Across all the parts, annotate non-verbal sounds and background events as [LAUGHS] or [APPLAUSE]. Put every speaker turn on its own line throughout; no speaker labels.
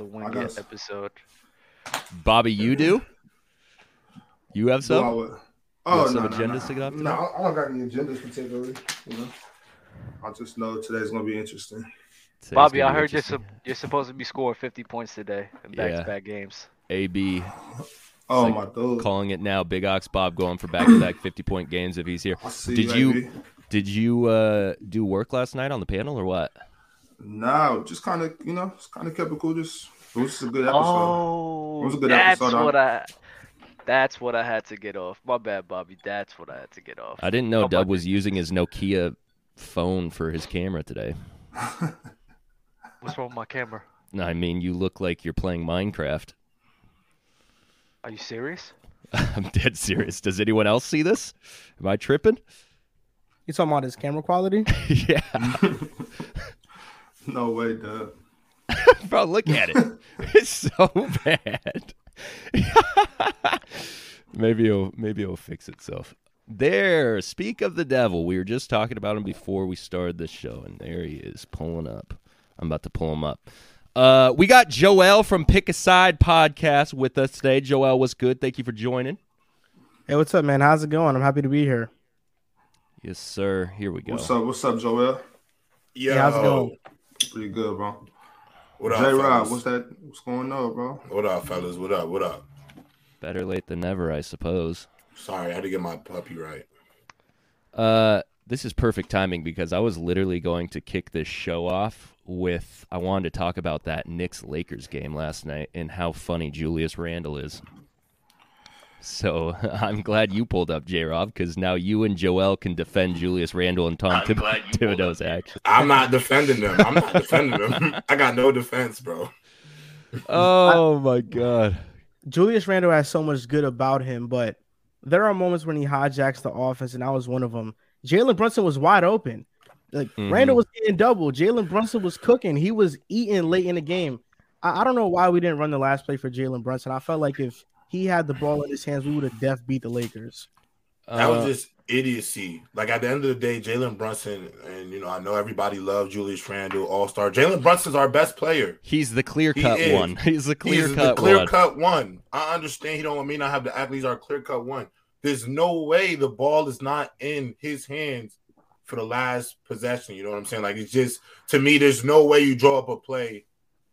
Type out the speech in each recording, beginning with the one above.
a
I
wing
got-
episode.
Bobby, you do? You have
Do I
some?
would-
You
Oh,
have
no,
some
no,
agendas
no.
to get off
No. I I don't got any agendas particularly. You know, I just know today's gonna be interesting.
Today's
Bobby, I heard you're,
interesting.
sup- you're supposed to be scoring 50 points today in back-to-back games.
AB
Oh
like
my dude.
calling it now. Big Ox Bob going for back-to-back [COUGHS] 50-point games if he's here.
See
Did
you,
you did you uh, do work last night on the panel or what?
No, just kind of, you know, just kind of kept it cool. Just it was just a good episode.
Oh,
It was a oh, good
that's
episode, huh?
what I. That's what I had to get off. My bad, Bobby. That's what I had to get off.
I didn't know
Oh,
Dub was using his Nokia phone for his camera today. [LAUGHS]
What's wrong with my camera?
No, I mean, you look like you're playing Minecraft.
Are you serious? [LAUGHS]
I'm dead serious. Does anyone else see this? Am I tripping?
You talking about his camera quality? [LAUGHS]
yeah.
No way, Dub. [LAUGHS]
Bro, look at it. [LAUGHS] It's so bad. [LAUGHS] maybe it'll maybe it'll fix itself. There, speak of the devil. We were just talking about him before we started this show, and there he is pulling up. I'm about to pull him up. Uh, we got Joel from Pick a Side podcast with us today. Joel, what's good? Thank you for joining.
Hey, what's up, man? How's it going? I'm happy to be here.
Yes, sir. Here we go.
What's up? What's up, Joel?
Yo,
how's it going?
Pretty good, bro.
What up,
J Rob, what's that? What's going on, bro?
What up, fellas? What up? What up?
Better late than never, I suppose.
Sorry, I had to get my puppy right.
Uh, this is perfect timing because I was literally going to kick this show off with I wanted to talk about that Knicks Lakers game last night and how funny Julius Randle is. So [LAUGHS] I'm glad you pulled up J Rob because now you and Joel can defend Julius Randle and Tom Thib- Thibodeau's action.
I'm not defending them. I'm not defending them. [LAUGHS] I got no defense, bro.
Oh my god!
Julius Randle has so much good about him, but there are moments when he hijacks the offense, and that was one of them. Jalen Brunson was wide open. Like
Mhm.
Randle was getting double. Jalen Brunson was cooking. He was eating late in the game. I, I don't know why we didn't run the last play for Jalen Brunson. I felt like if he had the ball in his hands, we would have def beat the Lakers.
That was
Uh,
just idiocy. Like at the end of the day, Jalen Brunson, and you know, I know everybody loves Julius Randle, All Star. Jalen Brunson's our best player.
he's the clear cut
is.
one. [LAUGHS] He's the clear
He's
cut
the clear
one.
cut one. I understand he don't want me not have the athletes are clear cut one. There's no way the ball is not in his hands for the last possession. You know what I'm saying? Like it's just to me, there's no way you draw up a play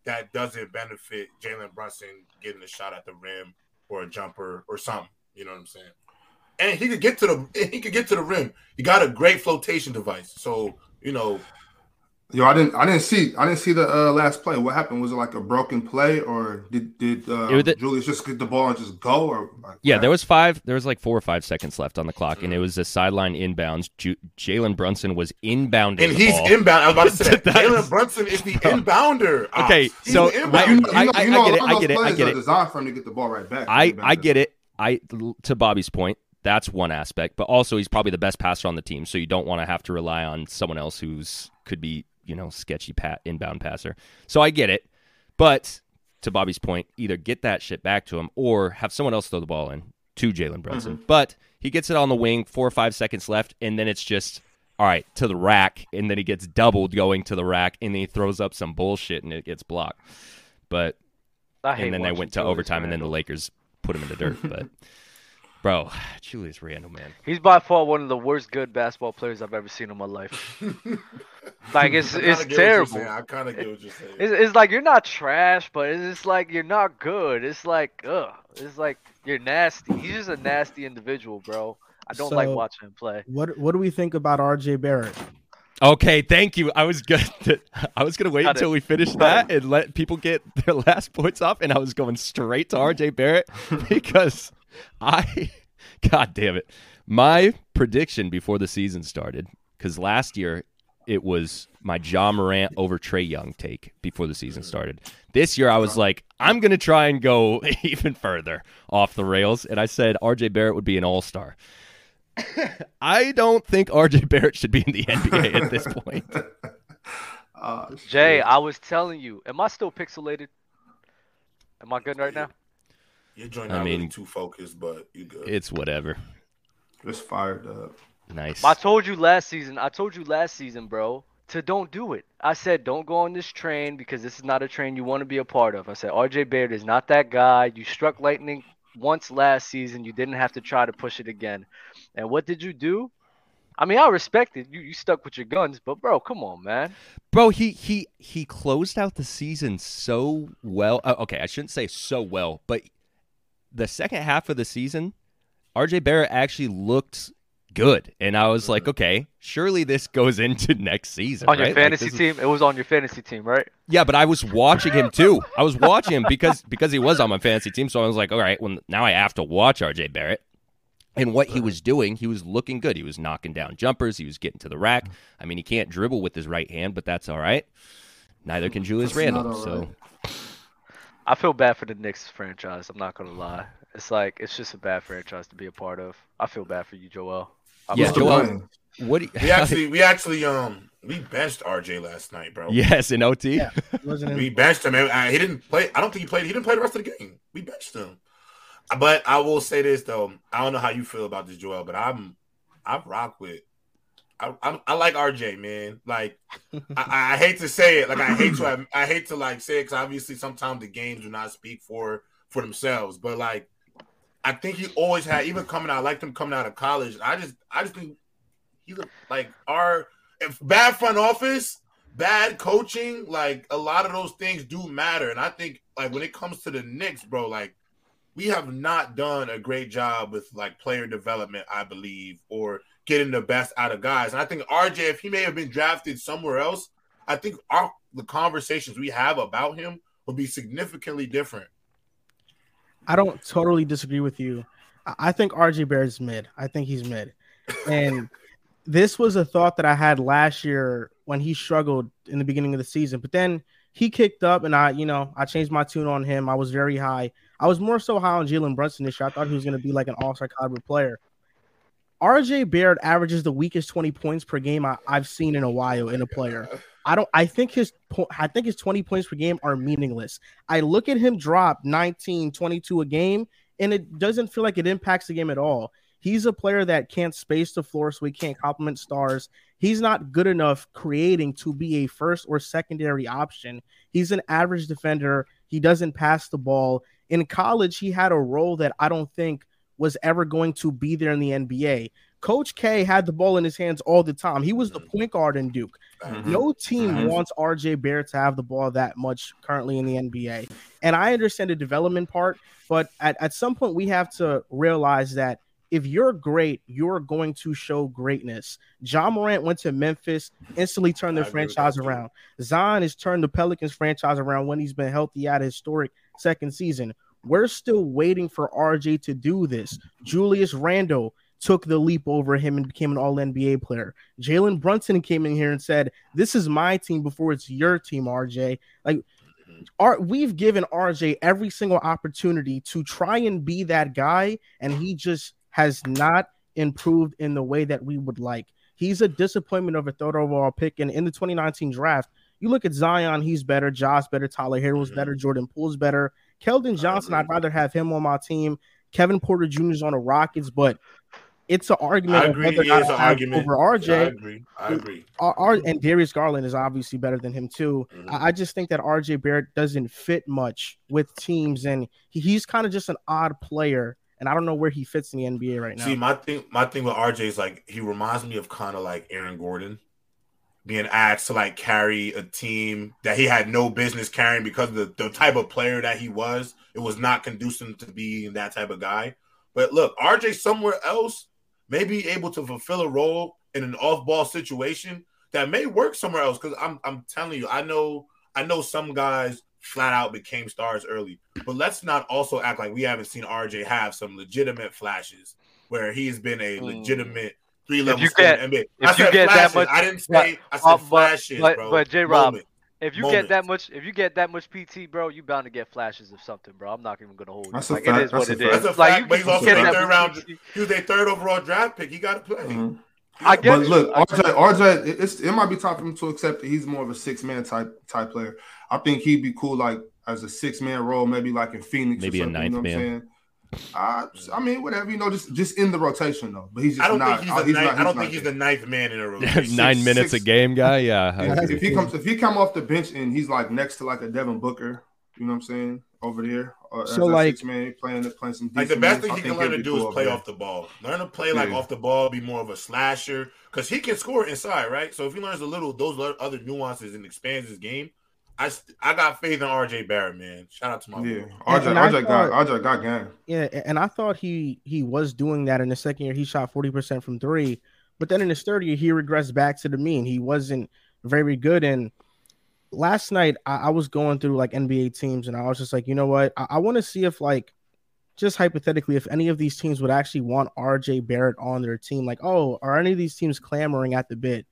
that doesn't benefit Jalen Brunson getting a shot at the rim or a jumper or something. You know what I'm saying? And he could get to the he could get to the rim. He got a great flotation device. So you know,
Yo, I didn't, I didn't see, I didn't see the uh, last play. What happened? Was it like a broken play, or did did uh,
the-
Julius just get the ball and just go? Or like,
Yeah, there was five. There was like four or five seconds left on the clock, and it was a sideline inbounds. Ju- Jalen Brunson was inbounding
and
the
he's
ball.
inbound. I was about to say [LAUGHS] that.
That's-
Jalen Brunson is the inbounder. Ah,
Okay,
he's
so
the
I-
you know,
inbounder.
you know,
I-
you know,
I get it, I get it, I get
are
it.
Designed for him to get the ball right back.
I I get it. I to Bobby's point, that's one aspect, but also he's probably the best passer on the team, so you don't want to have to rely on someone else who's could be you know sketchy pat inbound passer. So I get it, but to Bobby's point, either get that shit back to him or have someone else throw the ball in to Jalen Brunson. Mm-hmm. But he gets it on the wing, four or five seconds left, and then it's just all right to the rack, and then he gets doubled going to the rack, and then he throws up some bullshit and it gets blocked. But
I hate
and then they went to overtime, and then the Lakers put him in the dirt. But [LAUGHS] bro, [SIGHS] Julius Randle, man,
He's by far one of the worst good basketball players I've ever seen in my life. [LAUGHS] like it's
I
it's
get what you're
terrible.
saying. I kind of get what you're saying.
It's, it's like you're not trash, but it's just like you're not good. It's like ugh. It's like you're nasty. He's just a nasty individual, bro. I don't like watching him play.
What What do we think about RJ Barrett?
Okay, thank you. I was good. [LAUGHS] I was gonna wait
Cut
until
it.
we finished that and let people get [LAUGHS] their last points off, and I was going straight to RJ Barrett because [LAUGHS] I, God damn it, my prediction before the season started because last year it was my Ja Morant over Trae Young take before the season started. This year I was like, I'm gonna try and go [LAUGHS] even further off the rails, and I said RJ Barrett would be an All Star. [LAUGHS] I don't think RJ Barrett should be in the NBA at this point.
Uh,
Jay. I was telling you. Am I still pixelated? Am I good right now?
Your joint
I
not really
mean-
too focused, but you good.
It's whatever.
just fired up.
Nice.
I told you last season. I told you last season, bro. to don't do it. I said don't go on this train because this is not a train you want to be a part of. I said RJ Barrett is not that guy. You struck lightning once last season. You didn't have to try to push it again. And what did you do? I mean, I respect it. You you stuck with your guns, but bro, come on, man.
Bro, he he he closed out the season so well. Uh, okay, I shouldn't say so well, but the second half of the season, RJ Barrett actually looked good, and I was like, okay, surely this goes [LAUGHS] into next season.
On
right?
your
Like,
fantasy
is-
team, it was on your fantasy team, right?
Yeah, but I was watching him too. I was watching him because because he was on my fantasy team. So I was like, all right, well now I have to watch RJ Barrett. And what he was doing, he was looking good. He was knocking down jumpers. He was getting to the rack. I mean, he can't dribble with his right hand, but that's all right. Neither can Julius
That's
Randle.
all
So
right.
I feel bad for the Knicks franchise. I'm not gonna lie. It's like it's just a bad franchise to be a part of. I feel bad for you, Joel. I
Yeah,
What's
really
the
Joel-
blame?
what? Do you,
We actually, [LAUGHS] we actually, um, we benched RJ last night, bro.
yes, in OT.
Yeah. [LAUGHS] Wasn't
We
in,
benched him. and, uh, He didn't play. I don't think he played. He didn't play the rest of the game. We benched him. But I will say this though. I don't know how you feel about this, Joel, but I'm, I rock with. I, I, I like RJ, man. Like, I, I hate to say it. Like, I hate to. I, hate to like say it because obviously sometimes the games do not speak for for themselves. But like, I think he always had. Even coming out, I liked him coming out of college. I just, I just think he like our bad front office bad coaching, like a lot of those things do matter. And I think like when it comes to the Knicks, bro, like we have not done a great job with like player development, I believe, or getting the best out of guys. And I think RJ, if he may have been drafted somewhere else, I think our the conversations we have about him will be significantly different.
I don't totally disagree with you. I- think RJ Barrett's mid. I think he's mid. And [LAUGHS] this was a thought that I had last year when he struggled in the beginning of the season. But then he kicked up and I, you know, I changed my tune on him. I was very high. I was more so high on Jalen Brunson this year. I thought he was going to be like an all-star caliber player. RJ Barrett averages the weakest 20 points per game I, I've seen in a while in a player. I don't I think his I think his 20 points per game are meaningless. I look at him drop 19, 22 a game and it doesn't feel like it impacts the game at all. He's a player that can't space the floor so he can't complement stars. He's not good enough creating to be a first or secondary option. He's an average defender. He doesn't pass the ball. In college, he had a role that I don't think was ever going to be there in the NBA. Coach K had the ball in his hands all the time. He was the point guard in Duke. No team
Mhm.
wants RJ Barrett to have the ball that much currently in the NBA. And I understand the development part, but at, at some point we have to realize that if you're great, you're going to show greatness. Ja Morant went to Memphis, instantly turned their
I agree with
franchise around. Zion has turned the Pelicans franchise around when he's been healthy at a historic second season. We're still waiting for RJ to do this. Julius Randle took the leap over him and became an all NBA player. Jalen Brunson came in here and said, This is my team before it's your team, RJ. Like, our, we've given RJ every single opportunity to try and be that guy, and he just has not improved in the way that we would like. He's a disappointment of a third overall pick. And in the 2019 draft, you look at Zion, he's better. Josh better. Tyler
Herro's
better. Mm-hmm. Jordan Poole's better. Keldon Johnson. I'd rather have him on my team. Kevin Porter Jr. is on the Rockets, but it's an argument
I agree. It is
I
an argument.
over
I
RJ.
agree. I agree.
R- R- and Darius Garland is obviously better than him too.
Mhm.
I, I just think that RJ Barrett doesn't fit much with teams, and he, he's kind of just an odd player. And I don't know where he fits in the NBA right now.
See, my thing, my thing with RJ is like he reminds me of kind of like Aaron Gordon being asked to like carry a team that he had no business carrying because of the, the type of player that he was. It was not conducive to being that type of guy. But look, RJ somewhere else may be able to fulfill a role in an off-ball situation that may work somewhere else. Because I'm I'm telling you, I know I know some guys flat out became stars early. But let's not also act like we haven't seen RJ have some legitimate flashes where he's been a
Mm.
Legitimate three level
you get-
in the NBA.
if
I
you
said
get that much-
I didn't say I said
Uh,
flashes,
but-
bro.
but J-Rob, If you
Moment.
get that much, if you get that much PT, bro, you bound to get flashes of something, bro. I'm not even gonna hold you.
That's a
like
fact.
it is what
That's
it
a
is.
fact.
That's a
like
fact,
you
but he's also
get
third round.
PT.
He was their third overall draft pick. He got to play.
Mhm.
I get
But
you.
look, RJ, RJ, it- it's it might be time for him to accept that he's more of a six man type type player. I think he'd be cool like as a six man role, maybe like in Phoenix,
Maybe
or
a
something, you
ninth
know what I'm
man.
Saying? I, I mean, whatever, you know, just just in the rotation though. But he's just
I don't
not.
think he's
uh,
the ninth,
not-
I don't
not
think he's
there.
the ninth man in a rotation. [LAUGHS]
Nine
six-
minutes
six-
a game guy. Yeah.
If, he comes, if he come off the bench and he's like next to like a Devin Booker, you know what I'm saying, over there. Or
So, like-
six man playing playing some
Like the
decent
best
minutes,
thing
I
he can learn to do
cool
is play off the ball. Learn to play like
Yeah.
off the ball, be more of a slasher because he can score inside, right? So if he learns a little those other nuances and expands his game, I st- I got faith in RJ Barrett, man. Shout out to my
Yeah,
boy.
RJ,
And I
RJ got
thought-
RJ got game.
Yeah, and I thought he he was doing that in the second year. He shot forty percent from three, but then in his third year, he regressed back to the mean. He wasn't very good. And last night, I, I was going through like NBA teams, and I was just like, you know what? I, I want to see if like, just hypothetically, if any of these teams would actually want RJ Barrett on their team. Like, oh, are any of these teams clamoring at the bit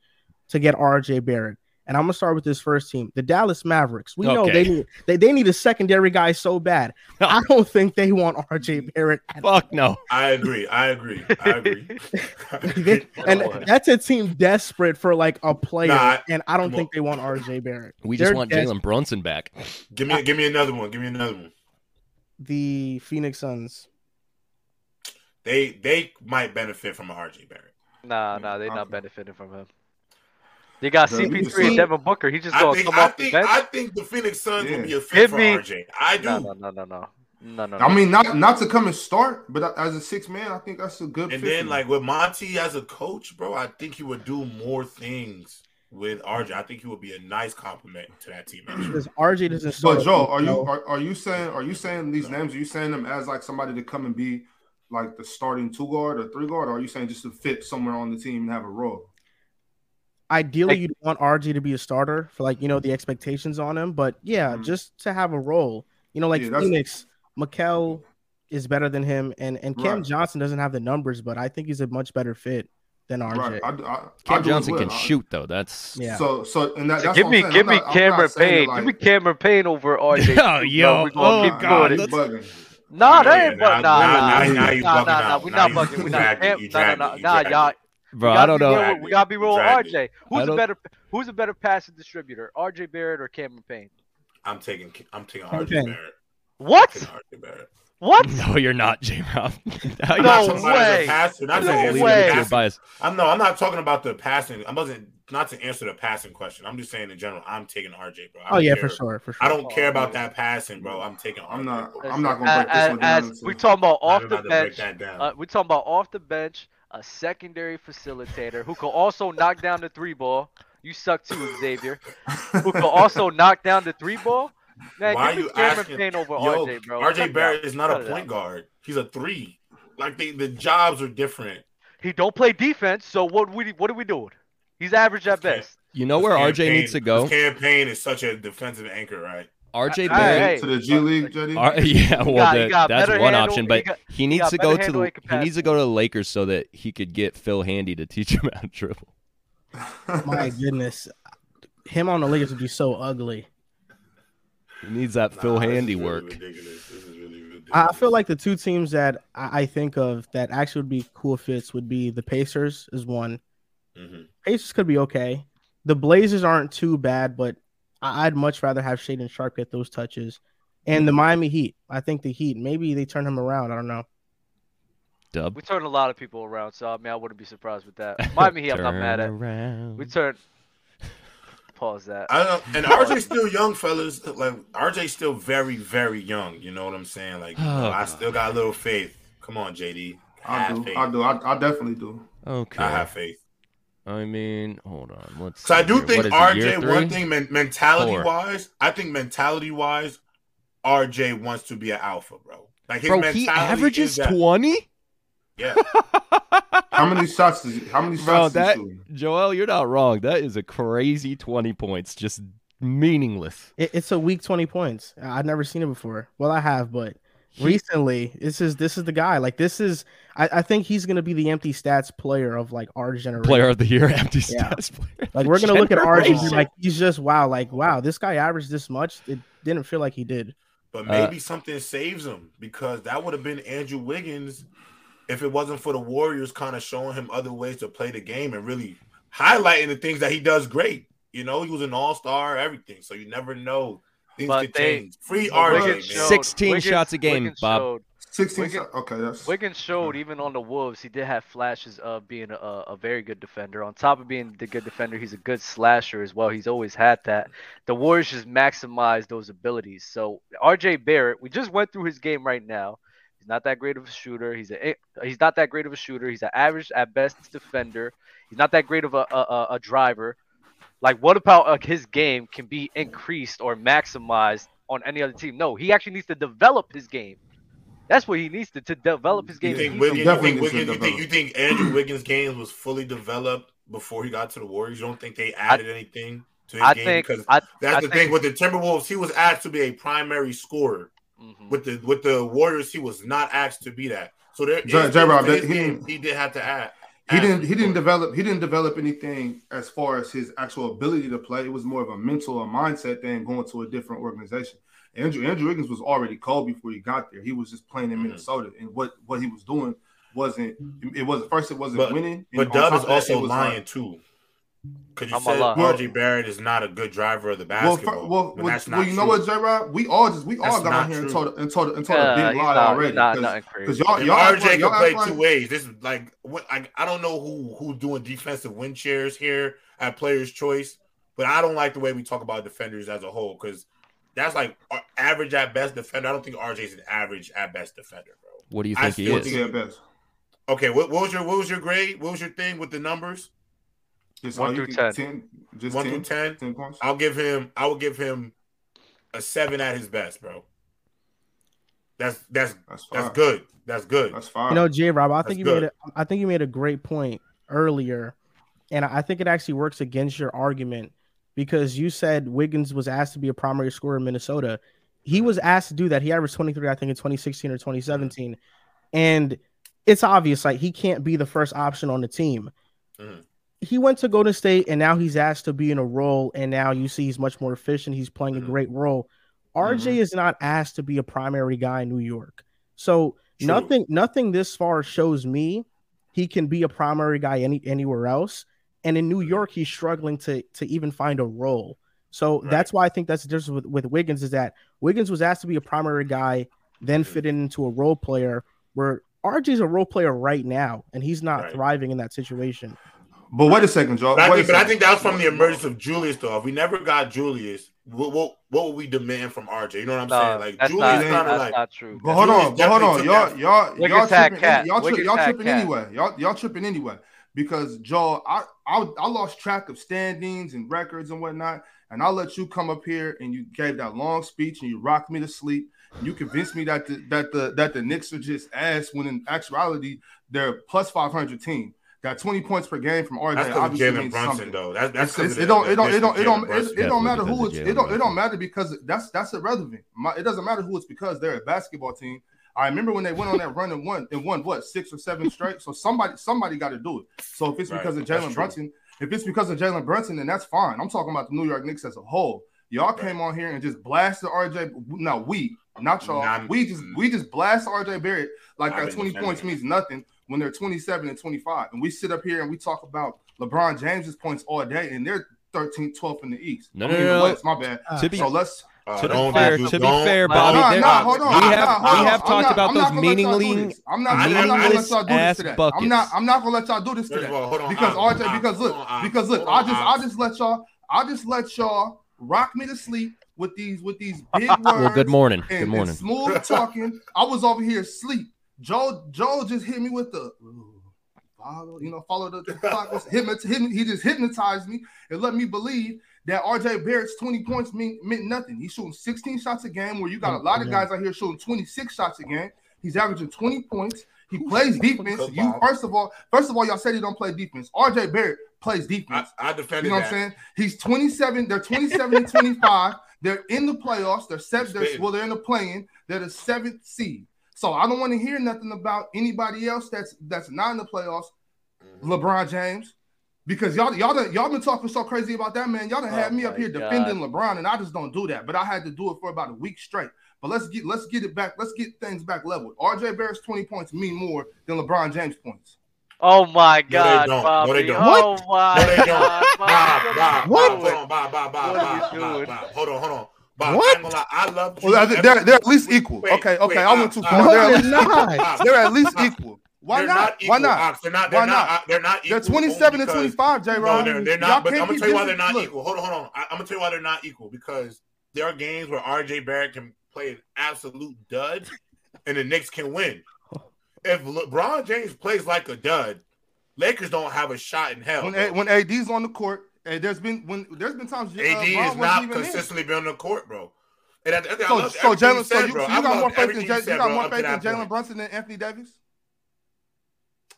to get RJ Barrett? And I'm gonna start with this first team, the Dallas Mavericks. We know they need they, they need a secondary guy so bad. [LAUGHS] I don't think they want RJ Barrett. At
Fuck no.
I agree. I agree. I agree. [LAUGHS]
They- and that's a team desperate for like a player,
Nah,
and I don't
come
think they want RJ Barrett.
We just
They're
want
des-
Jalen Brunson back.
give me give me another one. Give me another one.
The Phoenix Suns.
They they might benefit from a RJ Barrett.
Nah, nah, they're not benefiting from him. They got
Bro,
CP3
see-
and Devin Booker. He just
I
gonna
think
come
I
off the
think
bench.
I think the Phoenix Suns
Yeah.
will be a fit
Give
for
me-
RJ. I do.
No, no, no, no, no, no, no.
I mean, not not to come and start, but as a six man, I think that's a good.
And
fit
then like with Monty as a coach, bro, I think he would do more things with RJ. I think he would be a nice compliment to that team. actually.
Because RJ doesn't start.
But Joe, are you are, are you saying are you saying these names? Are you saying them as like somebody to come and be like the starting two guard or three guard, or are you saying just to fit somewhere on the team and have a role?
Ideally, you'd want RJ to be a starter for like you know the expectations on him. But yeah,
Mhm.
just to have a role. You know, like
Yeah,
Phoenix, Mikal is better than him, and and Cam
Right.
Johnson doesn't have the numbers, but I think he's a much better fit than RJ.
Right. I, I, I
Cam
do as
Johnson
well.
can
I-
shoot though. That's
Yeah.
So so and that, that's
give
what
me,
I'm saying.
give
I'm
me
not- I'm
Cameron
not saying
Payne.
that,
give me
like-
Cameron Payne over RJ.
Yo, yo,
we're gonna
oh,
keep
God,
doing
Nah,
it.
you bugging.
Nah, that
Yeah,
ain't
now-
but nah,
now-
nah,
now- now
nah,
you
nah,
bugging
nah,
out.
We're
Now
not
you
bugging. We're not.
dragged it.
Cam-
You
Nah, nah,
dragged
nah,
it. You
nah,
dragged
y'all.
it.
bro.
we
I
gotta
don't
be
know.
real-
Dragged
We
it.
gotta be real. with RJ, who's a better? Who's a better passing distributor, RJ Barrett or Cameron Payne?
I'm taking I'm taking
Okay.
RJ Barrett.
What?
RJ Barrett.
What?
No, you're not, J. Rob. [LAUGHS]
I'm
No
not talking about a
way.
passer, not
No
the
to your
passing- I'm no, I'm not talking about the passing. I wasn't not to answer the passing question. I'm just saying in general. I'm taking RJ, bro.
Oh yeah,
care.
for sure, for sure.
I don't care about that passing, bro. I'm taking. RJ,
I'm not.
bro.
I'm not gonna break this one down.
as
into-
we talking about
I'm
off the
about to break
bench, uh, we talking about off the bench, a secondary facilitator who can also knock down the three ball. You suck too, Xavier. Who can also [LAUGHS] knock down the three ball? Man,
Why
give
are you
Cameron
asking?
Payne over
Yo,
RJ, bro.
RJ Barrett is not a point
out.
guard. He's a three. Like they, the jobs are different.
He don't play defense, so what we what are we doing? He's average at best.
You know where RJ needs to go?
Cam Payne is such a defensive anchor, right?
RJ
Hey,
Barrett.
hey.
to the G League, JD.
R- [LAUGHS] yeah, well,
got- he
that-
got
that's one
handle-
option,
he
but
got-
he needs
got
to go to the
and
he needs to go to the Lakers so that he could get Phil Handy to [LAUGHS] teach him how to dribble.
My [LAUGHS] goodness, him on the Lakers would be so ugly.
He needs that
Nah,
Phil Handy
really
work.
ridiculous. This is really ridiculous.
I I feel like the two teams that I I think of that actually would be cool fits would be the Pacers is one.
Mhm.
Pacers could be okay. The Blazers aren't too bad, but I- I'd much rather have Shaedon Sharpe get those touches. And the Miami Heat, I think the Heat maybe they turn him around. I don't know.
Dub.
We turn a lot of people around, so I mean I wouldn't be surprised with that. Miami Heat, I'm not [LAUGHS] mad at.
Turn
We turn. Pause that.
I don't, and RJ's still young, fellas. Like RJ's still very, very young. You know what I'm saying? Like you know,
Oh,
I still got a little faith. Come on, JD.
I
have
do.
faith.
I do. I, I definitely do.
Okay.
I have faith.
I mean, hold on. Let's.
So I do
here.
think
What is it,
RJ. One thing, men- mentality
Four.
wise, I think mentality wise, RJ wants to be an alpha, bro. Like his
Bro,
mentality
he averages twenty.
Yeah, [LAUGHS]
How many shots is he, how many
Bro,
shots
that
is he shooting?
Joel, you're not wrong. That is a crazy twenty points, just meaningless.
It, it's a weak twenty points. I've never seen it before. Well, I have, but recently this is this is the guy. Like this is I, I think he's gonna be the empty stats player of like our generation.
Player of the year, [LAUGHS] empty
Yeah.
stats player.
Like we're gonna look at RJ and be like he's just wow. Like wow, this guy averaged this much. It didn't feel like he did.
but
Uh,
maybe something saves him because that would have been Andrew Wiggins if it wasn't for the Warriors kind of showing him other ways to play the game and really highlighting the things that he does great. You know, he was an all star, everything. So you never know. Things
But
could
they-
change. Free
But
RJ,
showed-
16
Wiggins-
shots a game,
Wiggins
Bob.
showed-
16
Wiggins-
Okay, that's
Wiggins showed even on the Wolves, he did have flashes of being a, a very good defender. On top of being the good defender, he's a good slasher as well. He's always had that. The Warriors just maximize those abilities. So RJ Barrett, we just went through his game right now. He's not that great of a shooter. He's a he's not that great of a shooter. He's an average at best defender. He's not that great of a a, a- a driver. Like what about uh, his game can be increased or maximized on any other team? No, he actually needs to develop his game. That's what he needs to to develop his
You
game.
think Wiggins? You think Wiggins? You think, you think Andrew Wiggins' game was fully developed before he got to the Warriors? You don't think they added anything to his
I
game?
think
because
I,
that's
I
the
think-
thing with the Timberwolves. He was asked to be a primary scorer.
Mhm.
With the with the Warriors, he was not asked to be that. So there,
J- J-Rob,
his
he
game,
didn't-
he did have to add.
He didn't he didn't develop he didn't develop anything as far as his actual ability to play. It was more of a mental or mindset thing going to a different organization. Andrew Andrew Wiggins was already cold before he got there. He was just playing in
Mhm.
Minnesota, and what what he was doing wasn't it was first it wasn't
But-
winning.
But Dub is also lying too. Because you
I'm a
said
lie.
RJ Barrett is not a good driver of the basketball.
well,
when
well,
that's
well,
not
you know
true.
what, J. Rob? We all just we all
That's
got
not
on here and
true.
told and told and told
Yeah,
a big
he's
lie
not-
already. Because
nothing crazy.
y'all y'all
RJ
like-
can
y'all
play
like-
two ways. This is like what I, I don't know who who's doing defensive win shares here at Players Choice, but I don't like the way we talk about defenders as a whole because that's like a- average at best defender. I don't think RJ's an average at best defender, bro.
What do you
I
think he
still
is?
think-
Yeah, best.
Okay, what, what was your what was your grade? What was your thing with the numbers?
Just
One through
can-
10.
Just
One
10,
through ten.
10.
I'll give him. I will give him a seven at his best, bro. That's that's
That's
that's good. That's good.
That's fine.
You know, J. Rob, I
That's
think you
good.
made a, I think you made a great point earlier, and I think it actually works against your argument because you said Wiggins was asked to be a primary scorer in Minnesota. He was asked to do that. He averaged 23, I think, in 2016 or 2017, and it's obvious like he can't be the first option on the team.
Mhm.
He went to Golden State, and now he's asked to be in a role, and now you see he's much more efficient. He's playing a great role. RJ
Mhm.
is not asked to be a primary guy in New York, so
True.
nothing nothing this far shows me he can be a primary guy any anywhere else and in new york he's struggling to to even find a role so
Right.
that's why i think that's the difference with, with wiggins is that wiggins was asked to be a primary guy then
Mhm.
fit into a role player where rj's a role player right now and he's not
Right.
thriving in that situation
but wait a second, Joe.
But I, think, but I think that was from the emergence of Julius, though. If we never got Julius, what what, what would we demand from RJ? You know what I'm
No,
saying? Like
that's
Julius
not,
kind of
that's
like
not true.
But hold
Julius
on, but hold on, y'all, y'all, y'all tripping,
cat.
y'all, tri- y'all tripping
cat.
anyway. Y'all, y'all tripping anyway because Joe, I, I, I lost track of standings and records and whatnot, and I'll let you come up here and you gave that long speech and you rocked me to sleep. You convinced me that the, that the that the Knicks are just ass when in actuality they're plus five hundred team. Got twenty points per game from RJ.
that's
obviously
Jalen Brunson,
something.
though. That's that's
It's- it's- it don't it don't it don't it don't it, it don't matter who it's it don't it don't matter because that's that's irrelevant. My, it doesn't matter who it's because they're a basketball team. I remember when they went on that run and won and won what six or seven straight. So somebody somebody got to do it. So if it's
Right,
because of Jalen. Brunson, if it's because of Jalen Brunson, then that's fine. I'm talking about the New York Knicks as a whole. Y'all
Right.
came on here and just blasted RJ. No, we not y'all.
Nah,
we just we just blast RJ Barrett like that 20 points means nothing when they're 27 and 25. And we sit up here and we talk about LeBron James's points all day, and they're 13th, 12th in the East.
No,
I
no,
mean,
no,
the
no.
West, my bad.
Uh,
To be
So let's.
Uh,
to be fair, to be fair, Bobby,
Nah,
there-
nah, hold on.
we have
hold
we have
I'm
talked
not-
about
I'm
those
not gonna let y'all do
meaningless
this. I'm not,
I
I'm not gonna let
meaningless
y'all do this
ass
today. I'm not. I'm not gonna let y'all do this
First
today.
of all, hold on.
Because
Ops,
RJ,
Ops,
because look,
hold
because look, I just, I just let y'all, I just let y'all rock me to sleep with these, with these [LAUGHS] big words.
Well, good morning.
and,
Good
and
morning.
smooth talking. I was over here asleep. Joe, Joe just hit me with the follow, you know, follow the, the clock. Was [LAUGHS] hypnot, hypnot- he just hypnotized me and let me believe that RJ Barrett's 20 points mean, meant nothing. He's shooting 16 shots a game, where you got a lot of guys out here shooting 26 shots a game. He's averaging 20 points. He plays defense. You first of all, first of all, y'all said he don't play defense. RJ Barrett plays defense.
I, I defended
You know what. I'm saying? He's 27. They're 27 and [LAUGHS] 25. They're in the playoffs. They're seven. They're, well, they're in the playing. They're the seventh seed. So I don't want to hear nothing about anybody else that's that's not in the playoffs.
Mhm.
LeBron James, because y'all y'all done, y'all been talking so crazy about that man. Y'all done
Oh
had me up here
God.
defending LeBron, and I just don't do that. But I had to do it for about a week straight. But let's get let's get it back. Let's get things back leveled. RJ Barrett's 20 points mean more than LeBron James points.
Oh my
they
God,
don't. No,
Bobby.
they don't.
Oh my
No, they don't.
God,
Bob,
Bobby.
Bob,
What
Bob,
are
hold on, Bob, Bob, Bob,
What
Bob, Bob. Bob. Hold on, hold on. But I
What?
ain't lie, I love.
Well, they're, they're at least
Wait,
equal.
wait,
okay, okay,
wait,
I went
Ox,
too
Ox,
far.
No,
They're at
they're
least,
not.
Ox,
they're at least equal. Why
they're
not?
equal,
Why not?
They're not.
Why
They're not.
not?
They're not equal.
They're 27 and 25, J.
No, they're, they're
Y'all
not. But I'm gonna tell you why they're not
look,
equal. Hold on, hold on. I, I'm gonna tell you why they're not equal because there are games where RJ Barrett can play an absolute dud, and the Knicks can win. If LeBron James plays like a dud, Lakers don't have a shot in hell.
When
bro.
A, when AD's on the court, and there's been when there's been times uh,
AD
Bron
is
wasn't
not
even in.
consistently been on the court, bro. And I, I, I
So, so Jalen, so
said,
you,
bro.
so you got more faith in
everything
Jay,
you
you got
bro,
more faith in Jalen. Brunson than Anthony Davis.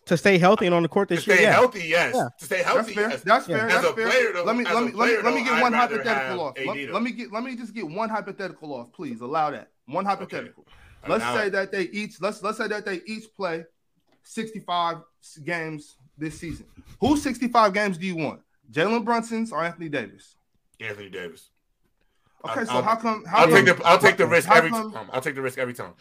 to stay healthy and on the court
To
this year.
stay
Yeah.
healthy, yes.
Yeah.
To stay healthy,
That's
healthy,
fair.
yes.
That's
Yeah.
fair.
As
That's
a
fair.
player, though,
let me let
a
me let me let me get
I'd
one hypothetical off. Let, let me get let me just get one hypothetical off, please. Allow that one hypothetical.
Okay.
Let's
Now-
say that they each let's let's say that they each play 65 games this season. Whose 65 games do you want? Jalen Brunson's or Anthony Davis?
Anthony Davis.
Okay,
I'll-
so
I'll-
how come? How
I'll
come,
take the I'll take the risk every
come-
time. I'll take the risk every time.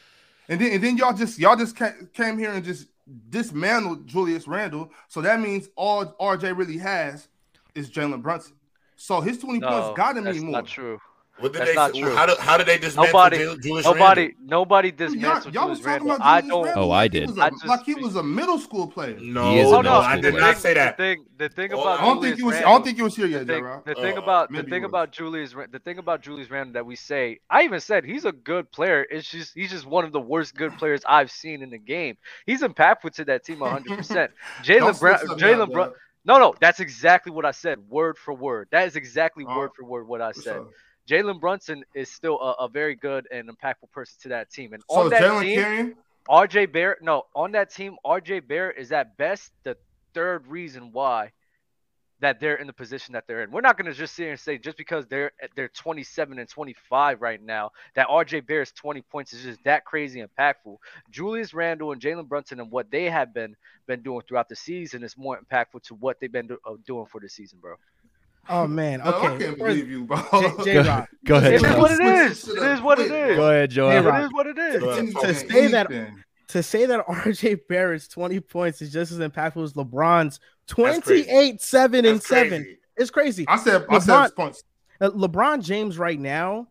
And then and then y'all just y'all just came here and just dismantled Julius Randle. So that means all RJ really has is Jalen Brunson. So his 20
No,
points got to
that's
mean more.
not true.
What did
That's
they?
not true.
How did how did they dismantle
Nobody-
Jul- Julius
Nobody,
Randle?
nobody
Y'all,
dismantled
y'all was
Julius
talking
Randle.
about
I
Julius
don't.
Randle
Oh,
like
I
he
did.
was a-
I just-
like he was a middle school player.
No,
He is a
Oh
middle
no,
I did
player.
not say
The
that.
thing, the thing
Hold
about.
I don't think
Julius
you was. I don't think you was here
the
yet,
thing, the thing
Uh,
about the
maybe
thing about Julius the thing about Julius Randle that we say I even said he's a good player. It's just he's just one of the worst good players I've seen in the game. He's impactful to that team 100. percent [LAUGHS] Jalen Brown,
switch up now,
Jalen Brown. No, no, that's exactly what I said, word for word. That is exactly
Oh,
word for word what I
What's
said. Jalen Brunson is still a, a very good and impactful person to that team. And
So
on that
Jalen
team. RJ Barrett, no, on that team, RJ Barrett is at best the third reason why that they're in the position that they're in. We're not going to just sit here and say just because they're they're 27 and 25 right now that RJ Barrett's 20 points is just that crazy impactful. Julius Randle and Jalen Brunson and what they have been been doing throughout the season is more impactful to what they've been do, uh, doing for the season, bro.
Oh man.
No, I
Okay.
can't
First,
believe you, bro.
J- J-Rock.
Go ahead.
It is what it
Switch
is.
this shit
It
up
is what it is.
Go ahead, Joe.
Hey,
It
Rock.
is what it is.
Go To
say that- to say that RJ Barrett's 20 points is just as impactful as LeBron's 28, 7, and 7.
crazy.
It's crazy.
I said, I
LeBron-
said points.
Uh, LeBron James right now,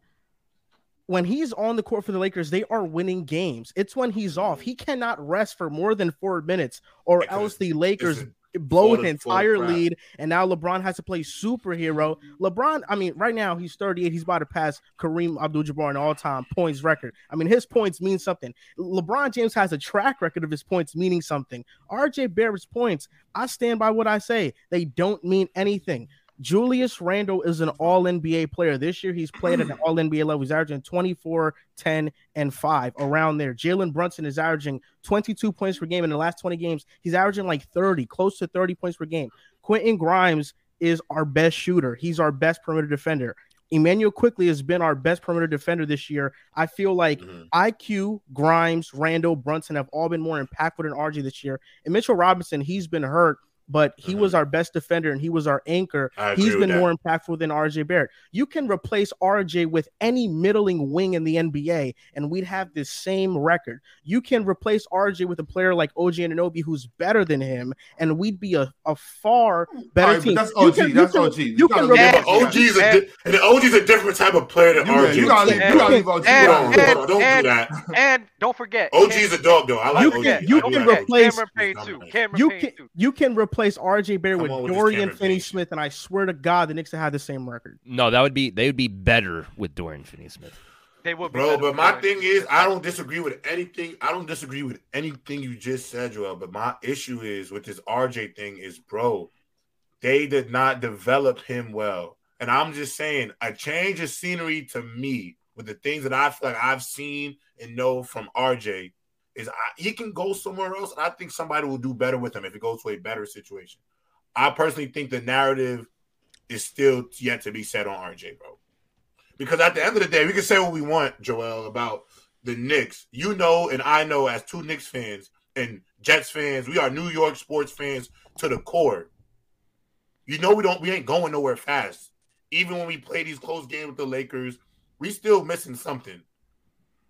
when he's on the court for the Lakers, they are winning games. It's when he's off. He cannot rest for more than four minutes, or
Because
else the Lakers
It's
blow an
of- full of
entire lead. And now LeBron has to play superhero. LeBron, I mean, right now he's 38. He's about to pass Kareem Abdul-Jabbar in all-time points record. I mean, his points mean something. LeBron James has a track record of his points meaning something. RJ Barrett's points, I stand by what I say. They don't mean anything. Julius Randle is an all NBA player. This year, he's played at an [CLEARS THROAT] all NBA level. He's averaging 24, 10, and 5 around there. Jalen Brunson is averaging 22 points per game in the last 20 games. He's averaging like 30, close to 30 points per game. Quentin Grimes is our best shooter. He's our best perimeter defender. Immanuel Quickley has been our best perimeter defender this year. I feel like
Mhm.
IQ, Grimes, Randle, Brunson have all been more impactful than RJ this year. And Mitchell Robinson, he's been hurt, but he was our best defender and he was our anchor. He's been more impactful than RJ Barrett. You can replace RJ with any middling wing in the NBA, and we'd have this same record. You can replace RJ with a player like OG Anunoby, who's better than him, and we'd be a, a far better
All right, but
team.
that's
You
OG.
can- you
That's
can-
OG.
You can
gotta
Yeah,
leave
but
And-
OG.
OG's a di- and OG's a different type of player than
You,
RJ.
you gotta leave. You gotta leave OG.
and-
Hold on,
alone.
don't
and-
do that.
And don't forget,
OG's a dog though. I like
You
OG.
can- you can
like OG.
replace-
Cameron Payne too. Cameron
You can
too.
you can replace RJ Barrett with
with
Dorian Finney Smith, and I swear to God, the Knicks have had the same record.
No, that would be they would be better with Dorian Finney-Smith.
They would be
Bro, but my
Dorian.
thing is, I don't disagree with anything. I don't disagree with anything you just said, Joel. But my issue is with this RJ thing is, bro, they did not develop him well. And I'm just saying, a change of scenery to me with the things that I feel like I've seen and know from RJ is I, he can go somewhere else, and I think somebody will do better with him if it goes to a better situation. I personally think the narrative is still yet to be set on RJ, bro. Because at the end of the day, we can say what we want, Joel, about the Knicks. You know, and I know as two Knicks fans and Jets fans, we are New York sports fans to the core. You know, we don't, we ain't going nowhere fast. Even when we play these close games with the Lakers, we still missing something.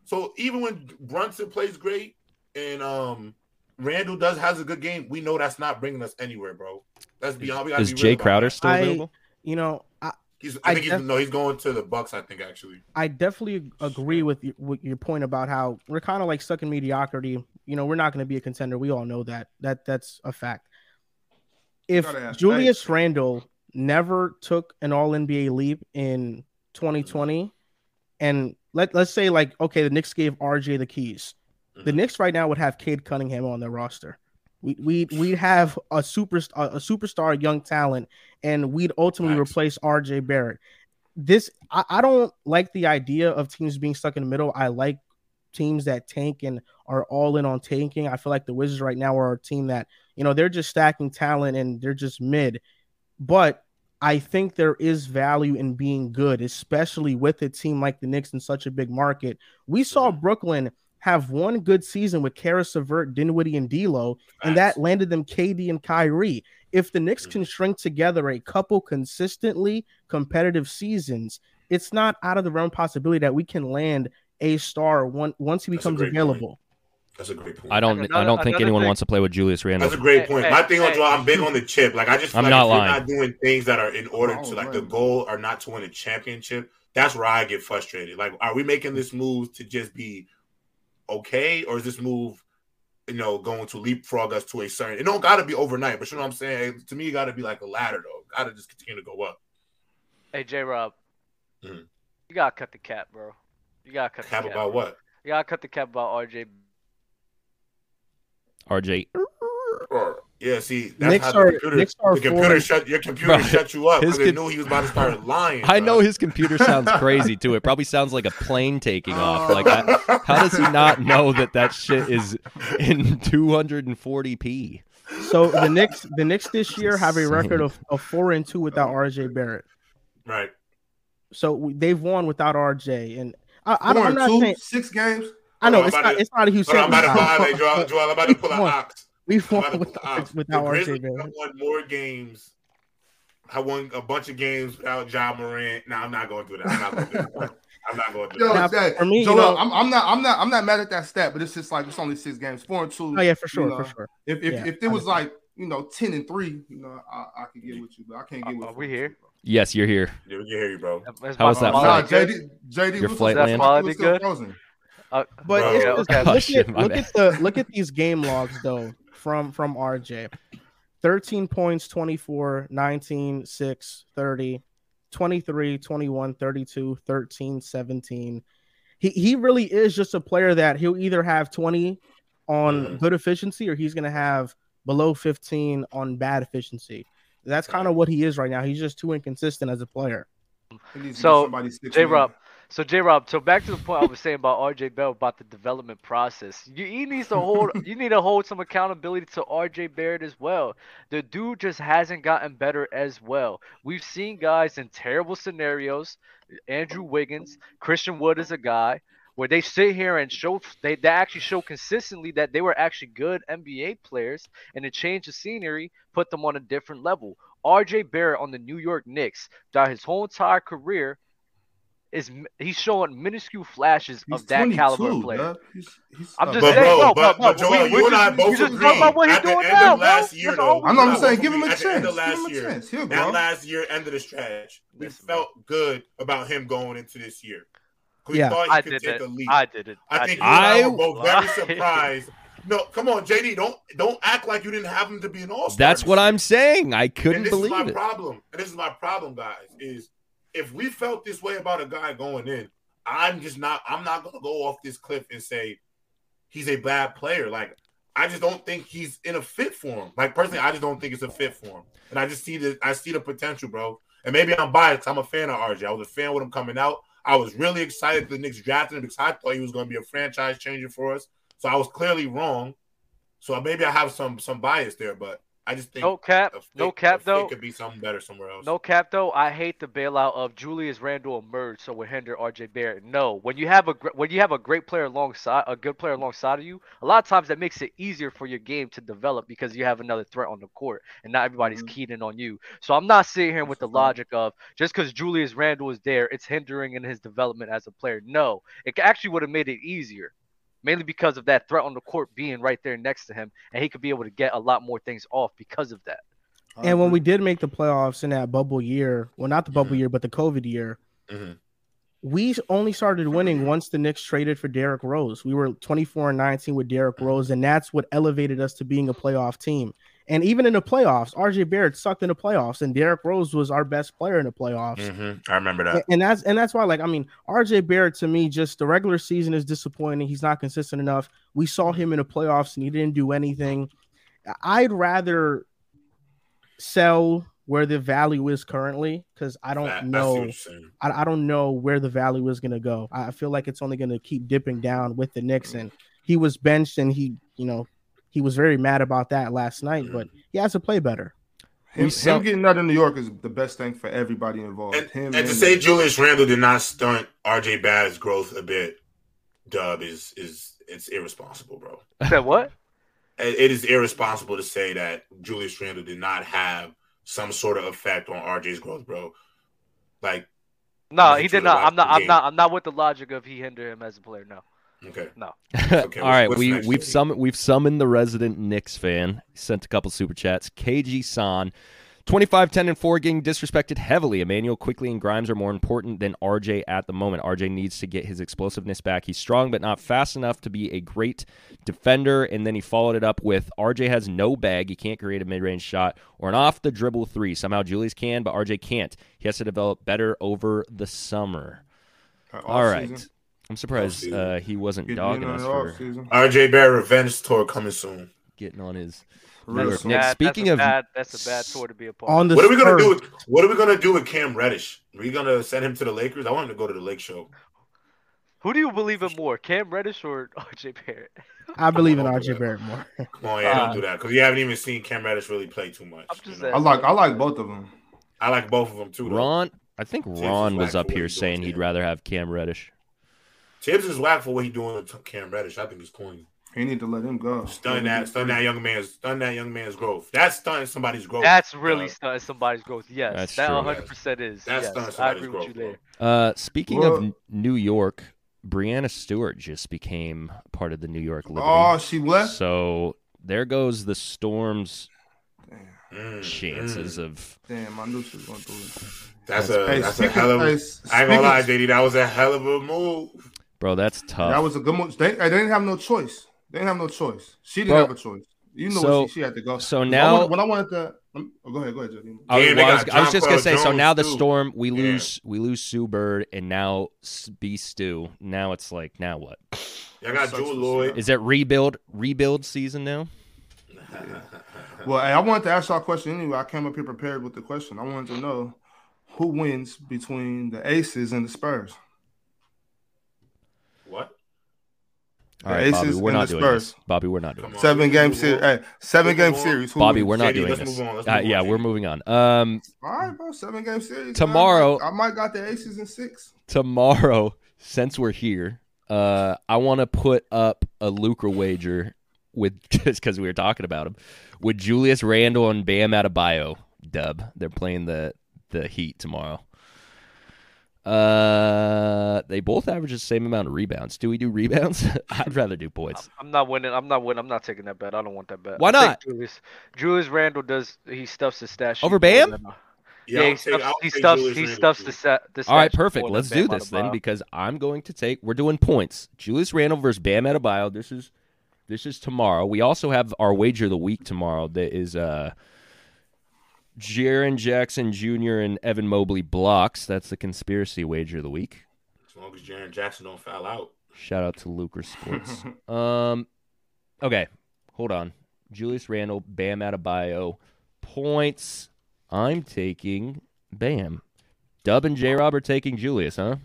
So even when Brunson plays great and um Randle does has a good game, we know that's not bringing us anywhere, bro. Let's be honest. We
Is
be Jae
Crowder
that.
still
I-
available?
You know, I,
He's. I,
I
think he's no. He's going to the Bucks. I think actually.
I definitely agree with, you, with your point about how we're kind of like stuck in mediocrity. You know, we're not going to be a contender. We all know that. That that's a fact. If Julius
Dave.
Randle never took an All NBA leap in 2020, and let let's say like okay, the Knicks gave RJ the keys. The
Mhm.
Knicks right now would have Cade Cunningham on their roster. We we we'd have a super a, superstar young talent, and we'd ultimately
Facts.
replace RJ Barrett. This I, I don't like the idea of teams being stuck in the middle. I like teams that tank and are all in on tanking. I feel like the Wizards right now are a team that you know they're just stacking talent and they're just mid. But I think there is value in being good, especially with a team like the Knicks in such a big market. We saw
Mhm.
Brooklyn have one good season with Caris LeVert, Dinwiddie, and D'Lo, and that landed them KD and Kyrie. If the Knicks can mm. string together a couple consistently competitive seasons, it's not out of the realm possibility that we can land a star one, once he
That's a
becomes
great point.
available.
That's a great point.
I don't. I don't think anyone
thing-
wants to play with Julius Randle.
That's a great
Hey,
point.
hey,
My thing on draw, I'm big on the chip. Like I just feel
I'm
like
not
if you're
lying.
not doing things that are in order
Oh,
to like the goal are not to win a championship, that's where I get frustrated. Like, are we making this move to just be okay, or is this move, you know, going to leapfrog us to a certain? It don't got to be overnight, but you know what I'm saying. To me, it got to be like a ladder, though. Got to just continue to go up.
Hey J Rob,
Mhm.
you gotta cut the cap, bro. You gotta cut
Cap
the cap.
about what?
You gotta cut the cap about RJ.
RJ.
Or yeah, see, that's
Knicks
how the computer,
Knicks are
the computer
and-
shut your computer
Bro,
shut you up
his
because it
com-
knew he was about to start lying.
I
bro.
know his computer sounds [LAUGHS] crazy too. It probably sounds like a plane taking off. Oh. Like, I, how does he not know that that shit is in 240p?
So the Knicks, the Knicks this year have a record of, of four and two without RJ Barrett.
right?
So they've won without RJ, and I, I,
Four
I'm not
two,
saying
six games.
I know it's not
to-
it's not a huge
But I'm about to
sample size.
Joel. Joel, I'm about to pull an ox.
We've
I'm
won
about to pull
without,
an ox.
without
the
RJ
Grizzlies
Barrett.
have won more games. I won a bunch of games without Ja Morant. No, I'm not going through that. I'm not going through that. [LAUGHS] I'm not going through
Yo,
that.
Now,
that,
for me, you know-
I'm, I'm not, I'm not, I'm not mad at that stat, but it's just like it's only six games, four and two.
Oh yeah, for sure,
know,
for sure.
If if,
Yeah,
if it was like you know ten and three, you know, I, I could get with you, but I can't get with.
Are we
and two,
here?
Yes, you're here.
Yeah, we can hear you, bro.
Is
How was that
quality
Nah,
flight?
JD, JD,
Your
was
flight
still-
land?
Quality
was still
good?
frozen.
Uh,
But
Bro,
it's,
yeah,
it's-
okay.
Oh,
look,
shit,
at,
my
look at the look at these game logs though from from RJ. 13 points, 24, 19, 6, 30, 23, 21, 32, 13, 17. He he really is just a player that he'll either have 20 on good efficiency or he's going to have below 15 on bad efficiency. That's kind of what he is right now. He's just too inconsistent as a player.
He needs to
So,
get
J
man.
Rob. So J Rob, so back to the point I was saying about RJ Bell about the development process. You he needs to hold you need to hold some accountability to RJ Barrett as well. The dude just hasn't gotten better as well. We've seen guys in terrible scenarios. Andrew Wiggins, Christian Wood is a guy where they sit here and show they, they actually show consistently that they were actually good NBA players and to change the scenery put them on a different level. RJ Barrett on the New York Knicks throughout his whole entire career is he's showing minuscule flashes
He's
of that caliber player.
dog. He's, he's,
I'm just
But
saying,
bro,
no,
but,
but-
but
but
Joel,
we- we
you and I
just-
both
we just
agree.
talk about what he's
at the
doing
end
now,
of last oh,
bro.
year,
That's
though,
all we
I know. I'm
both
saying, give him
agree,
a
at the end
chance.
of
Give him
last
a
year,
chance. Here,
that
bro.
last year, end of the stretch, we
Listen, bro.
felt good about him going into this year. We
Yeah.
thought he
I
could
did
take
it.
a leap.
I did it.
I think
did
I
I-
were both [LAUGHS] very surprised. No, come on, JD. Don't don't act like you didn't have him to be an all star.
That's what I'm saying. I couldn't
and this
believe
is my
it.
problem. And this is my problem, guys. Is if we felt this way about a guy going in, I'm just not. I'm not to go off this cliff and say he's a bad player. Like I just don't think he's in a fit for him. Like personally, I just don't think it's a fit for him. And I just see the I see the potential, bro. And maybe I'm biased. I'm a fan of RJ. I was a fan with him coming out. I was really excited the Knicks drafted him because I thought he was going to be a franchise changer for us. So I was clearly wrong. So maybe I have some some bias there, but I just think
No cap,
a fit-
no cap
fit
though.
could be something better somewhere else.
No cap though. I hate the bailout of Julius Randle emerged, so it hinder RJ Barrett. No, when you have a when you have a great player alongside a good player alongside of you, a lot of times that makes it easier for your game to develop because you have another threat on the court and not everybody's
Mhm.
keyed in on you. So I'm not sitting here with the
That's a fact.
logic of just because Julius Randle is there, it's hindering in his development as a player. No, it actually would have made it easier. Mainly because of that threat on the court being right there next to him, and he could be able to get a lot more things off because of that.
And when we did make the playoffs in that bubble year, well, not the bubble
Mhm.
year, but the COVID year,
Mhm.
we only started winning once the Knicks traded for Derrick Rose. We were 24 and 19 with Derrick Rose, and that's what elevated us to being a playoff team. And even in the playoffs, RJ Barrett sucked in the playoffs, and Derrick Rose was our best player in the playoffs.
Mhm. I remember that.
And that's and that's why, like, I mean, RJ Barrett to me, just the regular season is disappointing. He's not consistent enough. We saw him in the playoffs and he didn't do anything. I'd rather sell where the value is currently because I don't
That-
know.
what you're saying.
I, I don't know where the value is gonna go. I feel like it's only gonna keep dipping down with the Knicks. And he was benched and he, you know, he was very mad about that last night, but he has to play better.
Him,
We
him getting out of New York is the best thing for everybody involved.
And,
him
and to say Julius Randle did not stunt RJ Barrett's growth a bit, Dub is is it's irresponsible, bro. [LAUGHS]
Said what?
It- it is irresponsible to say that Julius Randle did not have some sort of effect on RJ's growth, bro. Like,
No, he did not. I'm not. I'm not. I'm not with the logic of he hindered him as a player. No.
Okay,
No. [LAUGHS]
Okay,
All right, we we've
Jody?
summoned we've summoned the resident Knicks fan. Sent a couple super chats. KG San, 25, 10, and 4 getting disrespected heavily. Immanuel Quickley and Grimes are more important than RJ at the moment. RJ needs to get his explosiveness back. He's strong but not fast enough to be a great defender. And then he followed it up with RJ has no bag. He can't create a mid range shot or an off the dribble three. Somehow Julius can, but RJ can't. He has to develop better over the summer. Uh, All right. I'm surprised uh, he wasn't
Get
dogging us for
off-season.
RJ Barrett revenge tour coming soon.
getting on his
For
New
real.
York
So-
Knicks.
Bad-
Speaking
that's a
of-
bad, that's a bad tour to be a part.
On
of.
the
What are we gonna do? With, what are we gonna do with Cam Reddish? Are we gonna send him to the Lakers? I want him to go to the Lake Show.
Who do you believe in more, Cam Reddish or [LAUGHS] RJ Barrett?
I believe in RJ
that.
Barrett more.
Come on, yeah,
Uh,
don't do that because you haven't even seen Cam Reddish really play too much.
I'm just
you know?
I like I like both of them.
I like both of them too. Though.
Ron. I think Ron was up here saying he'd rather have Cam Reddish.
Thibs is whack for what he's doing to Cam Reddish. I think it's corny.
He need to let him go.
Stun that, stun that young man's, stun that young man's growth. That's stunning somebody's growth.
That's really
Uh,
stunting somebody's growth. Yes,
That's
that 100 percent is.
That's
yes,
stunning
I
somebody's
agree with you
growth,
there.
Uh, speaking
Well-
of New York, Breanna Stewart just became part of the New York Liberty.
Oh, she left.
so there goes the Storm's
Mm,
chances
mm.
of.
Damn, I knew she was going through it.
That's
That's-
a that's a
speaking-
hell of.
hey,
a
s-
I ain't gonna lie,
speaking-
JD. That was a hell of a move.
Bro, that's tough.
That was a good move. They, they didn't have no choice. They didn't have no choice. She didn't
Bro,
have a choice. You know
so-
what she, she had to go.
so
I
now-
wanted- when I wanted to, oh, go ahead, go ahead, Jody.
I, was-
Yeah,
well, I was, I was just gonna
Jonquel
say. So now the
too.
Storm, we
Yeah.
lose, we lose Sue Bird, and now S- B Stu. Now it's like, now what?
Y'all got
Sucks Jewell
Loyd.
Is it rebuild, rebuild season now? [LAUGHS]
Well, hey, I wanted to ask y'all a question anyway. I came up here prepared with the question. I wanted to know who wins between the Aces and the Spurs.
What?
All
The
right, Bobby,
Aces
we're not
the
doing
Spurs.
this. Bobby, we're not doing
Come
this.
Seven
let's
game series. Hey, seven game series. Who
Bobby, we're not
JD,
doing
let's
this.
move on, let's
Uh,
move on,
yeah,
JD.
we're moving on. Um,
All right, bro. Seven game series. man.
Tomorrow-
I might got the Aces in six.
tomorrow, since we're here, uh, I want to put up a Lucra wager with [LAUGHS] just because we were talking about him with Julius Randle and Bam Adebayo. Dub, they're playing the the Heat tomorrow. Uh, they both average the same amount of rebounds. Do we do rebounds? [LAUGHS] I'd rather do points.
I'm not winning. I'm not winning. I'm not taking that bet. I don't want that bet.
Why
I
not?
Julius, Julius Randle does. He stuffs the stash
Over Bam?
than-
Yeah,
Yeah,
I'll
he
take-
stuffs.
I'll
He
take
stuffs.
Julius
He stuffs the set. The
All right, perfect. Let's do this then because I'm going to take. We're doing points. Julius Randle versus Bam Adebayo. This is this is tomorrow. We also have our wager of the week tomorrow. That is uh, Jaren Jackson Jr. and Evan Mobley blocks. That's the conspiracy wager of the week.
As long as Jaren Jackson don't foul out.
Shout out to Lucra Sports. [LAUGHS] um, okay, hold on. Julius Randle, Bam Adebayo, points. I'm taking Bam. Dub and J Rob are taking Julius, huh?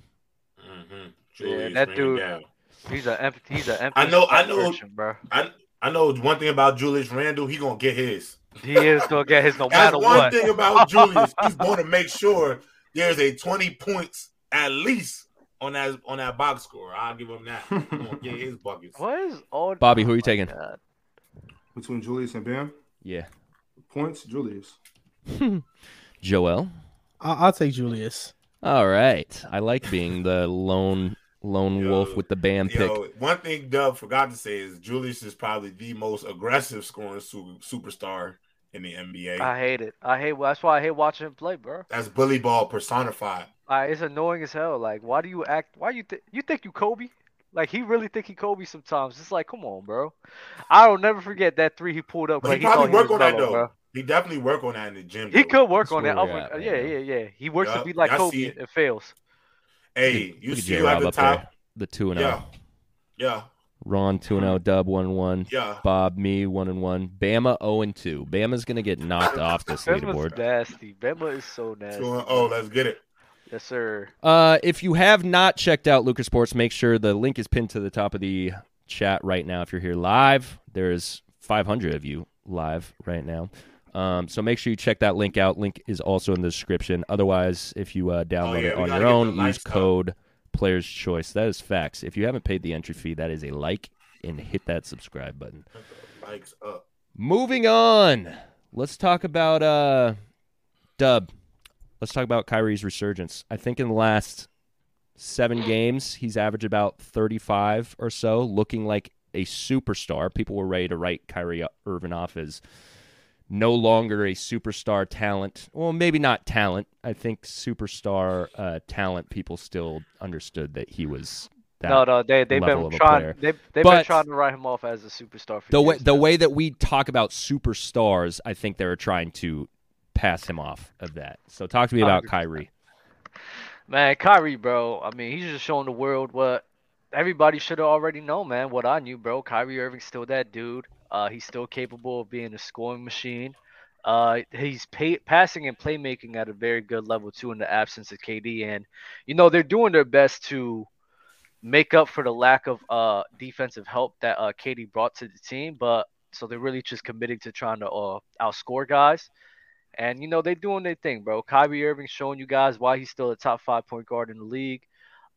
Mm-hmm. Julius
that dude-
down.
He's a empty. He's an empty.
I know- I know-
bro.
I I know one thing about Julius Randle. He gonna get his.
He is gonna get his no
That's
matter
one
what.
thing about [LAUGHS] Julius. He's going to make sure there's a 20 points at least on that on that box score. I'll give him that. Get his buckets.
What is all?
Bobby, who
oh
are you
oh
taking?
God.
Between Julius and Bam,
Yeah.
points Julius. [LAUGHS]
Joel.
I'll, I'll take Julius.
All right. I like being the lone lone
Yo,
wolf with the Bam pick.
One thing Dub forgot to say is Julius is probably the most aggressive scoring su- superstar in the NBA.
I hate it. I hate. That's why I hate watching him play, bro.
That's bully ball personified.
Uh, it's annoying as hell. Like, why do you act? Why you think you think you Kobe? Like he really think he Kobe sometimes. It's like, come on, bro. I don't never forget that three he pulled up.
But
like
he probably
thought
work
was
on that though.
bro.
He definitely work on that in the gym.
He
though.
could work
That's
on that.
where
I'm
we're
like,
at,
yeah, yeah, yeah. He works to
Yup.
be like
I
Kobe.
see
It,
it.
it fails.
Hey, you
Look at
see who
J-Rob
at the
up
top?
there. The two and oh. zero.
Yeah, yeah,
Ron two and zero. Dub one and one.
yeah.
Bob me one and one. Bama zero and two. Bama's gonna get knocked off this
Bama's
leaderboard.
nasty. Bama is so nasty.
Two and- oh, let's get it.
Yes, sir.
Uh, if you have not checked out Lucra Sports, make sure the link is pinned to the top of the chat right now. If you're here live, there's 500 of you live right now. Um, so make sure you check that link out. Link is also in the description. Otherwise, if you uh, download
Oh, yeah,
it on your own, use
likes up.
code Players Choice. That is facts. If you haven't paid the entry fee, that is a like and hit that subscribe button.
Likes up.
Moving on. Let's talk about uh Dub. Let's talk about Kyrie's resurgence. I think in the last seven games, he's averaged about 35 or so, looking like a superstar. People were ready to write Kyrie Irving off as no longer a superstar talent. Well, maybe not talent. I think superstar uh, talent. People still understood that he was that
no, no, they they've been trying. They they've been trying to write him off as a superstar for
the way
years
the
now.
way that we talk about superstars, I think they're trying to pass him off of that. So talk to me about
100%.
Kyrie.
Man, Kyrie, bro. I mean, he's just showing the world what everybody should have already known, man. What I knew, bro. Kyrie Irving's still that dude. Uh, he's still capable of being a scoring machine. Uh, he's pay- passing and playmaking at a very good level too in the absence of KD, and you know they're doing their best to make up for the lack of uh defensive help that uh KD brought to the team. But so they're really just committing to trying to uh outscore guys. And you know they're doing their thing, bro. Kyrie Irving showing you guys why he's still a top five point guard in the league.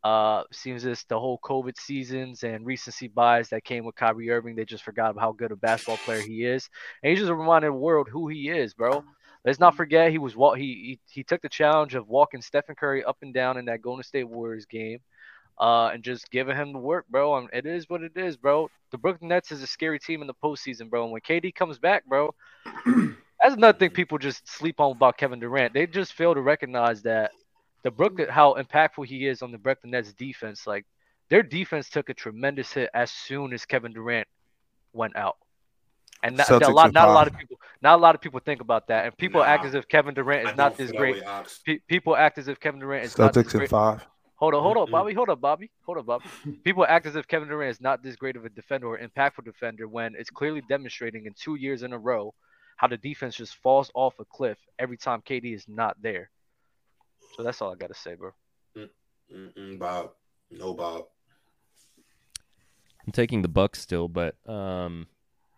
Uh, seems as the whole COVID seasons and recency bias that came with Kyrie Irving, they just forgot how good a basketball player he is, and he's just reminding the world who he is, bro. Let's not forget he was wa- he, he he took the challenge of walking Stephen Curry up and down in that Golden State Warriors game, uh, and just giving him the work, bro. And it is what it is, bro. The Brooklyn Nets is a scary team in the postseason, bro. And when KD comes back, bro, [CLEARS THROAT] that's another thing people just sleep on about Kevin Durant. They just fail to recognize that the Brooklyn, how impactful he is on the Brooklyn Nets defense. Like their defense took a tremendous hit as soon as Kevin Durant went out. And not, a lot, not a lot of people, not a lot of people think about that. And people act as if Kevin Durant is not this great.
that way, Ox.
Pe- people act as if Kevin Durant is not this
Celtics in
great.
five.
Hold on, hold on, Bobby. Hold up, Bobby. Hold up, Bobby. People act as if Kevin Durant is not this great of a defender or impactful defender when it's clearly demonstrating in two years in a row how the defense just falls off a cliff every time KD is not there. So that's all I gotta say, bro.
Mm-mm, Bob. No, Bob.
I'm taking the Bucks still, but um,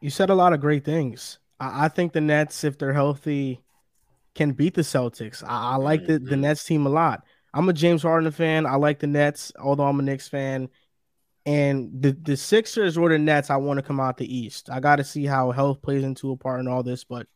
You said a lot of great things. I, I think the Nets, if they're healthy, can beat the Celtics. I, I like the, the
Mhm.
Nets team a lot. I'm a James Harden fan. I like the Nets, although I'm a Knicks fan. And the, the Sixers or the Nets, I want to come out the East. I got to see how health plays into a part in all this. But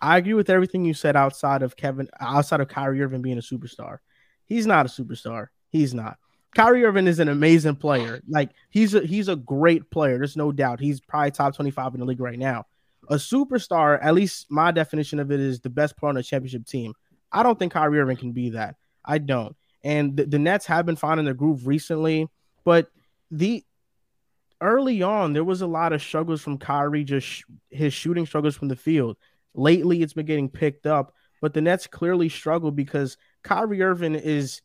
I agree with everything you said outside of Kevin, outside of Kyrie Irving being a superstar. He's not a superstar. He's not. Kyrie Irving is an amazing player. Like he's a he's a great player. There's no doubt. He's probably top 25 in the league right now. A superstar, at least my definition of it is the best player on a championship team. I don't think Kyrie Irving can be that. I don't. And the, the Nets have been finding their groove recently, but the early on there was a lot of struggles from Kyrie, just sh- his shooting struggles from the field. Lately, it's been getting picked up, but the Nets clearly struggle because Kyrie Irving is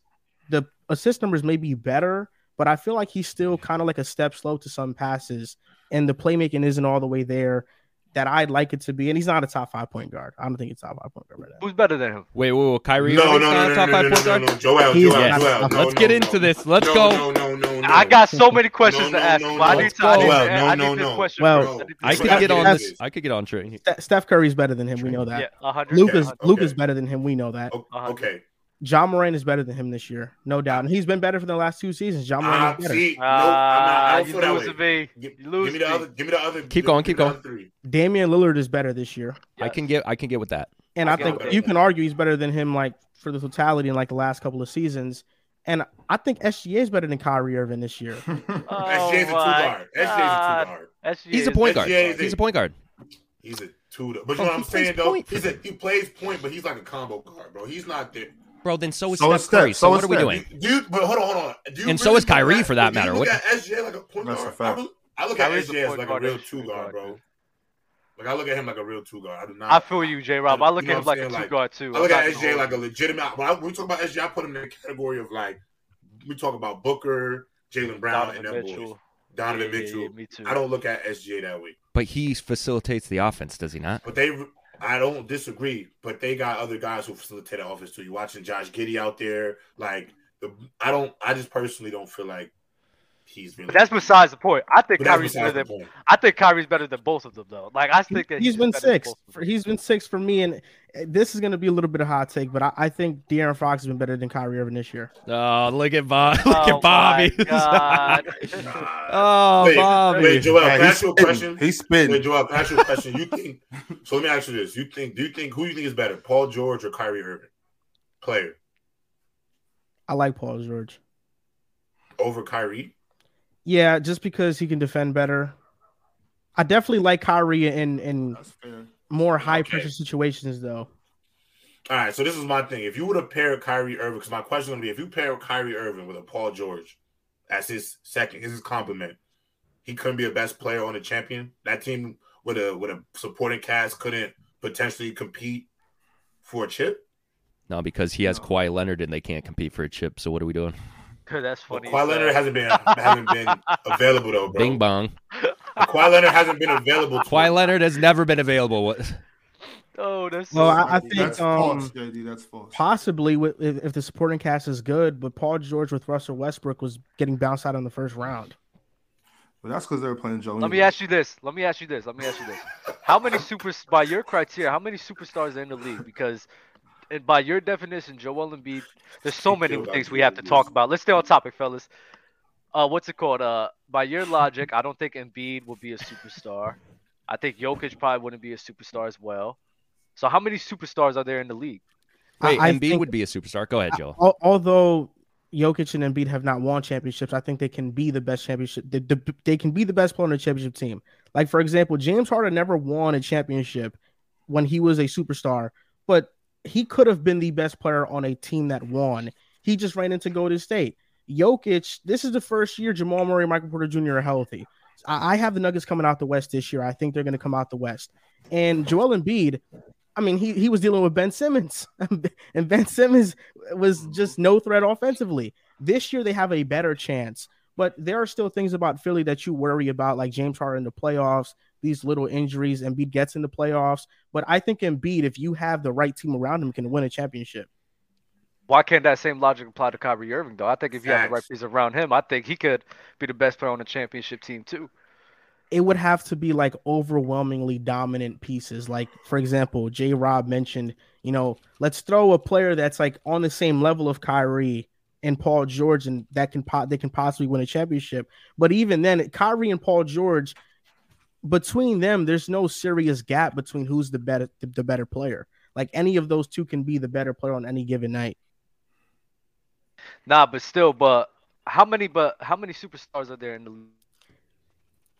the assist numbers may be better, but I feel like he's still kind of like a step slow to some passes, and the playmaking isn't all the way there that I'd like it to be. And he's not a top five point guard. I don't think he's top five point guard right now.
Who's better than him?
wait, wait, wait Kyrie
No, no,
Irving's
no,
not
no,
a top
no,
five
no,
point
no,
guard?
no, Joel,
He's
Joel,
not-
Joel. No,
Let's
no,
get
no.
into this. Let's
no,
go.
No, no, no, no.
I got so many questions
No,
to
no,
ask.
no,
but I
no.
need to. I need,
Joel,
to,
no,
I
no,
need this
no.
question
Well,
first. need
I
this
could
Steph-
get on
Steph-
this. I could get on train.
Ste- Steph Curry's better than him. We know that.
Yeah, a hundred.
Luka is
yeah,
Luka
okay.
is better than him. We know that.
O-. Okay.
Ja Morant is better than him this year, no doubt, and he's been better for the last two seasons. Ja Morant
Ah,
is better.
see, no, I'm
Ah,
not. I don't
you
feel that
losing
way. Give,
You lose
give me the other. Give me the other.
Keep going, keep going.
Three.
Damian Lillard is better this year,
I can get. I can get with that.
and
I
I think you can argue he's better than him, like for the totality in like the last couple of seasons. And I think SGA is better than Kyrie Irving this year. [LAUGHS]
Oh
SJ's a two [LAUGHS]
my
guard. SJ's a two guard.
SGA
He's a point guard.
SGA is
He's
a-
a point guard.
He's a two. But you
Oh,
know what I'm saying though?
point
He's a, he plays point, but he's like a combo guard, bro. He's not there.
Bro, then so is
So
Steph
is Steph.
Curry. So,
So
what
is
are we
Steph.
doing?
Dude, but hold on, hold on. Do you
And so is Kyrie,
look
for that
do you
matter.
Look
What-
at SGA like a point
That's a
guard.
fact.
I, really- I look at
Kyrie's a
SGA as like a real two guard,
guard.
bro. Like I look at him like a real two guard. I do not.
I feel you, J Rob. I look
You know
at him like a
saying?
two guard too.
I look at
not gonna
SGA
hold
like a legitimate. When, I, when we talk about SGA, I put him in the category of like we talk about Booker, Jaylen Brown,
Donovan
and them
Mitchell.
boys. Donovan
Yeah, yeah,
Mitchell.
yeah, me too.
I don't look at SGA that way.
But he facilitates the offense, does he not?
But they, I don't disagree. But they got other guys who facilitate the offense too. You watching Josh Giddey out there, like the. I don't. I just personally don't feel like he's really.
But that's besides the point. I think Kyrie's better than
point.
I think Kyrie's better than both of them though. Like I think that
he's been six. For, he's been six for me, and this is going to be a little bit of hot take, but I, I think De'Aaron Fox has been better than Kyrie Irving this year.
Oh, look at Bob. [LAUGHS] Look
Oh
at Bobby. [LAUGHS] oh,
Wait,
Bobby.
Wait, Joel,
Yeah,
can I
he's
ask you a question?
He's spitting.
Wait, Joel, ask you a question? You think? [LAUGHS] So let me ask you this: You think? Do you think who you think is better, Paul George or Kyrie Irving, player
I like Paul George.
over Kyrie?
Yeah, just because he can defend better. I definitely like Kyrie in in more high
Okay.
pressure situations though.
All right, so this is my thing. If you would have paired Kyrie Irving, because my question would be, if you pair Kyrie Irving with a Paul George as his second, as his compliment, he couldn't be a best player on the champion. That team with a with a supporting cast couldn't potentially compete for a chip.
No, because he has
No.
Kawhi Leonard and they can't compete for a chip. So what are we doing? [LAUGHS]
That's
Well,
funny.
Kawhi Leonard
hell.
hasn't been hasn't been [LAUGHS] available though, bro.
Bing bong.
Kawhi Leonard hasn't been available. to
Kawhi
him.
Leonard has never been available. What?
Oh, that's
Well,
so
I- I
funny.
think,
That's
um,
false, JD. That's false.
Possibly with, if, if the supporting cast is good, but Paul George with Russell Westbrook was getting bounced out in the first round.
But that's because they were playing Joe.
Let me ask you this. Let me ask you this. Let me ask you this. How many super by your criteria? How many superstars are in the league? Because and by your definition, Joel Embiid. There's so many things we have to talk about. Let's stay on topic, fellas. Uh, what's it called? Uh, by your logic, I don't think Embiid will be a superstar. I think Jokic probably wouldn't be a superstar as well. So how many superstars are there in the league?
Wait,
I
Embiid
think-
would be a superstar. Go ahead, Joel.
Al- Although Jokic and Embiid have not won championships, I think they can be the best championship. They, they, they can be the best player on the championship team. Like for example, James Harden never won a championship when he was a superstar, but he could have been the best player on a team that won. He just ran into Golden State. Jokic, this is the first year Jamal Murray Michael Porter Jr. are healthy. I, I have the Nuggets coming out the West this year. I think they're going to come out the West. And Joel Embiid, I mean, he, he was dealing with Ben Simmons, [LAUGHS] and Ben Simmons was just no threat offensively. This year, they have a better chance, but there are still things about Philly that you worry about, like James Harden in the playoffs, these little injuries. And Embiid gets in the playoffs, but I think Embiid, if you have the right team around him, can win a championship.
Why can't that same logic apply to Kyrie Irving though? I think if you have the right
Facts.
piece around him, I think he could be the best player on the championship team too.
It would have to be like overwhelmingly dominant pieces. Like, for example, J. Rob mentioned, you know, let's throw a player that's like on the same level of Kyrie and Paul George, and that can po- they can possibly win a championship. But even then, Kyrie and Paul George, between them, there's no serious gap between who's the better the, the better player. Like any of those two can be the better player on any given night.
Nah, but still, but how many but how many superstars are there in the league?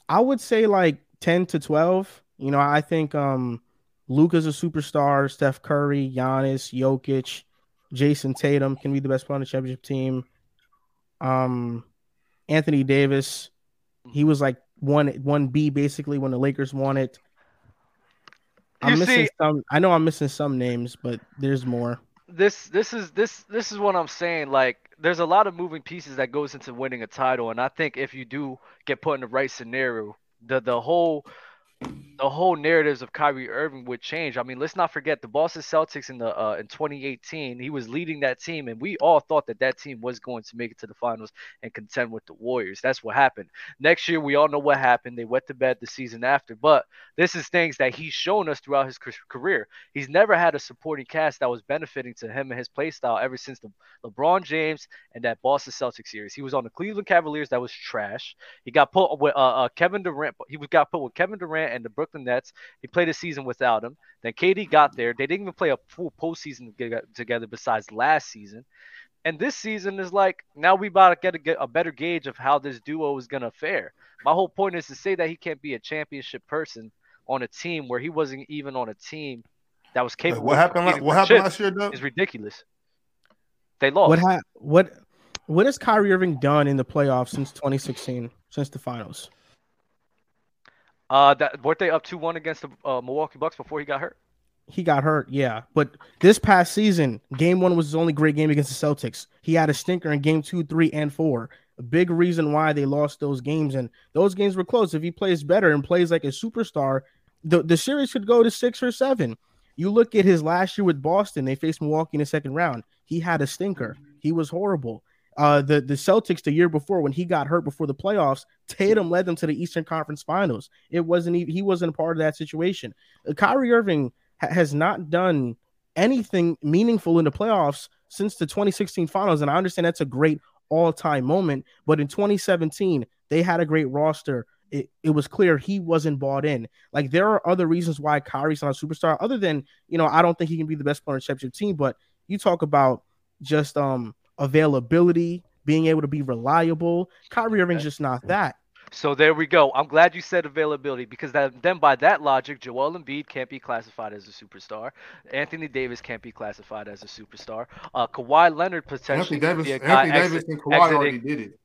I would say like 10 to 12. You know, I think um Luka's a superstar, Steph Curry, Giannis, Jokic, Jayson Tatum can be the best player on the championship team. Um Anthony Davis, he was like one one B basically when the Lakers won it. I'm
You
missing
see-
some I know I'm missing some names, but there's more.
this this is this this is what I'm saying. Like, there's a lot of moving pieces that goes into winning a title, and I think if you do get put in the right scenario, the the whole the whole narratives of Kyrie Irving would change. I mean, let's not forget the Boston Celtics in the uh, in 2018. He was leading that team, and we all thought that that team was going to make it to the finals and contend with the Warriors. That's what happened. Next year, we all know what happened. They went to bed the season after, but this is things that he's shown us throughout his career. He's never had a supporting cast that was benefiting to him and his play style ever since the LeBron James and that Boston Celtics series. He was on the Cleveland Cavaliers that was trash. He got put with uh, uh, Kevin Durant. He was got put with Kevin Durant and the Brooklyn Nets. He played a season without him. Then KD got there. They didn't even play a full postseason toge- together besides last season. And this season is like now we about to get a, get a better gauge of how this duo is gonna fare. My whole point is to say that he can't be a championship person on a team where he wasn't even on a team that was capable.
what happened?
competing
What happened last year, Doug?
Is ridiculous. They lost.
What ha- what what has Kyrie Irving done in the playoffs since 2016, since the finals?
Uh, that weren't they up two one against the uh, Milwaukee Bucks before he got hurt?
He got hurt, yeah. But this past season, game one was his only great game against the Celtics. He had a stinker in game two, three, and four. A big reason why they lost those games. And those games were close. If he plays better and plays like a superstar, the, the series could go to six or seven. You look at his last year with Boston, they faced Milwaukee in the second round. He had a stinker. He was horrible. Uh, the the Celtics the year before when he got hurt before the playoffs, Tatum led them to the Eastern Conference Finals. It wasn't even, he wasn't a part of that situation. Uh, Kyrie Irving ha- has not done anything meaningful in the playoffs since the 2016 Finals, and I understand that's a great all time moment. But in 2017, they had a great roster. It, it was clear he wasn't bought in. Like there are other reasons why Kyrie's not a superstar, other than you know I don't think he can be the best player the championship team. But you talk about just um availability, being able to be reliable. Kyrie Irving's just not that.
So there we go. I'm glad you said availability because that, then by that logic, Joel Embiid can't be classified as a superstar. Anthony Davis can't be classified as a superstar. Uh, Kawhi Leonard potentially
Anthony
could
Davis,
be a guy
Anthony Davis and Kawhi already did it.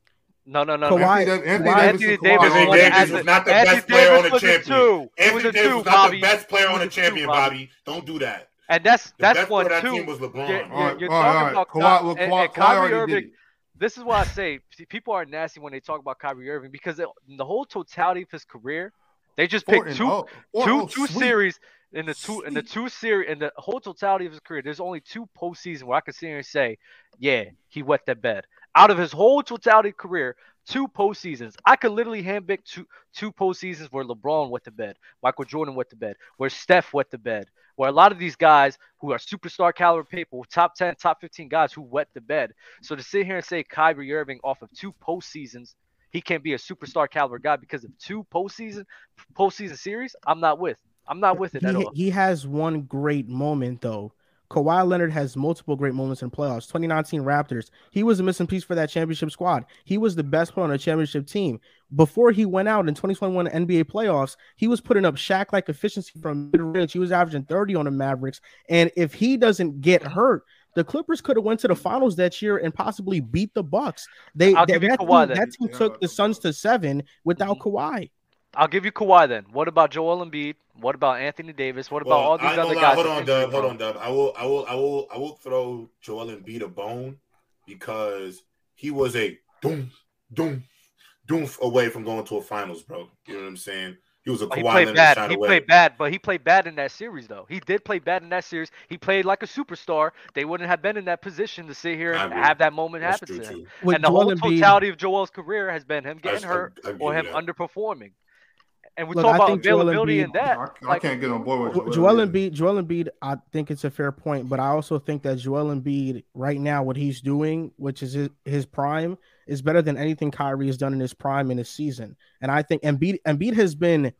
No, no, no.
Kawhi-
no.
Anthony, Davis, Anthony,
Kawhi-
Davis,
Anthony
and
Davis
Kawhi
Anthony
won
already
it
Davis
as
did
was
a-
not the
Anthony
best player on the
was
champion.
two. He was
Anthony Davis
two,
was not the best player on the
was a two,
champion,
Bobby.
Bobby. Don't do that.
And that's
The
that's
best
one
player that
too.
team was LeBron.
You're,
All right,
you're
all right,
talking
all right.
about
Kawhi-
Ky- and-
Kawhi-
and
Kawhi
Kyrie Irving. This is why I say see, people are nasty when they talk about Kyrie Irving because it, the whole totality of his career, they just
Four
picked
and
two
oh, four
two
oh,
two
sweet.
series in the two in the two series in the whole totality of his career. There's only two postseason where I can sit here and say, yeah, he wet that bed. Out of his whole totality career, two postseasons. I could literally handpick two two postseasons where LeBron wet the bed, Michael Jordan wet the bed, where Steph wet the bed, where a lot of these guys who are superstar caliber people, top 10, top 15 guys who wet the bed. So to sit here and say Kyrie Irving off of two postseasons, he can't be a superstar caliber guy because of two postseason postseason series, I'm not with. I'm not with it at all.
he has one great moment though. Kawhi Leonard has multiple great moments in playoffs. 2019 Raptors, he was a missing piece for that championship squad. He was the best player on a championship team. Before he went out in 2021 NBA playoffs, he was putting up Shaq like efficiency from mid range. He was averaging 30 on the Mavericks. And if he doesn't get hurt, the Clippers could have went to the finals that year and possibly beat the Bucks. They
I'll
that,
give you Kawhi
team, that team took the Suns to seven without mm-hmm. Kawhi.
I'll give you Kawhi then. What about Joel Embiid? What about Anthony Davis? What about
Well,
all these
I
other
gonna
guys?
Hold on, Dub. Hold on, Dub. I will, I will, I will, I will throw Joel Embiid a bone because he was a doom, doom, doom away from going to a finals, bro. You know what I'm saying? He was a
He
Kawhi
played
Leonard
bad. He
away.
played bad, but he played bad in that series, though. He did play bad in that series. He played like a superstar. They wouldn't have been in that position to sit here and have that moment
That's
happen to him.
too.
With
and the
Joel
whole
Embiid-
totality of Joel's career has been him
I-
getting
I-
hurt
I agree
or him
that.
underperforming. And we
Look,
talk
I
about
think Joel
availability
Embiid-
and that.
I, I
like,
can't get on board with Joel
Joel
Embiid.
Embiid, Joel Embiid, I think it's a fair point, but I also think that Joel Embiid right now, what he's doing, which is his, his prime, is better than anything Kyrie has done in his prime in his season. And I think Embiid, Embiid has been,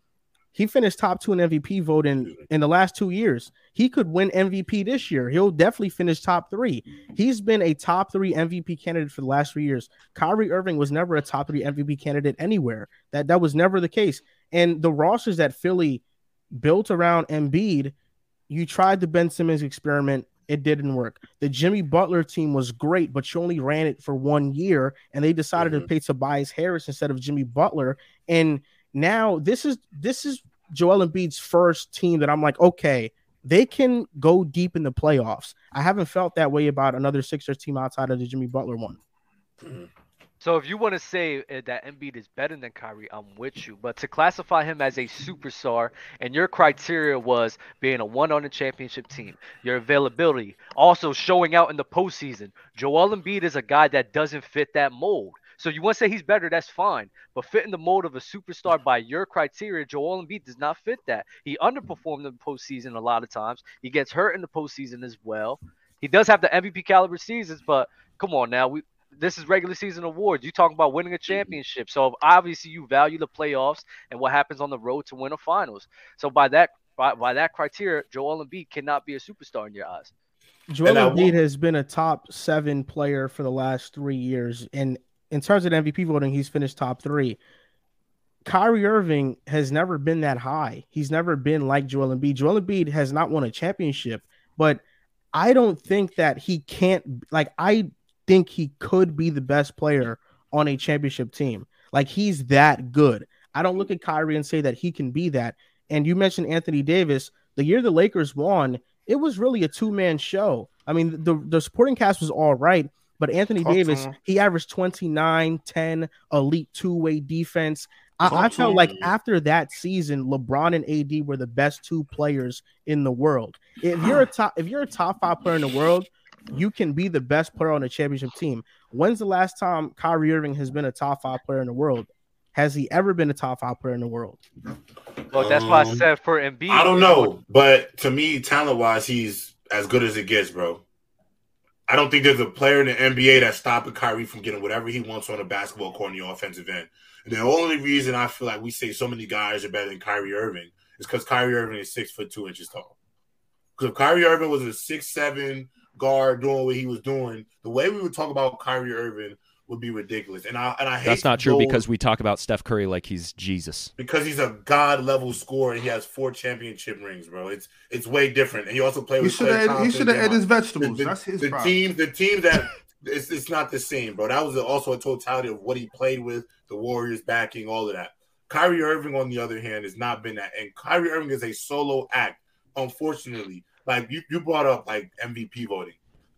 he finished top two in MVP vote in, in the last two years. He could win MVP this year. He'll definitely finish top three. He's been a top three MVP candidate for the last three years. Kyrie Irving was never a top three MVP candidate anywhere. That that was never the case. And the rosters that Philly built around Embiid, you tried the Ben Simmons experiment. It didn't work. The Jimmy Butler team was great, but you only ran it for one year, and they decided to
Mhm.
pay Tobias Harris instead of Jimmy Butler. And now this is this is Joel Embiid's first team that I'm like, okay, they can go deep in the playoffs. I haven't felt that way about another Sixers team outside of the Jimmy Butler one.
So if you want to say uh, that Embiid is better than Kyrie, I'm with you. But to classify him as a superstar, and your criteria was being a one on the championship team, your availability, also showing out in the postseason. Joel Embiid is a guy that doesn't fit that mold. So you want to say he's better, that's fine. But fitting the mold of a superstar by your criteria, Joel Embiid does not fit that. He underperformed in the postseason a lot of times. He gets hurt in the postseason as well. He does have the MVP caliber seasons, but come on now, we this is regular season awards. You talking about winning a championship. So obviously you value the playoffs and what happens on the road to win a finals. So by that by, by that criteria, Joel Embiid cannot be a superstar in your eyes.
Joel
And
Embiid has been a top seven player for the last three years, and in terms of MVP voting, he's finished top three. Kyrie Irving has never been that high. He's never been like Joel Embiid. Joel Embiid has not won a championship, but I don't think that he can't. Like, I think he could be the best player on a championship team. Like, he's that good. I don't look at Kyrie and say that he can be that. And you mentioned Anthony Davis. The year the Lakers won, it was really a two man show. I mean, the, the supporting cast was all right, but Anthony
Talk
Davis, he averaged 29, 10, elite two way defense. I, I felt like after that season, LeBron and AD were the best two players in the world. If you're a [SIGHS] top, if you're a top five player in the world, you can be the best player on a championship team. When's the last time Kyrie Irving has been a top five player in the world? Has he ever been a top five player in the world?
Well, that's why I
Um,
said for Embiid.
I don't know, but to me, talent wise, he's as good as it gets, bro. I don't think there's a player in the NBA that's stopping Kyrie from getting whatever he wants on a basketball court on the offensive end. And the only reason I feel like we say so many guys are better than Kyrie Irving is because Kyrie Irving is six foot two inches tall. Because if Kyrie Irving was a six seven guard doing what he was doing, the way we would talk about Kyrie Irving would be ridiculous. And I and I hate
That's not true because we talk about Steph Curry like he's Jesus.
because he's a god level scorer and he has four championship rings, bro. It's it's way different. And he also played
He
with
should have. He should have
and
ate his
the,
vegetables.
the,
That's his
the
problem.
team. The team that [LAUGHS] it's, it's not the same, bro. That was also a totality of what he played with, the Warriors backing, all of that. Kyrie Irving, on the other hand, has not been that. And Kyrie Irving is a solo act, unfortunately. Like you, you brought up like MVP voting.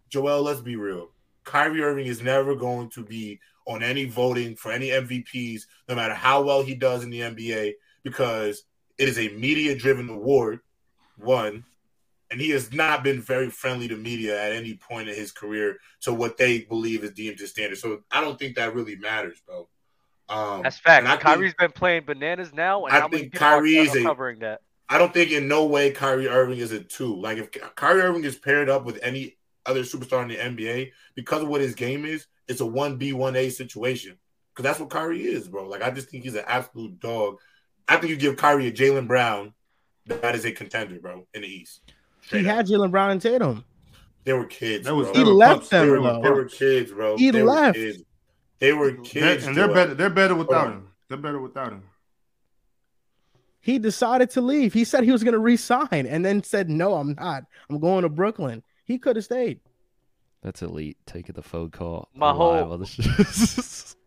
Joel, let's be real. Kyrie Irving is never going to be on any voting for any MVPs, no matter how well he does in the NBA, because it is a media driven award, one, and he has not been very friendly to media at any point in his career to what they believe is deemed his standard. So I don't think that really matters, bro. Um,
That's fact.
and I think-
Kyrie's been playing bananas now, and
I think Kyrie is a-
covering that?
I don't think in no way Kyrie Irving is a two. Like if Kyrie Irving is paired up with any other superstar in the NBA because of what his game is, it's a one B one A situation. Because that's what Kyrie is, bro. Like I just think he's an absolute dog. I think you give Kyrie a Jaylen Brown, that is a contender, bro, in the East.
He
up.
had Jaylen Brown and Tatum.
they were kids.
That was-
bro.
He
They were
left
pups.
them
they, were,
though.
they were kids, bro.
He
they Were
left.
kids. They were kids,
and they're
Joel.
better. They're better without
on.
him. They're better without him.
He decided to leave. He said he was going to resign and then said, No, I'm not. I'm going to Brooklyn. He could have stayed.
That's elite. Taking the phone call.
My whole-
live on the sh- [LAUGHS]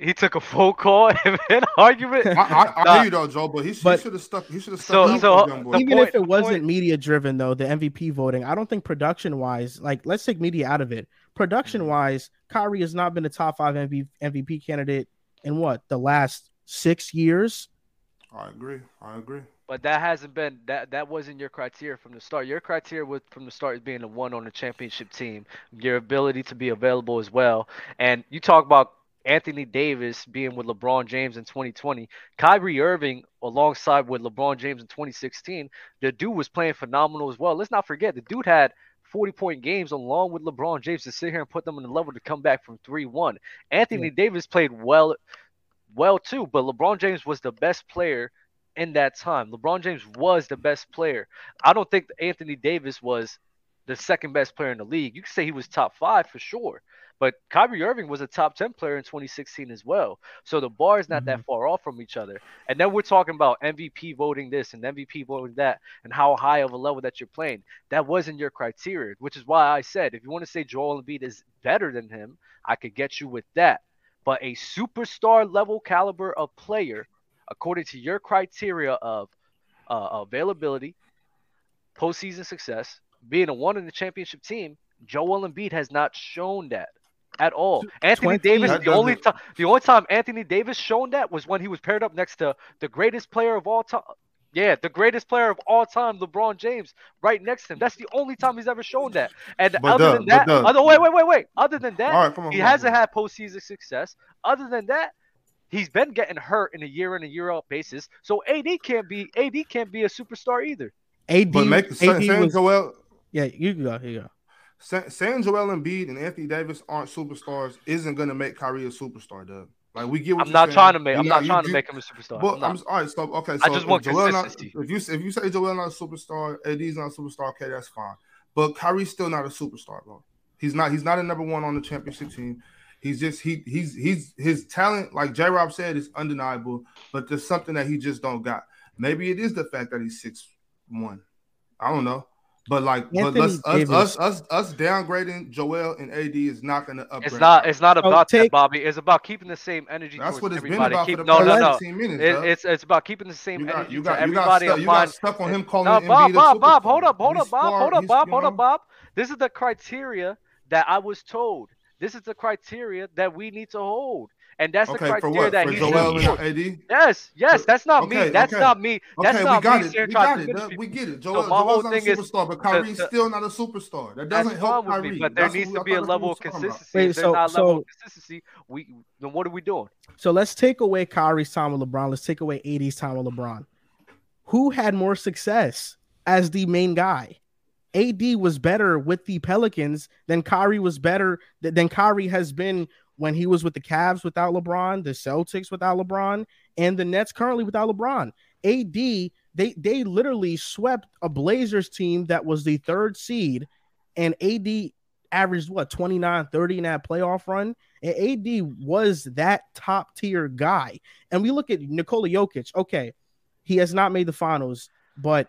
He took a phone call [LAUGHS] and an argument.
I, I, I
Nah.
hear you though, Joe, but he,
But-
should have stuck. He should have stuck
so,
up with young boy.
the
Even
point-
if it wasn't
point-
media driven, though, the MVP voting, I don't think production wise, like, let's take media out of it. Production wise, Kyrie has not been a top five MV, MVP candidate in what, the last six years?
I agree. I agree.
But that hasn't been that that wasn't your criteria from the start. Your criteria was from the start is being the one on the championship team, your ability to be available as well. And you talk about Anthony Davis being with LeBron James in 2020, Kyrie Irving alongside with LeBron James in 2016, the dude was playing phenomenal as well. Let's not forget the dude had 40 point games along with LeBron James to sit here and put them on the level to come back from 3-1. Anthony Davis played well well too, but LeBron James was the best player in that time. LeBron James was the best player. I don't think Anthony Davis was the second best player in the league. You could say he was top five for sure, but Kyrie Irving was a top 10 player in 2016 as well. So the bar is not that mm-hmm. far off from each other. And then we're talking about MVP voting this and MVP voting that and how high of a level that you're playing. That wasn't your criteria, which is why I said if you want to say Joel Embiid is better than him, I could get you with that. But a superstar level caliber of player, according to your criteria of uh, availability, postseason success, being a one in the championship team, Joel Embiid has not shown that at all. Anthony
20
Davis, the only time, the only time Anthony Davis shown that was when he was paired up next to the greatest player of all time. Yeah, the greatest player of all time, LeBron James, right next to him. That's the only time he's ever shown that. And
But
other
Doug,
than that,
but
other wait, wait, wait, wait. Other than that,
All right, come on.
he
on,
hasn't
come on.
had postseason success. Other than that, he's been getting hurt in a year in a year out basis. So AD can't be AD can't be a superstar either.
AD,
But make
AD
saying, saying
was,
Joel,
yeah, you can go. Here you go.
say- saying Joel Embiid and Anthony Davis aren't superstars isn't gonna make Kyrie a superstar, Doug. Like we get what
I'm not
saying.
trying to make I'm not trying to make him a superstar.
Well,
I'm.
I'm all right. So okay, so
I just
if
want
Joel not, if you if you say Joel not a superstar, AD's not a superstar, okay, that's fine. But Kyrie's still not a superstar, bro. He's not. He's not a number one on the championship team. He's just he he's he's his talent, like J Rob said, is undeniable, but there's something that he just don't got. Maybe it is the fact that he's six one. I don't know. But like,
Anthony
but let's, us,
Davis.
us us us downgrading Joel and AD is not going to upgrade.
It's not. It's not
Oh,
about
take-
that, Bobby. It's about keeping the same energy.
That's what it's been about
Keep,
for the
no,
past
no, no.
15 minutes.
It, it's it's about keeping the same
you got
energy
you
to
got you got
everybody.
stuck,
and
you got
find-
stuck on him calling
No,
Embiid
Bob,
a
Bob, Bob,
superstar.
hold up, hold up, Bob,
smart,
hold up, Bob, hold up. Bob. This is the criteria that I was told. This is the criteria that we need to hold, and that's the
Okay, for
criteria
what?
that
For
he
Joel
should
and
be.
AD?
Yes, yes,
So-
that's not
okay,
me. That's
okay.
not me. That's
Okay,
not
we got
me
it. We got it.
finish
dog.
people.
We get it. Joel,
my whole
Joel's not a
thing is
superstar, but
to-
Kyrie's
to-
still not a superstar. That doesn't help
fine with me,
Kyrie.
but there
That's
needs to be a level of
we was talking about.
consistency.
Wait,
if
so-
not a level
so-
of consistency, we then what are we doing?
So let's take away Kyrie's time with LeBron. Let's take away AD's time with LeBron. Who had more success as the main guy? AD was better with the Pelicans than Kyrie was better than Kyrie has been when he was with the Cavs without LeBron, the Celtics without LeBron, and the Nets currently without LeBron. AD, they they literally swept a Blazers team that was the third seed, and AD averaged what 29 30 in that playoff run. And AD was that top tier guy. And we look at Nikola Jokic. Okay, he has not made the finals, but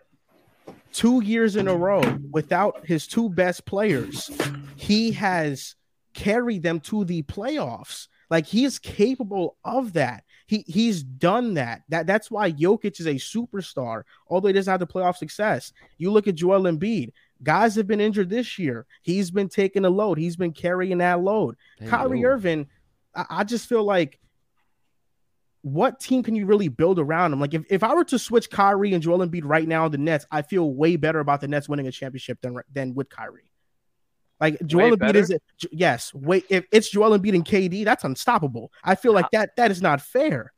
two years in a row without his two best players, he has carried them to the playoffs. Like he is capable of that. He he's done that. That that's why Jokic is a superstar, although he doesn't have the playoff success. You look at Joel Embiid. Guys have been injured this year. He's been taking a load. He's been carrying that load.
Hey,
Kyrie. Irving, I, I just feel like what team can you really build around him? Like if, if I were to switch Kyrie and Joel Embiid right now the Nets, I feel way better about the Nets winning a championship than than with Kyrie. Like Joel Embiid
better?
is yes, wait if it's Joel Embiid and KD, that's unstoppable. I feel like that that is not fair.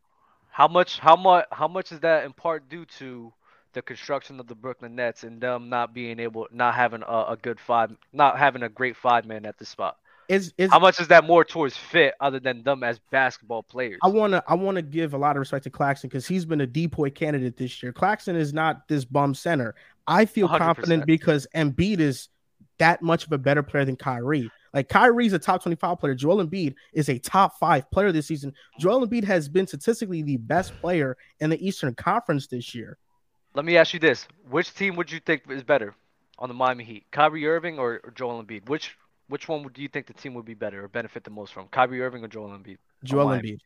How much? How much? How much is that in part due to the construction of the Brooklyn Nets and them not being able, not having a, a good five, not having a great five man at the spot?
Is is
How much is that more towards fit, other than them as basketball players?
I want to I want to give a lot of respect to Claxton because he's been a DPOY candidate this year. Claxton is not this bum center. I feel
100%.
confident because Embiid is that much of a better player than Kyrie. Like Kyrie's a top 25 player. Joel Embiid is a top five player this season. Joel Embiid has been statistically the best player in the Eastern Conference this year.
Let me ask you this: Which team would you think is better on the Miami Heat, Kyrie Irving or, or Joel Embiid? Which which one would, do you think the team would be better or benefit the most from, Kyrie Irving or Joel Embiid?
Joel
Miami.
Embiid.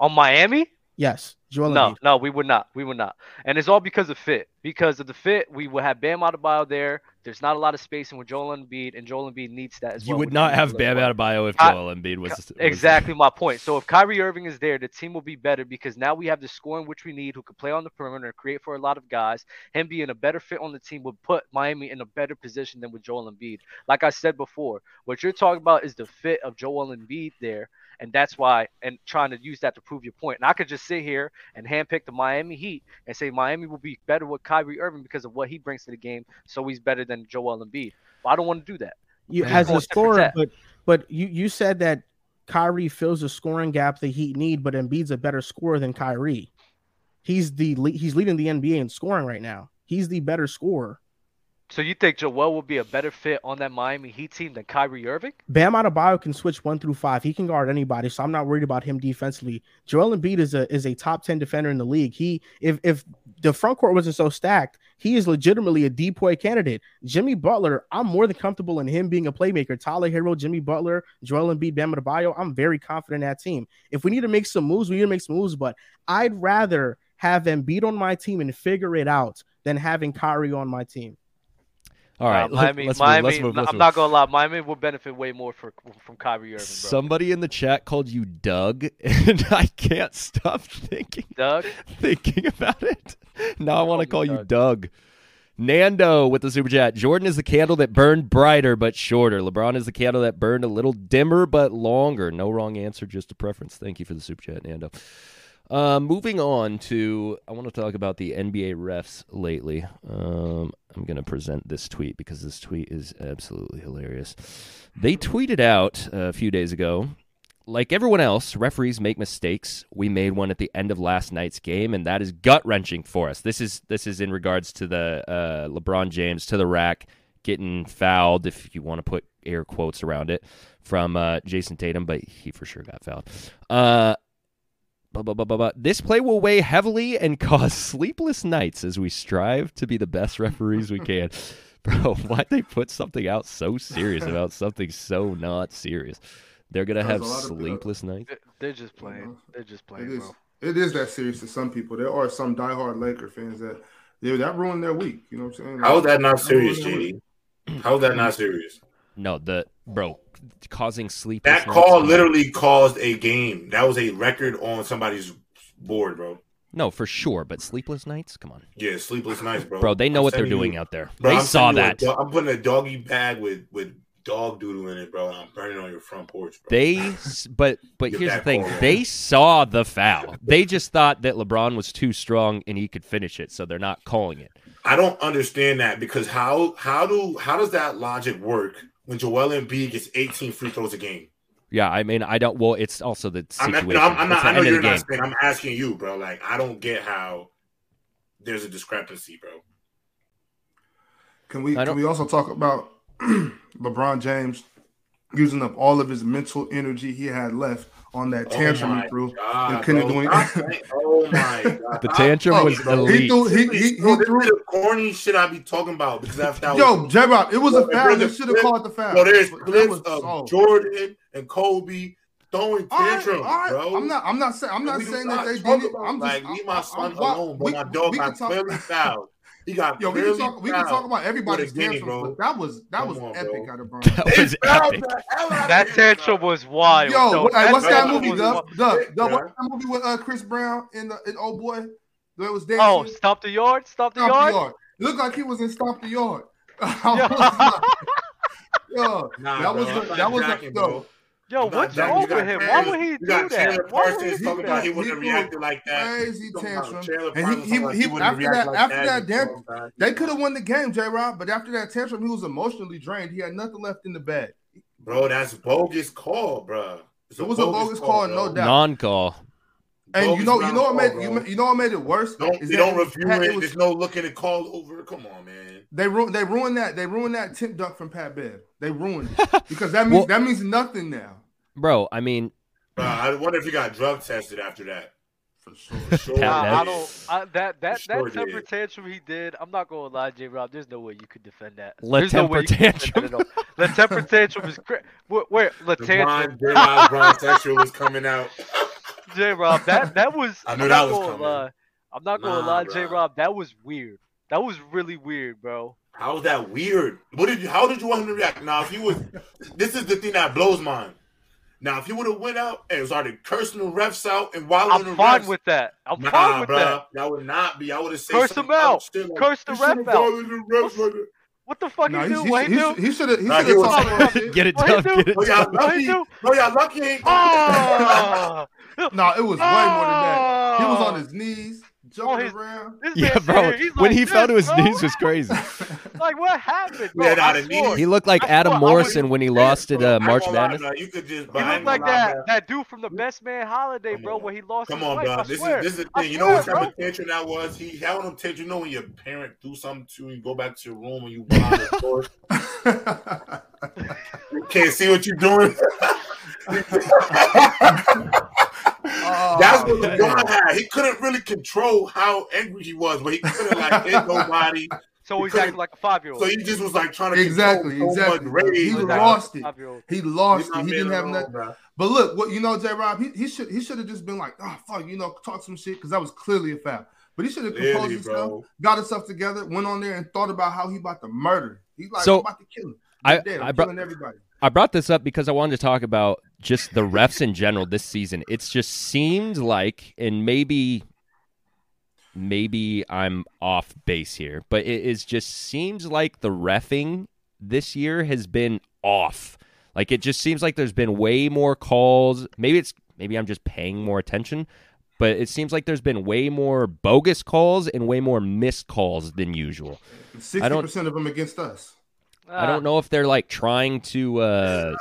On Miami?
Yes, Joel
No,
Embiid.
no, we would not. We would not. And it's all because of fit. Because of the fit, we would have Bam Adebayo there. There's not a lot of spacing with Joel Embiid, and Joel Embiid needs that as
You
well.
You
would
not have Bam
to look
Adebayo if
I-
Joel Embiid was, was
Exactly my point. So if Kyrie Irving is there, the team will be better because now we have the scoring which we need, who can play on the perimeter, create for a lot of guys. Him being a better fit on the team would put Miami in a better position than with Joel Embiid. Like I said before, what you're talking about is the fit of Joel Embiid there, and that's why, and trying to use that to prove your point. And I could just sit here and handpick the Miami Heat and say Miami will be better with Kyrie Irving because of what he brings to the game, so he's better than Joel Embiid. But I don't want to do that.
You as a scorer, but but you you said that Kyrie fills the scoring gap the Heat need, but Embiid's a better scorer than Kyrie. He's the he's leading the NBA in scoring right now. He's the better scorer.
So you think Joel will be a better fit on that Miami Heat team than Kyrie Irving?
Bam Adebayo can switch one through five. He can guard anybody, so I'm not worried about him defensively. Joel Embiid is a is a top ten defender in the league. He if if the front court wasn't so stacked, he is legitimately a DPOY candidate. Jimmy Butler, I'm more than comfortable in him being a playmaker. Tyler Herro, Jimmy Butler, Joel Embiid, Bam Adebayo. I'm very confident in that team. If we need to make some moves, we need to make some moves. But I'd rather have Embiid on my team and figure it out than having Kyrie on my team.
All right,
Uh, Miami.
let's move, let's move, let's
I'm
move.
not gonna lie. Miami will benefit way more for, from Kyrie Irving, bro.
Somebody in the chat called you Doug, [LAUGHS] and I can't stop thinking
Doug,
thinking about it. Now I want to Call
me
you Doug. Nando with the super chat. Jordan is the candle that burned brighter but shorter. LeBron is the candle that burned a little dimmer but longer. No wrong answer, just a preference. Thank you for the super chat, Nando. Uh, moving on to, I want to talk about the NBA refs lately. Um, I'm going to present this tweet because this tweet is absolutely hilarious. They tweeted out a few days ago like everyone else, referees make mistakes. We made one at the end of last night's game, and that is gut wrenching for us. This is this is in regards to the uh, LeBron James to the rack getting fouled, if you want to put air quotes around it, from uh, Jayson Tatum, but he for sure got fouled. Uh, blah, blah, blah, blah, blah. This play will weigh heavily and [LAUGHS] cause sleepless nights as we strive to be the best referees we can. [LAUGHS] Bro, why'd they put something out so serious about something so not serious? They're gonna
There's
have
a lot of- uh,
sleepless nights.
They- They're just playing.
know,
They're just playing,
is.
bro.
It is that serious to some people. There are some diehard Laker fans that yeah, that ruined their week. You know what I'm saying?
How is that not serious, JD? How is that not mm. serious?
No, the bro causing sleep.
That call literally caused a game. That was a record on somebody's board, bro.
No, for sure, but sleepless nights. Come on,
Yeah, sleepless nights, bro.
bro. They know
I'm
what they're doing
you-
out there.
Bro,
they
I'm
saw
sending you a
that.
I'm putting a doggy bag with with dog doodle in it, bro. And I'm burning on your front porch, bro.
They, [LAUGHS] but but here's the thing: they saw the foul. They just thought that LeBron was too strong and he could finish it, so they're not calling it.
I don't understand that because how how do how does that logic work when Joel Embiid gets 18 free throws a game?
Yeah, I mean, I don't. Well, it's also the
I'm,
situation.
not, I'm, I'm not.
the
I know you're not saying. I'm asking you, bro. Like I don't get how there's a discrepancy, bro.
Can we can we also talk about [CLEARS THROAT] LeBron James using up all of his mental energy he had left on that oh tantrum
oh
he threw?
God,
and couldn't
bro.
do it.
Stop saying- oh my [LAUGHS] god.
The tantrum
Oh,
was
bro,
elite.
He threw he he, he
Bro,
threw
the corny shit I be talking about because after that
Yo, J Rob, it was a
Bro,
foul.
there's
They
a
should have
clip-
called the foul.
Bro, there's
But that
clips
was
of
so-
Jordan and Kobe throwing
All right,
tantrums,
all right.
bro.
I'm not. I'm not saying. I'm not saying that they did it. I'm just.
like leave my
I'm-
son
I'm- I'm-
alone, bro.
we-
my dog got
can talk-
clearly fouled. [LAUGHS] He got
Yo, we
clearly
can talk. We can talk about everybody's
for game, bro.
but that was that
Come
was
on,
epic
bro.
out of [LAUGHS] Brown.
That
They
was
fouled
epic.
the hell out of
That tantrum was wild.
Yo,
No,
what, hey, what's that
tantrum
movie,
was
Dub?
wild.
Dub, Dub, what's that movie with uh, Chris Brown and the and old boy? That was dancing.
Oh, stomp the yard, stomp the
Stomp the
yard.
yard. It looked like he was in Stomp the Yard. [LAUGHS]
Yeah.
Yo,
Nah,
that was
bro,
the,
I'm
that was
jacking,
the,
bro.
yo,
Yo, what's
jacking.
wrong
You got
with him? Why would he
you
do
got
that?
Chandler
Why would
Parsons
he
talking
do
about he
that?
wouldn't have
He
reacted like that.
crazy
Talking about
tantrum. And he,
Parsons
he, he,
wouldn't
after that,
like
after that,
You
damn,
know what I'm saying?
they could have won the game, J. Rob. But after that tantrum, he was emotionally drained. He had nothing left in the bag.
Bro, that's bogus call, bro. It's
It was a bogus call, no doubt.
Non-call.
And you know, you know what made
bro.
you, you know what made it worse?
Don't
is
you don't review
Pat-
it?
it was-
There's no looking at call over. Come on, man.
They ruined they ruined that they ruined that tip duck from Pat Bev. They ruined it [LAUGHS] because that means
Well-
that means nothing now.
Bro, I mean,
Bro, I wonder if he got drug tested after that.
For sure.
For sure.
Pat
Nah, I don't. I, that that
Sure
that temper
did.
tantrum he did. I'm not gonna lie, J. Rob. There's no way you could defend that.
Le
There's no way
temper
you could defend
tantrum.
it at all. The temper tantrum is cra- where, where Le tantrum.
Draymond, Draymond's Brown sexual was coming out. [LAUGHS]
J. Rob, that that was.
I knew
I'm
that was
gonna
coming.
lie. I'm not gonna
Nah,
lie, J. Rob. That was weird. That was really weird, bro.
How was that weird? What did you? How did you want him to react? Now, if he was, this is the thing that blows mine. Now, if he would have went out and started cursing the refs out and wilding the
I'm fine
refs,
with that. I'm
nah,
fine with
bro,
that.
that would not be. I would have said
Curse
some
him out.
like,
Curse the
"You should've
ref out."
the refs like.
What the fuck
Nah,
he
he's-
do?
he
What he
should-
do?
he should have he
Nah,
should have
was-
talked about shit.
get it done. Get it
Oh, y'all
done.
What he
lucky.
do?
No, y'all lucky ain't.
Ah!
No, it was way more than that. He was
Ah!
on his knees, jumping
his-
around.
This
Yeah, bro.
here,
When
like
he fell to his
bro.
knees was crazy. [LAUGHS]
Like what happened? Bro?
Yeah,
I
the
He looked like
I
Adam
swear, I
Morrison when he lost at uh, March
gonna lie,
Madness.
You could just.
He looked like that
bro.
that dude from the Best Man Holiday,
Come
bro,
on.
when he lost
Come
his
on,
wife.
bro.
I
This is this is the
I
thing. You know what
swear,
type
bro.
of tantrum that was? He had one of them tantrum. You know when your parent do something to you, you go back to your room and you walk the door. You can't see what you're doing. [LAUGHS] [LAUGHS] Oh, That's what LeBron had. He couldn't really control how angry he was, but he couldn't like hit [LAUGHS] nobody.
So he's
couldn't-
acting like a five year old.
So he just was like trying to
Exactly,
control so
exactly,
much rage.
He
He's
Like,
lost
like a
it. he lost it. He didn't have
alone,
nothing.
bro.
But look, what you know, J. Rob, he, he should he should have just been like, oh fuck, you know, talk some shit because that was clearly a foul. But he should have composed
Clearly,
himself,
bro.
got himself together, went on there and thought about how he about to murder. He's like,
So,
I'm about to kill him.
I-
I'm dead. I'm
I brought-
killing everybody.
I brought this up because I wanted to talk about just the refs in general this season. It's just seemed like, and maybe, maybe I'm off base here, but it is just seems like the refing this year has been off. Like it just seems like there's been way more calls. Maybe it's maybe I'm just paying more attention, but it seems like there's been way more bogus calls and way more missed calls than usual.
Sixty percent of them against us.
I don't know if they're like trying to uh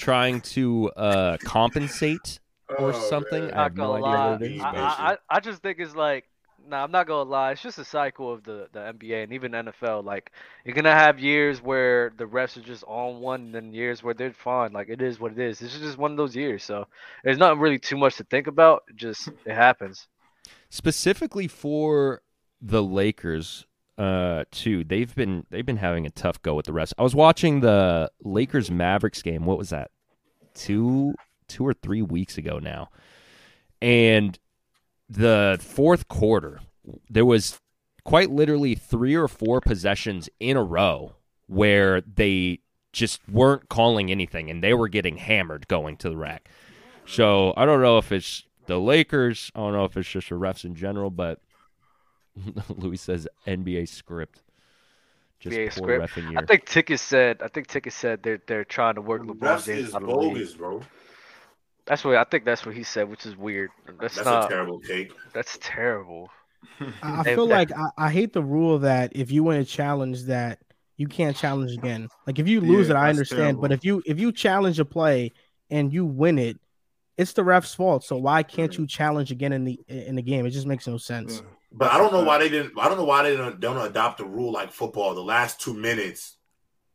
trying to uh compensate or
Oh,
something.
man.
I have
Not
no
gonna
idea
lie.
what it is.
I, I, I I just think it's like Nah, I'm not gonna lie. It's just a cycle of the, the NBA and even NFL. Like you're gonna have years where the refs are just on one, and then years where they're fine. Like it is what it is. This is just one of those years. So there's not really too much to think about. It just it happens.
specifically for the Lakers uh too they've been they've been having a tough go with the refs. I was watching the Lakers Mavericks game what was that 2 2 or 3 weeks ago now and the fourth quarter there was quite literally 3 or 4 possessions in a row where they just weren't calling anything and they were getting hammered going to the rack. So I don't know if it's the Lakers. I don't know if it's just the refs in general, but [LAUGHS] Louis says NBA script. Just
NBA
poor
script.
year.
I think Ticket said. I think Ticket said they're they're trying to work LeBron
Refs
James out of the league.
bogus, bro.
That's what I think. That's what he said, which is weird. That's,
That's
not.
a terrible take.
That's terrible. [LAUGHS]
I I feel like I, I hate the rule that if you win a challenge that you can't challenge again. Like if you lose
Yeah,
it, I
that's
understand. But if you if you challenge a play and you win it, it's the ref's fault. So why can't you challenge again in the in the game? It just makes no sense.
Yeah.
But I don't know why they didn't. I don't know why they don't, don't adopt a rule like football. The last two minutes,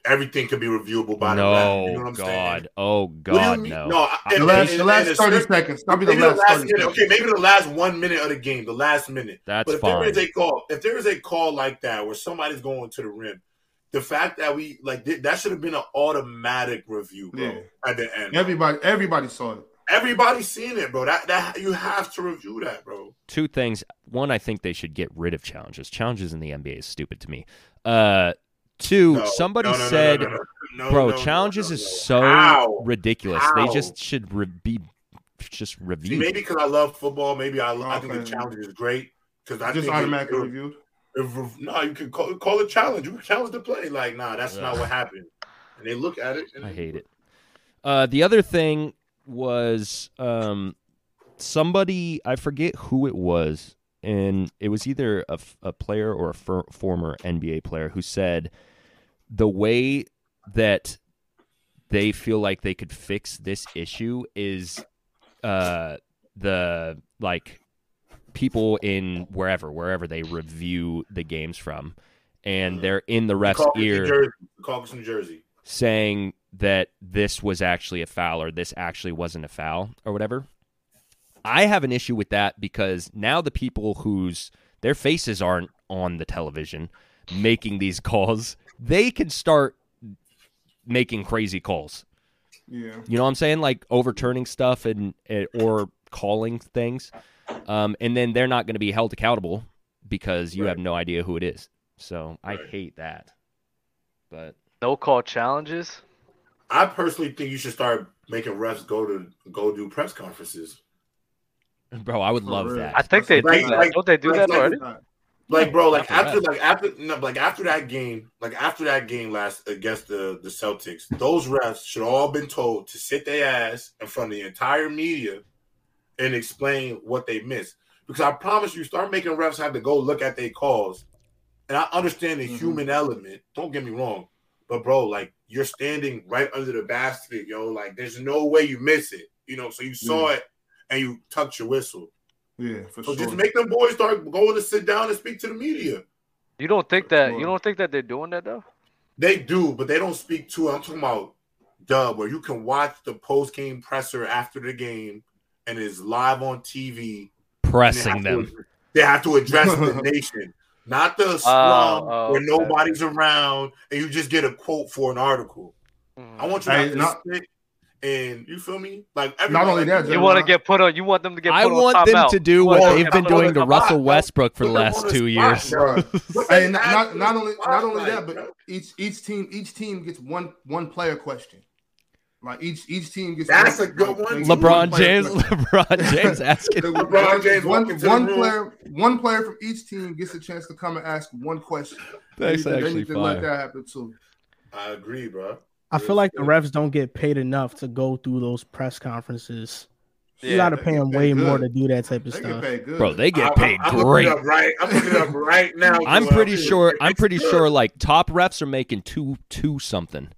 everything could be reviewable by the ref.
no,
You know what I'm
God.
saying?
Oh,
What do
God, no.
No, I-
The
and-
last,
and-
the last
and-
30 seconds. Probably the
Maybe the
last,
last
30
minute. Okay, maybe the last one minute of the game, the last minute.
That's
but if
fine.
there is a call, if there is a call like that where somebody's going to the rim, the fact that we like th- that should have been an automatic review, bro.
Yeah.
At the end,
Everybody, everybody saw it.
Everybody's seen it, bro. That that you have to review that, bro.
Two things. One, I think they should get rid of challenges. Challenges in the NBA is stupid to me. Uh, two,
No,
somebody
no, no, no,
said,
no, no, no,
bro,
no, no,
challenges
no,
is so
How?
ridiculous.
How?
They just should re- be just
See,
reviewed.
maybe because I love football, maybe I, love, I think the challenge is great because I
Just
think it-
automatically
it-
reviewed.
If, no, you can call, call it challenge. You can challenge the play. Like, nah, that's not what happened. And they look at it. And
I hate it. Uh, the other thing was um, somebody I forget who it was, and it was either a player or a former NBA player who said the way that they feel like they could fix this issue is uh, the like people in wherever wherever they review the games from, and they're in the ref's
Secaucus,
ear
New Jersey. Secaucus, New Jersey.
saying that this was actually a foul or this actually wasn't a foul or whatever. I have an issue with that because now the people whose their faces aren't on the television making these calls, they can start making crazy calls.
Yeah.
You know what I'm saying? Like overturning stuff and eh, or calling things, um, and then they're not going to be held accountable because you
Right.
have no idea who it is. So I hate that. But
No call challenges.
I personally think you should start making refs go to go do press conferences.
bro, I would
For
love
real.
that.
I think they do that.
like-
Don't they do
like-
that already?
Like, bro, like
After
after, like after, no, like after that game, like after that game last against the the Celtics, those refs should all been told to sit their ass in front of the entire media and explain what they missed. Because I promise you, start making refs have to go look at their calls. And I understand the
Mhm.
human element. Don't get me wrong, but bro, like you're standing right under the basket, yo. Like there's no way you miss it, you know. So you saw it and you tucked your whistle.
Yeah, for
So
sure.
just make them boys start going to sit down and speak to the media.
You don't think that? You don't think that they're doing that though?
They do, but they don't speak to. I'm talking about dub, where you can watch the post game presser after the game, and it's live on TV. and they
Pressing them.
To, they have to address the [LAUGHS] nation, not the scrum
oh,
where
okay.
nobody's around and you just get a quote for an article.
Mhm.
I want you
Hey,
to
not-
sit and you feel me? Like
Not only that,
You want to get put on? You want them to get put
I
on
want them
timeout.
to do
You
what they've been doing
on
to
timeout.
Russell Westbrook for the last
the
two
spot,
years.
bro. [LAUGHS] Put
Hey, not, not, not only not only that, but each each team each team gets one one player question. Like each each team gets
That's a good
like,
one.
they get
LeBron James. LeBron James [LAUGHS] asking.
LeBron James
one,
walking to the
one player one player from each team gets a chance to come and ask one question. [LAUGHS]
That's
they need, to- they
actually
need to let that happen too.
I agree, bro.
I feel like the refs don't get paid enough to go through those press conferences. you
Yeah,
got to pay them way
good.
more to do that type of
They get
stuff.
paid
Bro, they get
I-
paid
I'm looking
great.
it up right. [LAUGHS] I'm looking up right now.
I'm
Joel.
pretty sure. I'm pretty
good.
sure. Like top refs are making two two something.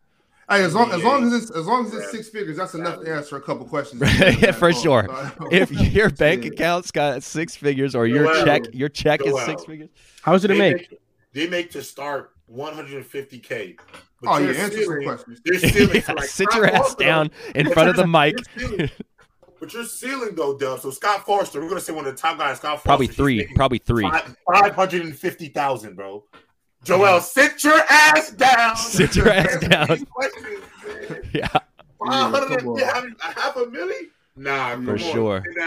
Hey, as long as long as it's as long as it's six figures, that's enough to answer a couple questions. [LAUGHS]
Yeah, for sure. If [LAUGHS] your bank account's got six figures or your
Joel.
check your check is
Joel.
six figures,
How much did it
They
make?
They make to start 150k. But
Oh
your
yeah, answer some questions.
Your ceiling [LAUGHS]
Yeah,
like
sit your ass
Foster,
down in
But
front of the mic.
your ceiling- But your ceiling though, Dub. So Scott Foster, we're gonna say one of the top guys. Scott Foster,
Probably three, probably three.
Five hundred and fifty thousand, bro. Joel, uh-huh. sit your ass down.
Sit your ass [LAUGHS] down.
These questions, man.
Yeah,
Five hundred
come on.
half a milli? Nah, come
For
on,
sure.
sit.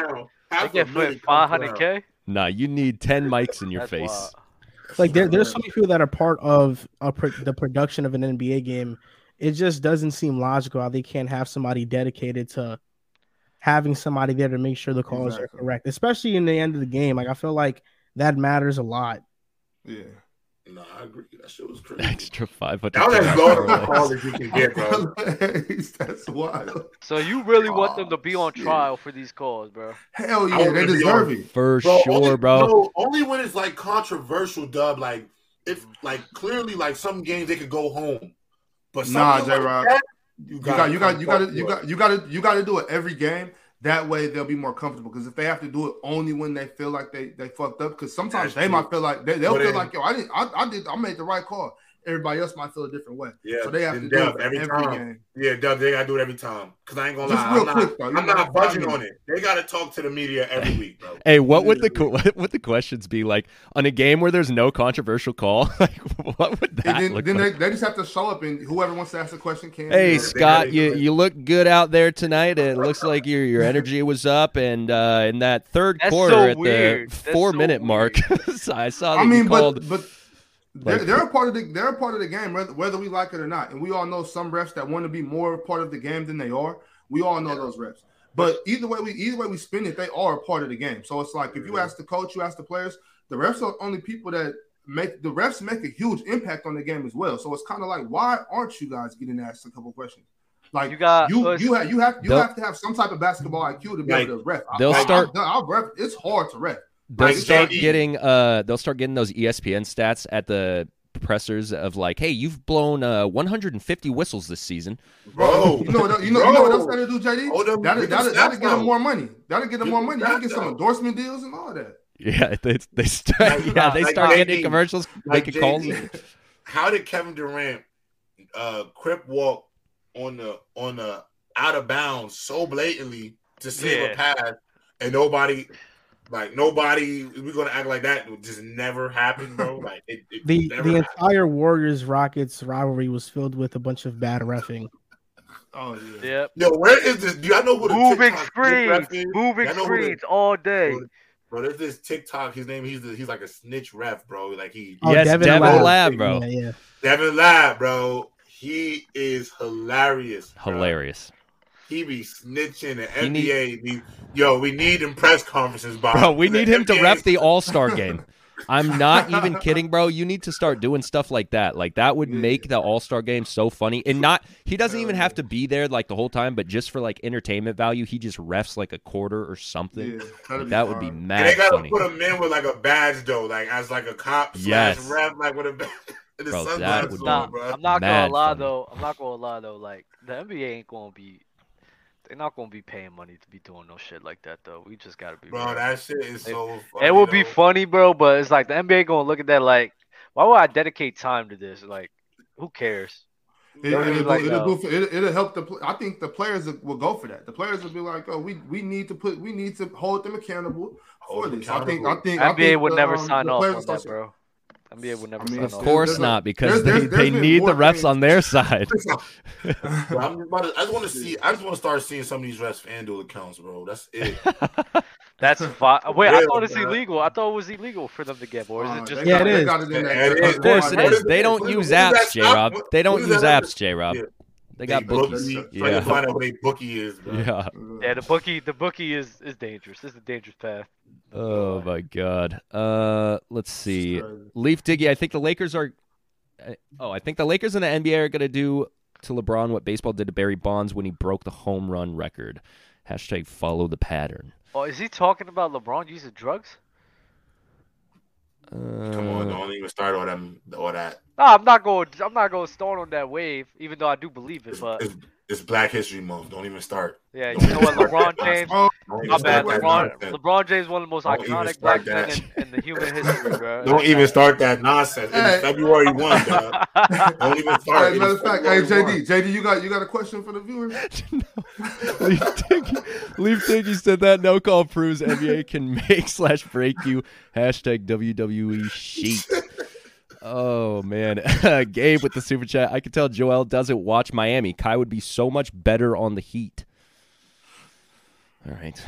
I get
a
for
milli
five
comes
hundred
around.
k.
nah, you need ten mics in your
That's
face.
wild.
Like there, there's so many people that are part of a pro- the production of an NBA game. It just doesn't seem logical how they can't have somebody dedicated to having somebody there to make sure the calls
Exactly.
are correct, especially in the end of the game. Like I feel like that matters a lot.
Yeah.
Nah, I agree. That shit was [LAUGHS] crazy.
Extra five hundred. [LAUGHS]
That was as low of a you can get, bro. [LAUGHS]
That's wild.
So you really want them
Oh,
to be oh, on
shit.
trial for these calls, bro?
Hell yeah, they deserve it.
For
Bro,
sure,
only,
bro.
no, only when it's like controversial, dub. Like if like clearly like some games they could go home, but
Nah,
something like
J-Rob.
that,
You got, you got, you got, you got, you got to, you got to do it every game. That way they'll be more comfortable. Because if they have to do it only when they feel like they they fucked up, because sometimes
That's
they
true.
might feel like they, they'll
But
feel like yo, I didn't, I, I did, I made the right call. Everybody else might feel a different way.
Yeah,
so they have to
and
do it
every
every,
time.
game.
Yeah, Dub, they gotta do it every time. Cause I ain't gonna
Just
lie,
real
I'm not,
quick, though, you
I'm not
five
budging on it. They gotta talk to the media every week, bro.
Hey, what would the [LAUGHS] what would the questions be like on a game where there's no controversial call? [LAUGHS] Like, what would that
And then,
look
then
like?
they, they just have to show up, and whoever wants to ask a question can.
Hey
you know,
Scott, you, you look good out there tonight. It looks like your your energy was up, and uh, in that third
That's
quarter
so
at
weird.
the
That's
four
so
minute mark, [LAUGHS] I saw that
I mean,
you called.
but but they're,
like-
they're a part of the they're a part of the game, whether, whether we like it or not. And we all know some refs that want to be more part of the game than they are. We all know those refs. But either way we either way we spin it, they are a part of the game. So it's like if you ask the coach, you ask the players, the refs are only people that make the refs make a huge impact on the game as well. So it's kind of like, why aren't you guys getting asked a couple questions? Like
You got
you
us-
you have you have you have to have some type of basketball IQ to be
Like,
able to ref. I-
they'll
I-
start-
I, I ref. It's hard to ref.
They'll
like
start
JD.
getting uh they'll start getting those ESPN stats at the pressers of like, hey, you've blown uh 150 whistles this season.
Bro,
You know what? You know, you know what else
Bro.
that'll do, JD?
Hold them-
That'll,
get them
that'll, that'll get them more money. That'll get them more money. They'll get some endorsement deals and all that.
Yeah, [LAUGHS] they they start
Like-
yeah they
like
start getting
JD.
commercials,
like
making calls. [LAUGHS]
How did Kevin Durant uh crip walk on the on the out of bounds so blatantly to save
Yeah.
a pass and nobody like nobody we're gonna act like that would just never happened, bro. [LAUGHS] Like it, it
The the
happened.
entire Warriors Rockets rivalry was filled with a bunch of bad refing.
Oh yeah.
Yep.
Yo, where is this? Do y'all know who the
Moving
TikTok
screens, moving
Y'all know who the-
screens all day.
Bro, Bro, there's this TikTok. His name, he's the, he's like a snitch ref, bro. Like he
Oh,
yes,
Devin
Devin,
Lab.
Lab, bro.
Yeah, yeah.
Devin Lab, bro. He is hilarious. bro.
Hilarious.
He be snitching the
He need-
NBA. be- yo, we need him press conferences, Bob.
Bro, we need him to
NBA
ref the All Star game. I'm not even [LAUGHS] kidding, bro. You need to start doing stuff like that. Like that would make the All Star game so funny. And not he doesn't even have to be there like the whole time, but just for like entertainment value, he just refs like a quarter or something.
Yeah, that'd
that would be
fire.
And
mad
they gotta
funny.
put him in with like a badge though, like as like a cop
Yes.
slash ref, like with a badge. [LAUGHS] and the
Bro, that
sunglasses
would
on,
be
Nah,
bro.
I'm not
Mad
gonna lie
funny.
though. I'm not gonna lie though. Like the NBA ain't gonna be. They're not gonna be paying money to be doing no shit like that though. We just gotta be.
Bro,
real.
that shit is so. Funny,
it would be funny, bro, but it's like the NBA gonna look at that like, why would I dedicate time to this? Like, who cares?
It, will
be like,
it'll, go for- it'll, it'll help the. I think the players will go for that. The players will be like, "Oh, we we need to put we need to hold them accountable
Hold
for
them
this." I think I
accountable.
think I
NBA
think
would
the,
never
um,
sign off on that, bro. NBA would never
I mean,
sign
it's-
off.
Of course
there's
not, because
there's-
they,
there's
they need the refs
things-
on their side. [LAUGHS]
Bro, I'm just about to, I just want to see. I just want to start seeing some of these refs FanDuel accounts, bro. That's [LAUGHS] it.
That's fine. Wait, I
Real,
thought it's
bro.
illegal. I thought it was illegal for them to get, or is it just?
Yeah,
got-
it
they
is.
got it in that-
Yeah, it
that-
is.
Of course it
What
is.
is
They don't use apps,
that
J? Rob. They don't use apps, J Rob.
Yeah.
They got
They
bookies.
bookie.
Yeah.
To find out what a bookie is, bro.
Yeah.
Yeah, the bookie, the bookie is is dangerous. This is a dangerous path.
Oh my god. Uh, let's see. Leaf Diggy. I think the Lakers are. uh, Oh, I think the Lakers and the NBA are gonna do to LeBron what baseball did to Barry Bonds when he broke the home run record. Hashtag follow the pattern.
Oh, is he talking about LeBron using drugs?
Uh,
Come on, don't even start all them, all that.
No, I'm not going. I'm not going to start on that wave, even though I do believe it.
It's,
But
it's, it's Black History Month. Don't even start.
yeah, you know what, LeBron James.
Oh,
My bad. LeBron,
nonsense.
LeBron James, one of the most
Don't
iconic black men in, in the human history, bro. [LAUGHS]
Don't even start that nonsense.
Hey.
It's February one, dog. [LAUGHS] Don't even start.
Hey,
It
matter of fact, hey
February
JD, JD, you got you got a question for the viewers? [LAUGHS]
Leaf Tiggy, Leaf Tiggy said that no call proves NBA can make slash break you. Hashtag WWE sheet. Oh man, [LAUGHS] Gabe with the super chat. I can tell Joel doesn't watch Miami. Kai would be so much better on the Heat. All right.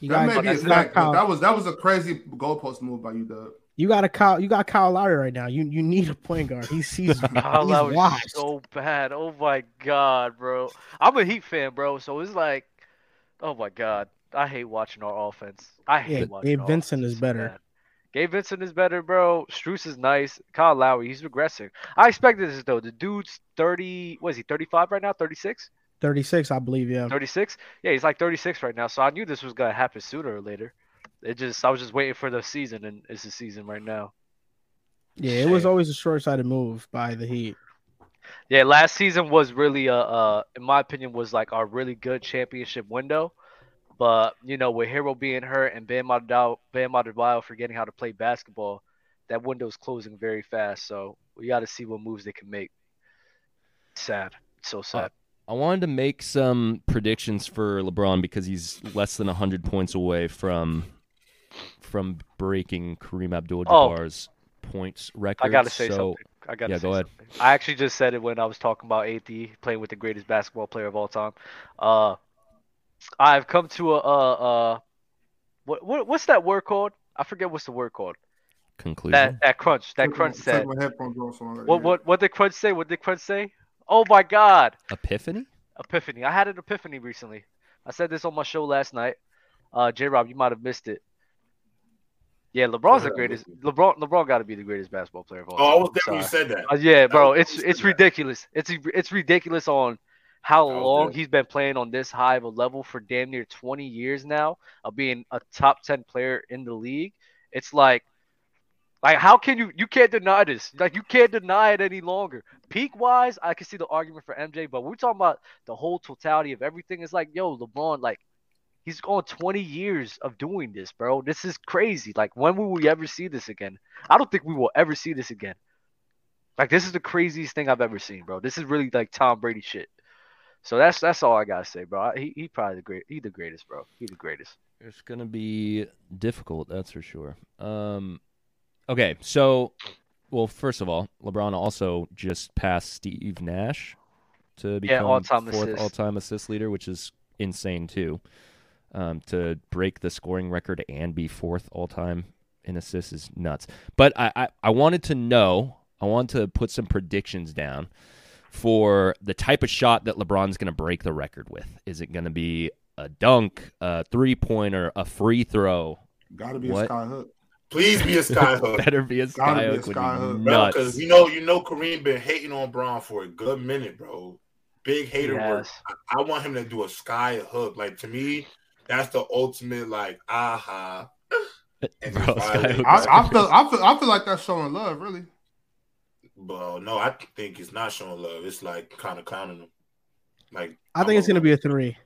You
That
got,
may be
you, got
fact,
Kyle,
that was that was a crazy goalpost move by you, Doug.
you got a Kyle. You got Kyle Lowry right now. You you need a point guard. [LAUGHS] He's he's, he's
Oh, that
washed.
so bad. Oh my god, bro. I'm a Heat fan, bro. So it's like, oh my god, I hate watching our offense. I hate
Yeah,
watching.
Gabe
our
Vincent
offense.
is
It's
better.
Gabe Vincent is better, bro. Strus is nice. Kyle Lowry, he's regressing. I expected this though. The dude's 30. What is he? 35 right now? 36?
Thirty six, I believe. Yeah.
36? Yeah, he's like 36 right now. So I knew this was gonna happen sooner or later. It just I was just waiting for the season, and it's the season right now.
Yeah, it was always a short sighted move by the Heat.
Yeah, last season was really uh uh in my opinion was like our really good championship window. But you know, with Herro being hurt and Bam Adebayo, Bam Adebayo forgetting how to play basketball, that window's closing very fast. So we got to see what moves they can make. Sad, so sad.
I wanted to make some predictions for LeBron because he's less than 100 points away from from breaking Kareem Abdul-Jabbar's points record.
Oh. I gotta say
so,
something. I gotta
yeah,
say
go ahead.
something. I actually just said it when I was talking about AD playing with the greatest basketball player of all time. Uh, I've come to a uh uh, what what what's that word called? I forget what's the word called.
Conclusion.
That that crunch. That crunch said.
my headphones off, so I gotta
What what what did crunch say? What did crunch say? Oh my God!
Epiphany?
Epiphany. I had an epiphany recently. I said this on my show last night. Uh, J Rob, you might have missed it. Yeah, LeBron's the greatest. LeBron LeBron got to be the greatest basketball player of all Time.
Oh, I
time.
was
I'm
there when you said that.
Uh, yeah, bro, it's it's
there.
ridiculous. It's it's ridiculous on how
was
long
there.
he's been playing on this high of a level for damn near 20 years now of being a top 10 player in the league. It's like like how can you you can't deny this. Like you can't deny it any longer. Peak wise, I can see the argument for MJ, but we're talking about the whole totality of everything. It's like, yo, LeBron, like he's on 20 years of doing this, bro. This is crazy. Like when will we ever see this again? I don't think we will ever see this again. Like this is the craziest thing I've ever seen, bro. This is really like Tom Brady shit. So that's that's all I gotta say, bro. He he probably the great. He the greatest, bro. He the greatest.
It's gonna be difficult, that's for sure. Um, okay, so, well, first of all, LeBron also just passed Steve Nash to become
all-time
fourth
assist.
all-time assist leader, which is insane too. Um, to break the scoring record and be fourth all-time in assists is nuts. But I, I, I wanted to know. I want to put some predictions down for the type of shot that LeBron's going to break the record with. Is it going to be a dunk, a three pointer, a free throw?
Gotta be
What?
a sky hook.
Please be a sky [LAUGHS] hook.
Better be a
Gotta be a
skyhook. would
skyhook.
be
Bro, because you know, you know, Kareem been hating on Bron for a good minute, bro. Big hater work.
Yes.
I, I want him to do a sky hook. Like to me, that's the ultimate like aha. [LAUGHS] And
Bro,
just
skyhook
violate
is
I, I feel I feel I feel like that's showing love, really.
But no, I think it's not showing love. It's like kind of clowning him. Like
I think it's gonna be a three.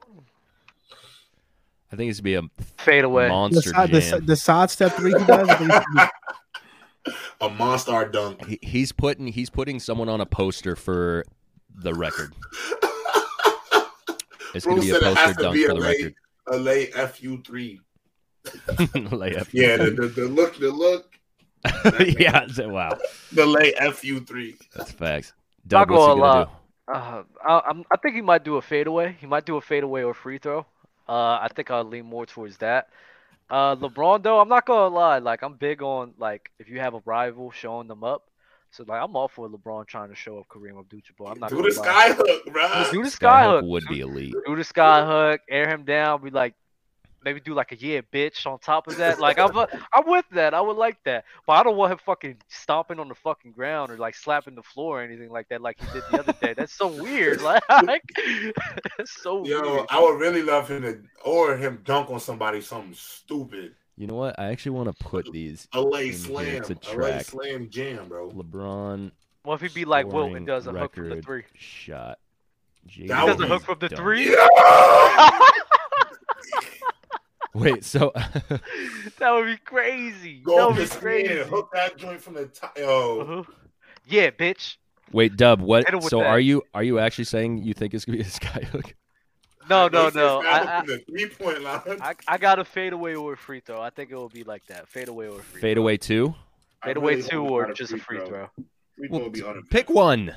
I think it's gonna be a
Fade
a
away.
The,
monster
side, the,
jam.
the side step three he does. I think it's gonna [LAUGHS]
a monster dunk.
He, he's putting he's putting someone on a poster for the record. [LAUGHS] It's gonna
Bruce
be a
said it has
poster dunk for
a
the
late,
record.
a late fu three. [LAUGHS] Yeah, the, the, the look, the look, [LAUGHS]
yeah. Wow,
the late fu three.
that's facts.
Not
Doug, what's he
gonna
gonna
lie.
do?
Uh, I, I'm, think he might do a fadeaway. He might do a fadeaway or free throw. Uh, I think I'll lean more towards that. Uh, LeBron though, I'm not gonna lie. Like I'm big on like if you have a rival, showing them up. So like I'm all for LeBron trying to show up Kareem Abdul-Jabbar. I'm not
Do
gonna
the
lie.
sky hook, bro.
Do the sky hook.
would be elite.
do the sky hook, air him down, be like, maybe do like a yeah, bitch on top of that. Like I'm, [LAUGHS] I'm with that. I would like that, but I don't want him fucking stomping on the fucking ground or like slapping the floor or anything like that, like he did the other day. That's so weird. [LAUGHS] Like, [LAUGHS] that's so
Yo,
weird.
I would really love him to, or him dunk on somebody something stupid.
You know what? I actually want to put these
LA
here,
Slam,
it's a
LA. Slam Jam, bro.
LeBron
What if he be like Wilt
scoring
and does a hook from the three?
shot. J.
That
He
would
does a hook from the
done.
three.
Yeah!
Wait, so [LAUGHS]
That would be crazy.
Go
that
up
would be
the
crazy.
crazy. hook that joint from the top. Yo,
Uh-huh. Yeah, bitch.
wait, Dub, what?
Hit him with
So
that.
are you are you actually saying you think it's gonna be a [LAUGHS] skyhook?
No, no, no. I,
from the three point line.
I, I, I got a fadeaway or a free throw. I think it will be like that. Fadeaway or a free
Fade away two.
I
Fadeaway
really
two or just a free throw.
Free throw
Well,
be.
Pick one.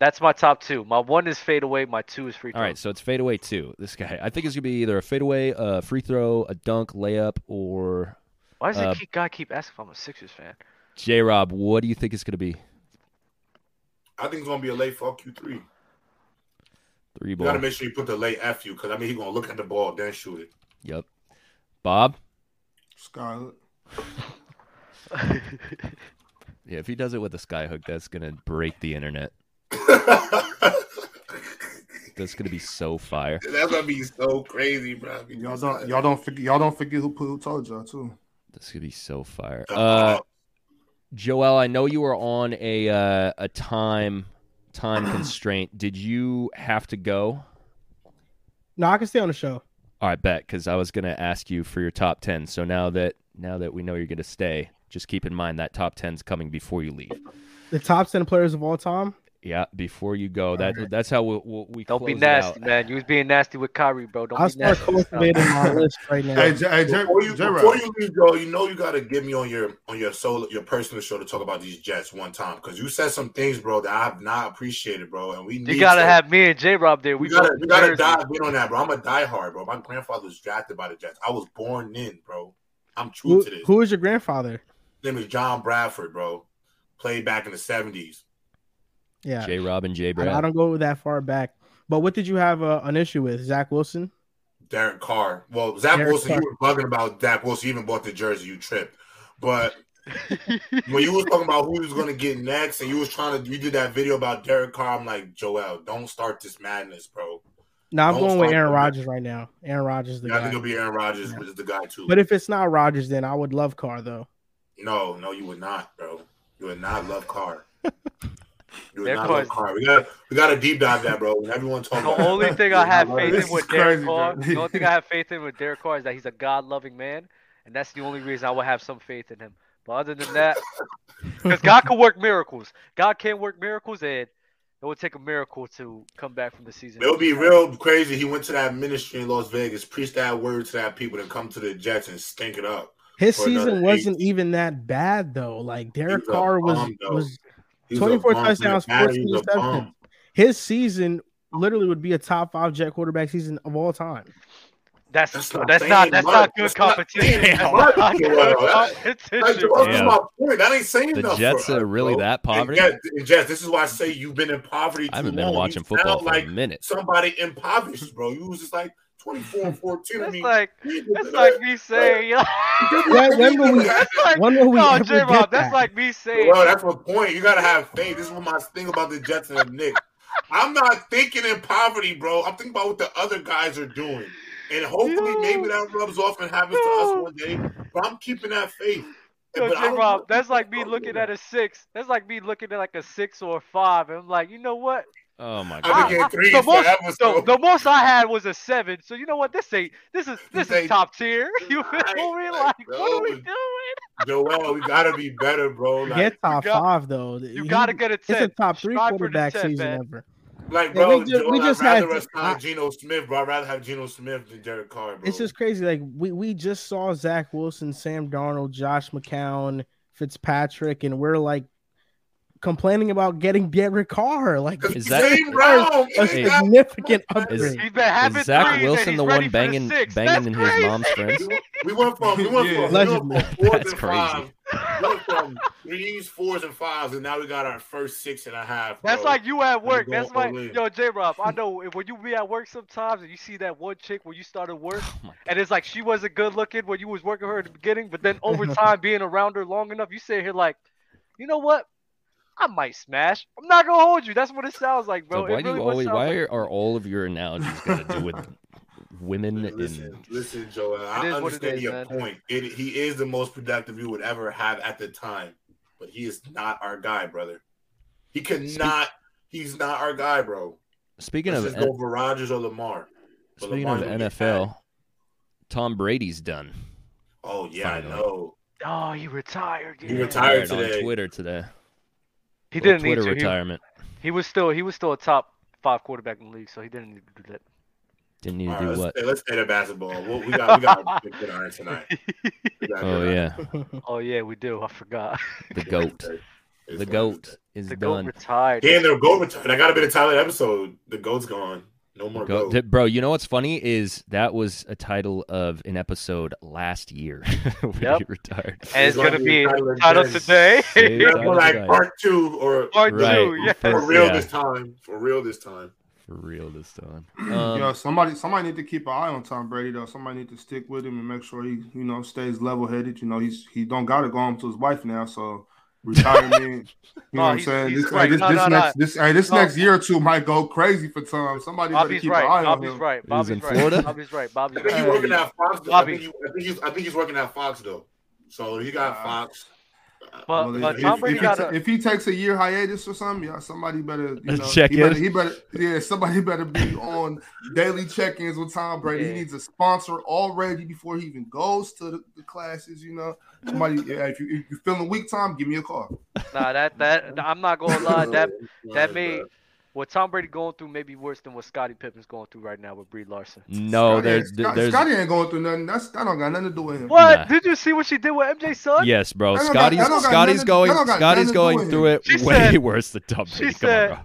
That's my top two. My one is fadeaway. My two is free throw.
All right, so it's fade away two. This guy, I think it's gonna be either a fadeaway, a free throw, a dunk, layup, or
Why does
uh,
the keep, guy keep asking if I'm a Sixers fan?
J. Rob. What do you think it's gonna be?
I think it's gonna be a late fuck you three.
Three
You
ball.
gotta make sure you put the late F you, because I mean he's gonna look at the ball then shoot it.
Yep. Bob.
Scarlet. [LAUGHS]
Yeah, if he does it with a skyhook, that's gonna break the internet. That's gonna be so fire.
That's gonna be so crazy, bro.
Y'all don't y'all don't forget y'all don't forget who who told y'all too.
That's gonna be so fire.
Uh,
Joel, I know you were on a uh, a time time [CLEARS THROAT] constraint. Did you have to go?
No, I can stay on the show.
All right, bet because I was gonna ask you for your top ten. So now that now that we know you're gonna stay, just keep in mind that top 10's coming before you leave.
The top ten players of all time.
Yeah, before you go. That that's how we'll, we'll, we
Don't be
close it out.
nasty, man. You was being nasty with Kyrie, bro. Don't
I'll
be
start
nasty.
cultivating my [LAUGHS] list right now.
Hey, J- hey, J-
before you,
J-Rob.
before you leave, Joe, you know you gotta get me on your on your solo your personal show to talk about these Jets one time because you said some things, bro, that I have not appreciated, bro, and we
You gotta
to-
have me and J Rob there.
We
We
gotta
both
we gotta dive in on that, bro. I'm a diehard, bro. My grandfather was drafted by the Jets. I was born in, bro. I'm true
Who,
to this.
who is your grandfather?
His name is John Bradford, bro. Played back in the '70s.
Yeah,
J. Rob and J.
I,
Brad.
I don't go that far back. But what did you have uh, an issue with? Zach Wilson?
Derek Carr. Well, Zach
Derek
Wilson, you were bugging about Zach Wilson. You even bought the jersey. You tripped. But when you was talking about who was going to get next, and you was trying to, you did that video about Derek Carr. I'm like, Joel, don't start this madness, bro.
No, I'm
Don't
going with Aaron
with.
Rodgers right now. Aaron Rodgers the
Yeah, I think it'll be Aaron Rodgers,
Yeah.
which is the guy too.
But if it's not Rodgers, then I would love Carr though.
no, no, you would not, bro. You would not love Carr. [LAUGHS] You would
Derek
not
Carr
love. We got we got to deep dive that, bro. Everyone talks
The
about
only thing I have faith in with
is
Derek
crazy,
Carr, the only thing I [LAUGHS] have faith in with Derek Carr is that he's a God-loving man, and that's the only reason I would have some faith in him. But other than that, [LAUGHS] because God can work miracles, God can work miracles, and it would take a miracle to come back from the season.
It would be real crazy. He went to that ministry in Las Vegas, preached that word to that people, then come to the Jets and stink it up.
His season wasn't even that bad though. Like Derek
He's
Carr was
bum,
was
He's
24 touchdowns, 14
he's a
interceptions. his season literally would be a top five Jet quarterback season of all time.
That's
That's
that's
not
not that's not good
That's not
competition.
saying
That's not good
Joel. Like,
competition.
Joel, that's
Yeah.
my point. That ain't saying
The
enough.
Jets
us,
are really
bro.
that poverty?
And Jets, and Jets, this is why I say you've been in poverty.
I haven't
long.
been
You
watching football for
like
a minute.
somebody impoverished, bro. You was just like 24 and 14. I
That's
mean,
like that's like me saying, yo. [LAUGHS]
When, when will we?
That's like
When will we
no,
ever
J
get
Rob.
that?
That's like me saying.
Well, that's my point. You gotta have faith. This is what my thing about the Jets and the Knicks. I'm not thinking in poverty, bro. I'm thinking about what the other guys are doing. And hopefully
Yo.
maybe that rubs off and happens to us one day. But I'm keeping that faith.
Yo,
But I
J
don't
Rob, that's like me looking at a six. That's like me looking at like a six or a five. And I'm like, you know what?
Oh my god.
I- I-
threes
the most-
forever,
So
so-
the most I had was a seven. So you know what? This ain't. This is this
say-
is top tier. [LAUGHS] You feel me?
like,
Like, what are we doing?
Joel, we gotta be better, bro. Like,
Get top
got-
five though.
You
He-
gotta get a ten.
It's a top three
Strive
quarterback
10,
season
man.
ever.
like
Yeah,
bro,
we ju-
Joel,
we just
I'd rather
had-
us sign Geno Smith, bro. I'd rather have Geno Smith than Derek Carr, bro.
It's just crazy. Like we we just saw Zach Wilson, Sam Darnold, Josh McCown, Fitzpatrick, and we're like complaining about getting Derek Carr. Like
Is that-
same
a
It ain't that-
significant
Is-
upgrade.
He's been having
Is Zach
threes
Wilson the one banging
six.
banging
That's
in his
crazy.
mom's friends? [LAUGHS]
We went from we went
Yeah.
from, we went from fours
That's
and [LAUGHS]
crazy.
fives. We went from threes, fours, and fives, and now we got our first six and a half.
That's like you at work. That's like
in.
yo, J Rob. I know when you be at work sometimes and you see that one chick when you started work
Oh
and it's like she wasn't good looking when you was working her at the beginning, but then over [LAUGHS] time being around her long enough, you sit here like, you know what? I might smash. I'm not gonna hold you. That's what it sounds like, bro.
So why
it
do you always why
like-
are, are all of your analogies got to do with women
Listen,
and
listen, Joel. I
It is what it
understand
is,
your
man.
point. It, he is the most productive you would ever have at the time, but he is not our guy, brother. He cannot. He's not our guy, bro.
speaking
Let's
of
just go for Rodgers or Lamar. But
speaking
Lamar's
of NFL, Tom Brady's done.
Oh yeah,
Finally.
I know.
Oh, he retired.
He
yeah.
retired
on. Twitter today.
He didn't need to. He,
retirement.
he was still he was still a top five quarterback in the league, so he didn't need to do that.
Didn't need
All
to
right,
do
let's,
what?
let's stay to basketball. Well, we got we got a good iron tonight. [LAUGHS]
Oh yeah.
Oh yeah, we do. I forgot.
the goat. The goat is
the goat
done.
retired.
Damn, their goat retired. I got to be the Tyler episode. The goat's gone. No more
Go,
goat.
th- bro, you know what's funny is that was a title of an episode last year [LAUGHS] when
Yep.
he retired.
and it's
It's gonna
gonna
be
be
title
title today.
Same
That's
title
more like part two or
Part
Right.
two, yeah.
for real
yeah.
this time. For real this time.
For real this time. [CLEARS THROAT]
Yo,
Um,
somebody somebody need to keep an eye on Tom Brady though. Somebody need to stick with him and make sure he, you know, stays level headed. You know, he's he don't gotta go home to his wife now, so retirement. [LAUGHS] you know
No,
what I'm saying? This,
right.
this,
No,
this
no,
next
no.
this hey, this
No.
next year or two might go crazy for Tom. Somebody better
Bobby's
keep
right.
an eye on him.
right.
He's
Bobby's
in
right.
Florida?
Bobby's right. Bobby's
I think he's
right.
working at Fox. Though. I
Bobby.
think, I think he's I think he's working at Fox though. So he got
Uh,
Fox.
But,
Well,
but
if,
Tom Brady
he
got
ta-
a
if he takes a year hiatus or something, yeah, somebody better you know,
Check
he better,
in.
he better yeah, somebody [LAUGHS] better be on daily check-ins with Tom Brady.
Yeah.
He needs a sponsor already before he even goes to the, the classes. You know, somebody [LAUGHS] yeah, if, you, if you're feeling weak, Tom, give me a call.
nah that that I'm not gonna lie that [LAUGHS] that
Right,
made
bro.
What Tom Brady going through may be worse than what Scottie Pippen's going through right now with Brie Larson.
no,
Scotty
there's
ain't- Scott-
there's
Scotty ain't going through nothing. That's that don't got nothing to do with him.
What?
Nah.
Did you see what she did with MJ's son?
yes, bro.
That don't got-
Scotty's
that don't got
Scotty's going
that
Scotty's
nothing to
going
with
through it
She
way
said-
worse than Tom
she
Brady. Come
said-
on, bro.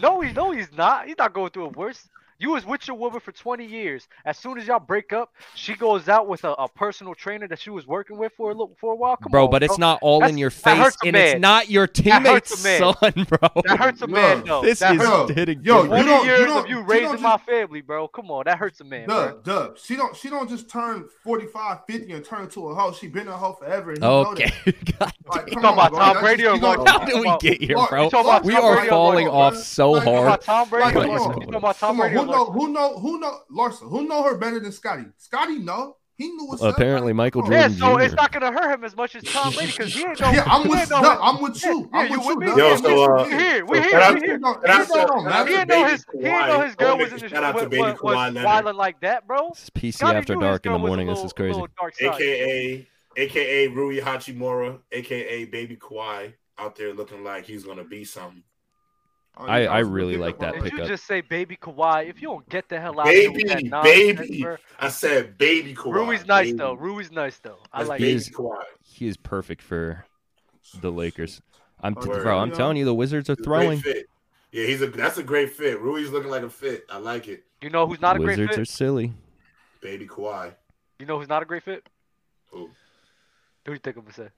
No, he no, he's not. He's not going through it worse. You was with your woman for 20 years. As soon as y'all break up, she goes out with a, a personal trainer that she was working with for a little, for a while. Come on.
Bro,
on,
but it's not all
That's-
in your face,
hurts a
and it's not your
That hurts
teammate's
a man.
son, [LAUGHS] bro.
That hurts a man, though.
This
that
is
hurts.
Hitting
yo, you
20
don't- you
years
don't-
of you
you
raising
don't
my family, bro. Come on, that hurts a man, bro.
Dub, dub. She don't she don't just turn 45, 50 and turn into a hoe. She been a hoe forever. and he know
Okay.
that. [LAUGHS]
God
Like,
You
come
talking
on,
about
bro.
Tom Brady or what?
How did we get here, bro?
you talking about
We are falling off so
Like,
You talking
hard.
Tom Brady
Like,
or
come
Larson?
on.
You talking about Tom Brady or
who know who know who know Larson? Who know her better than Scotty? Scotty know. He knew what's up.
Apparently, Michael
Come on.
Yeah, so
Jr.
it's not gonna hurt him as much as Tom Brady because he ain't no.
Yeah, I'm with
ain't no-
I'm with you.
Yeah,
I'm
you
with
with
you.
me?
Dub.
Yo, so, uh,
you.
We here, we
So
here, we
to-
here.
It don't-
shout out
it don't
to-
matter.
He didn't know his. He didn't know his girl
Oh,
was in the
shout out to Baby Kawhi
was wilding like that, bro.
This is PC
Scotty
after dark in the
was a
morning. This is crazy.
little dark side.
AKA AKA Rui Hachimura, AKA Baby Kawhi, out there looking like he's gonna be something.
Oh,
I- I really like
up
that
on-
Did you just say baby Kawhi? If you don't get the hell out of here with
Baby, baby. I said Baby Kawhi.
Rui's nice
baby.
though. Rui's nice though. I
That's
like
Baby
He
it.
is-
Kawhi.
He is perfect for the Lakers. I'm
Oh,
Word.
bro. I'm
Yeah.
telling you, the Wizards are
He's a great
throwing.
Yeah, he's a that's a great fit. Rui's looking like a fit. I like it.
You know who's not a great fit?
Wizards are silly.
Baby Kawhi.
You know who's not a great fit?
Who?
Who you think I'm gonna say?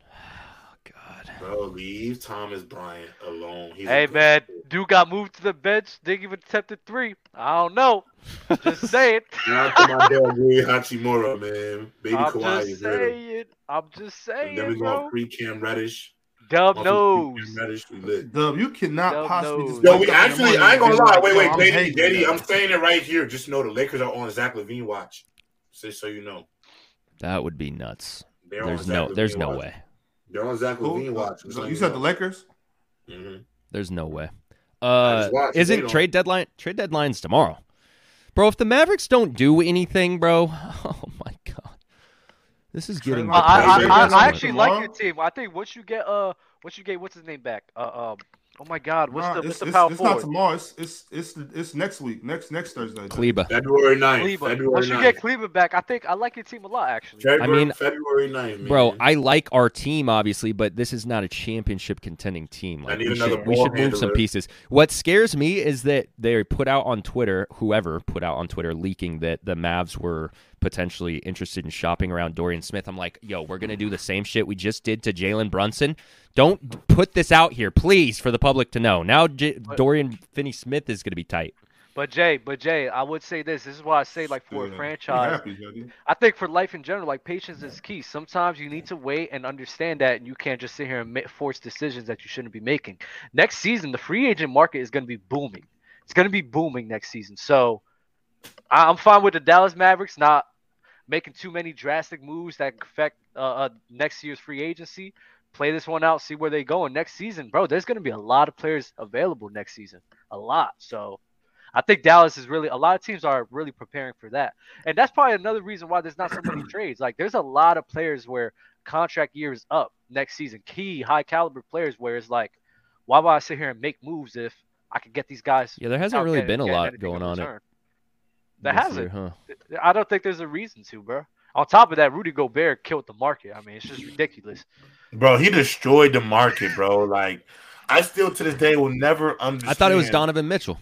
God.
Bro, leave Thomas Bryant alone. He's
Hey man,
fit.
dude got moved to the bench. Didn't even attempt a three. I don't know. [LAUGHS] Just saying.
Shout out to my dad Rui Hachimura, man. Baby
I'm
Kawhi
just
is ready.
saying. I'm just saying.
And then we go
bro.
pre Cam Reddish.
Dub knows.
pre-Cam Reddish, we lit.
Dub, you cannot
Dub
possibly
knows.
just
Yo, we
up in the
actually, I ain't gonna lie.
like,
Wait,
yo,
wait,
I'm
Daddy, Daddy. I'm saying it right here. Just know the Lakers are on Zach LaVine watch. Just so you know.
That would be nuts.
They're
There's
on Zach
no. There's
LaVine
no
watch.
way.
They're on Zach
Who?
LaVine watch. so
You said the
know.
Lakers?
Mhm.
There's no way. Uh,
just watched. They
isn't trade deadline? Trade deadline's tomorrow, bro. If the Mavericks don't do anything, bro, [LAUGHS] oh my god, this is getting.
Trade
I, I, I, I,
deadline
I actually like
tomorrow?
your team. I think once you get uh, once you get what's his name back? Uh, um, oh my God, what's
Nah,
the
it's,
what's the
it's,
power
it's not tomorrow. It's it's it's it's next week. Next next Thursday.
Kleber.
February 9th.
Cleveland.
February
Once you
9th.
get Cleveland back, I think I like your team a lot actually.
February,
I mean,
February 9th, man.
Bro, I like our team obviously, but this is not a championship contending team. Like,
need
we
another
should, we should move some
handler.
pieces. What scares me is that they put out on Twitter, whoever put out on Twitter, leaking that the Mavs were potentially interested in shopping around Dorian Smith. I'm like, yo, we're gonna do the same shit we just did to Jalen Brunson. Don't put this out here, please, for the public to know. Now J- Dorian Finney Smith is gonna be tight.
But Jay, but Jay, I would say this. This is why I say like for
Yeah.
a franchise,
happy,
I think for life in general, like patience is key. Sometimes you need to wait and understand that, and you can't just sit here and ma- force decisions that you shouldn't be making. Next season, the free agent market is going to be booming. It's going to be booming next season. So I- I'm fine with the Dallas Mavericks not making too many drastic moves that affect uh, uh, next year's free agency. Play this one out, see where they go. And next season, bro, there's going to be a lot of players available next season, a lot. So I think Dallas is really a lot of teams are really preparing for that, and that's probably another reason why there's not so many [CLEARS THROAT] trades. Like there's a lot of players where contract year is up next season, key high caliber players where it's like, why would I sit here and make moves if I could get these guys?
Yeah, there hasn't really been a lot going on.
Return? There hasn't.
year, huh?
I don't think there's a reason to, bro. On top of that, Rudy Gobert killed the market. I mean, it's just ridiculous.
Bro, he destroyed the market, bro. Like, I still to this day will never understand.
I thought it was Donovan Mitchell.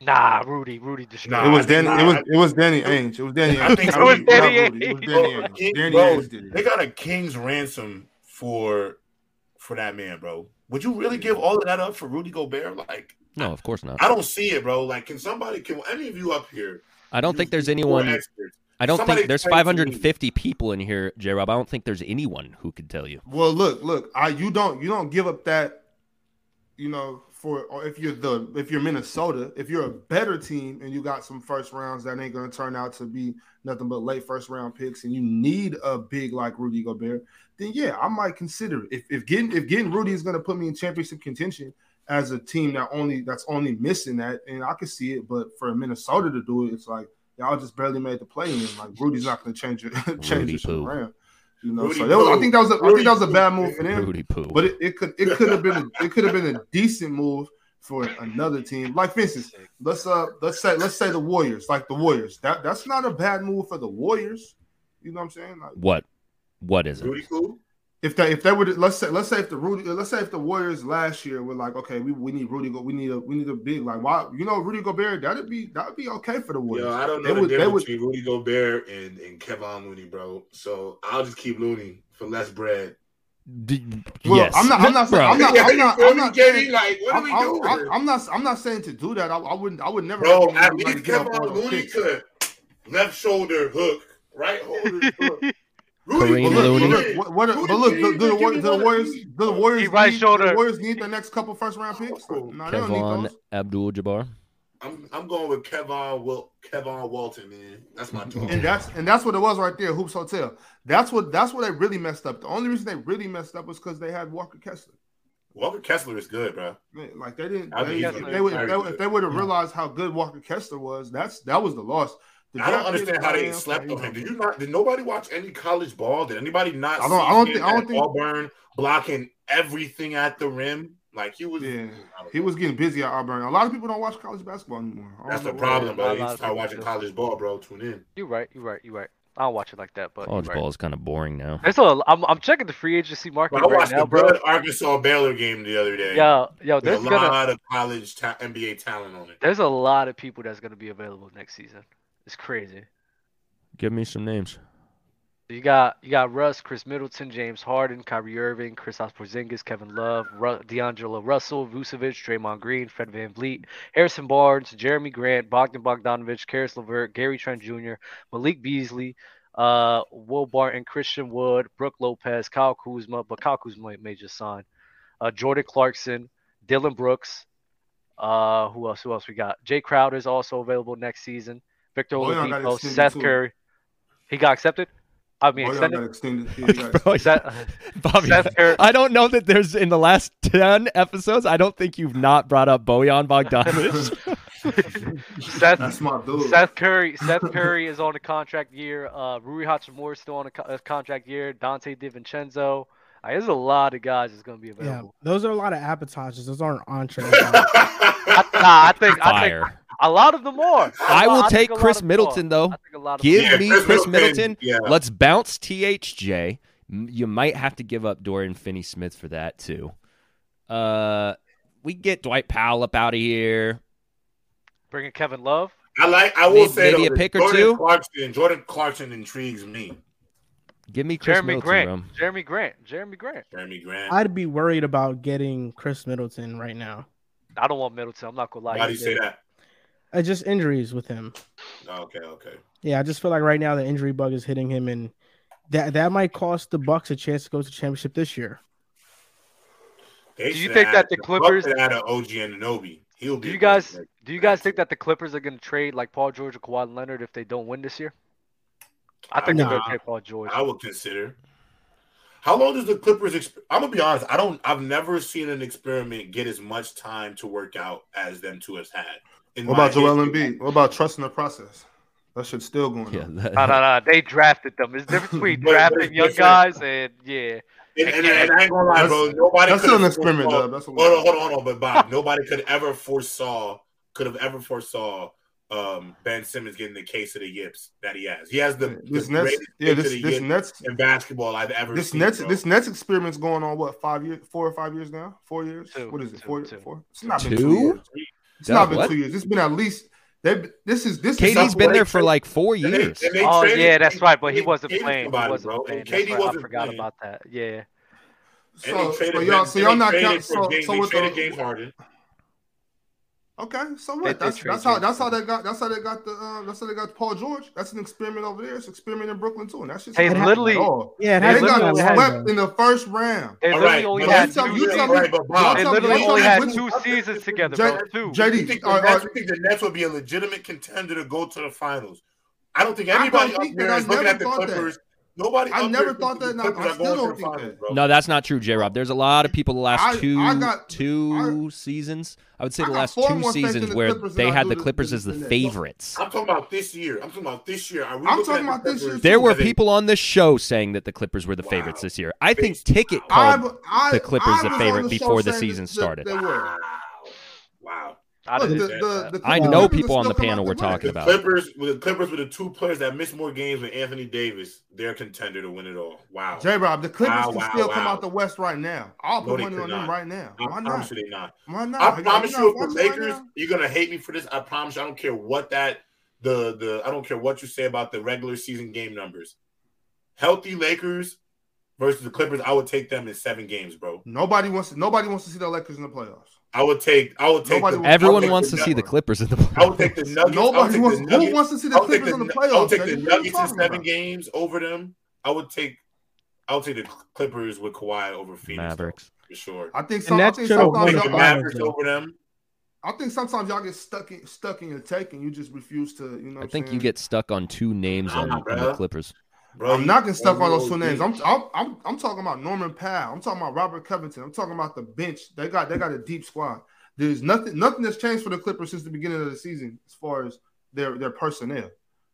Nah, Rudy, Rudy destroyed.
Nah,
It was Danny.
think-
It was it was Danny Ainge. It was Danny
I
Ainge.
think it was
Danny
not Rudy. It was
Ainge.
Danny Ainge.
King-
Danny
bro,
Ainge did
They got a king's ransom for for that man, bro. Would you really give all of that up for Rudy Gobert? Like,
No, of course not.
I don't see it, bro. Like, can somebody, can any of you up here?
I don't think there's anyone.
experts,
I don't
somebody
think there's
explain to me.
550 people in here, J. Rob. I don't think there's anyone who could tell you.
Well, look, look. I you don't you don't give up that. You know, for or if you're the if you're Minnesota, if you're a better team and you got some first rounds that ain't gonna turn out to be nothing but late first round picks, and you need a big like Rudy Gobert, then yeah, I might consider it. If if getting if getting Rudy is gonna put me in championship contention as a team that only that's only missing that, and I could see it. But for Minnesota to do it, it's like y'all just barely made the play in. Like Rudy's not gonna change it [LAUGHS] change
Rudy
it
poo.
around. You know,
Rudy
so was, I think that was a, I
Rudy
think that was a bad move for them.
Rudy Poo.
But it, it could it could have been a, it could have been a decent move for another team. Like for instance, let's uh let's say let's say the Warriors, like the Warriors. That that's not a bad move for the Warriors. You know what I'm saying? Like
what? What is it?
Rudy cool?
If they if they would let's say let's say if the Rudy let's say if the Warriors last year were like okay we, we need Rudy go we need a we need a big like why you know Rudy Gobert that'd be that'd be okay for the Warriors.
Yo, I don't know
They
the
would- they
difference
would-
between Rudy Gobert and, and Kevin Looney, bro. So I'll just keep Looney for less bread.
D-
Well,
yes.
I'm not- I'm not saying- I'm not- I'm not- I'm [LAUGHS] not saying-
like, what are
I'm,
we
I'm-
doing?
I'm- I'm not I'm not saying to do that. I, I wouldn't I would never
Bro, at least
give
Kevin Looney could left shoulder hook, right [LAUGHS] shoulder hook.
Kareem
But look,
Looney.
but look, what, what, but look,
Gay,
do, do the,
give
War- do the Warriors, do the. Warriors,
He right
need,
shoulder.
do the Warriors need the next couple first round picks? No, they don't need
Kevon. Abdul Jabbar.
I'm I'm going with Kevin Wil- Kevin Walton, man. That's my [LAUGHS] talk.
And that's and that's what it was right there, Hoops Hotel. That's what that's what they really messed up. The only reason they really messed up was because they had Walker Kessler.
Walker Kessler is good, bro.
Man, Like they didn't.
I
They,
mean,
if they would, if they, would- if they would have mm. realized how good Walker Kessler was, that's that was the loss. The
I don't understand how they
man,
slept on him. Did you not? Did nobody watch any college ball? Did anybody not?
I don't-
see
I don't
him
think- I don't think-
Auburn blocking everything at the rim. Like he was.
Yeah, he was getting busy at Auburn. A lot of people don't watch college basketball anymore.
That's
know
the problem,
A
bro. You start watching
do.
college ball, bro. Tune in.
You're right. You're right. You're right. I don't watch it like that, but
College
you're right.
ball is kind of boring now.
There's a, I'm, I'm checking the free agency market
Bro, I
right
watched
now,
the
bro.
Arkansas Baylor game the other day.
Yo, yo,
There's
there's
a
gonna
lot of college ta- NBA talent on it.
there's a lot of people that's gonna be available next season. It's crazy.
Give me some names.
You got you got Russ, Khris Middleton, James Harden, Kyrie Irving, Chris Porzingis, Kevin Love, Ru- D'Angelo Russell, Vucevic, Draymond Green, Fred VanVleet, Harrison Barnes, Jerami Grant, Bogdan Bogdanovic, Caris LeVert, Gary Trent Jr., Malik Beasley, uh, Will Barton, Christian Wood, Brook Lopez, Kyle Kuzma, but Kyle Kuzma may just sign, uh, Jordan Clarkson, Dillon Brooks, uh, who else? Who else we got? Jae Crowder is also available next season. Victor
Bojan got
Oladipo, Seth
too.
Curry. He got accepted. I mean,
Bojan
extended.
extended. Yeah, he got
Bro, [LAUGHS] Bobby, I don't know that there's in the last 10 episodes, I don't think you've not brought up Bojan Bogdanovic. [LAUGHS]
Seth,
That's my dude.
Seth Curry. Seth Curry is on a contract year. Uh, Rui Hachimura is still on a, co- a contract year. Donte DiVincenzo. Uh, there's a lot of guys that's going to be available.
Yeah,
available.
those are a lot of appetizers. Those aren't [LAUGHS] entrees.
I, nah, I think I think
Fire.
A lot of them are.
I will
think
take
Khris
Middleton,
are.
though.
I think a lot of
Give
Yeah,
me
Chris
Khris
Middleton,
Middleton.
yeah.
Let's bounce THJ. You might have to give up Dorian Finney Smith for that, too. Uh, we get Dwight Powell up out of here.
bringing Kevin Love.
I like. I will
Maybe-
say
maybe
though,
a pick or two?
Clarkson. Jordan Clarkson intrigues me.
Give me Chris
Jerami
Middleton,
Grant.
bro.
Jerami Grant. Jerami Grant.
Jerami Grant.
I'd be worried about getting Khris Middleton right now.
I don't want Middleton. I'm not gonna lie.
Why do you say that?
It's just injuries with him.
Oh, okay, okay.
Yeah, I just feel like right now the injury bug is hitting him, and that that might cost the Bucks a chance to go to the championship this year.
They
do you think that the Clippers
out an OG Anunoby? He'll.
Do you guys
player.
do you guys think that the Clippers are going to trade like Paul George or Kawhi Leonard if they don't win this year? I think they're going to trade Paul George.
I would consider. How long does the Clippers? Exp- I'm gonna be honest. I don't. I've never seen an experiment get as much time to work out as them two has had
what about Joel Embiid? What about trusting the process? That shit's still going
yeah,
on.
That,
no, no, no. They drafted them. It's different [LAUGHS] between drafting young guys and yeah.
And, and, and, I ain't gonna lie, bro. Nobody.
That's an experiment, Bob. That's
hold on, hold on, hold on. But Bob, [LAUGHS] nobody could ever foresaw, could have ever foresaw um, Ben Simmons getting the case of the yips that he has. He has the,
this
the
Nets, yeah, this, this Nets
in basketball I've ever.
This
seen,
Nets, this Nets experiment's going on what five years, four or five years now, four years.
Two,
what is it?
Two,
four,
two.
four. It's not two? been
two
years. It's
Doug,
not been
what?
two years. It's been at least. This is this.
KD's been there for like four years.
They, they
oh yeah, that's right. But he wasn't
KD
playing.
Somebody, he
wasn't
bro.
playing.
KD
right.
wasn't I
forgot
playing.
about that. Yeah.
So, so y'all, so y'all not counting. So, so with the
game Harden.
Okay, so what?
That
that's, that's how that's how they got that's how they got the uh, that's how they got Paul George. That's an experiment over there. It's an experiment in Brooklyn too. And that's just
hey, literally,
yeah,
they
got swept in the first round.
They literally
right.
only had two.
You tell me,
they literally only had two seasons together.
J-
two.
JD,
you think, think the Nets would be a legitimate contender to go to the finals? I don't think
anybody don't think
up
here
is looking at the Clippers Nobody.
I never thought that. Not, I still don't think
finals,
that.
Bro.
No, that's not true, J. Rob. There's a lot of people the last
I,
two
I got,
two I, seasons. I would say the last two seasons
the
where they had the Clippers as the favorites.
I'm talking about this year. I'm talking about this year.
I'm talking about this year.
There were people on this show saying that the Clippers were the favorites this year. I think Ticket called the Clippers the favorite before the season started.
Wow.
Look, the, the, the,
I know people on the panel we're talking about.
Clippers, the Clippers were the two players that missed more games than Anthony Davis. They're a contender to win it all. Wow.
J. Rob, the Clippers
wow,
can
wow,
still
wow.
come out the West right now. I'll put
no,
money on
not.
them right now. Why not?
I promise you they not.
Why not?
I promise you, if the Lakers,
right
you're gonna hate me for this. I promise you. I don't care what that the the I don't care what you say about the regular season game numbers. Healthy Lakers versus the Clippers, I would take them in seven games, bro.
Nobody wants to, nobody wants to see the Lakers in the playoffs.
I would take. I would take. The,
everyone
would
wants to see the Clippers in the playoffs.
I would take the Nuggets.
Nobody wants.
Nuggets.
Who wants to see the Clippers the, in the
playoffs? I would take the Nuggets in seven
about?
games over them. I would take. I would take the Clippers with Kawhi over Phoenix.
Mavericks
for sure.
I think. Some, I think sometimes
the
Mavericks over them.
I think sometimes y'all get stuck in, stuck in your taking. you just refuse to. You know.
I think
saying?
you get stuck on two names on, on, the Clippers.
Bro,
I'm knocking stuff on those two names. I'm, I'm, I'm I'm talking about Norman Powell. I'm talking about Robert Covington. I'm talking about the bench. They got they got a deep squad. There's nothing nothing that's changed for the Clippers since the beginning of the season as far as their their personnel.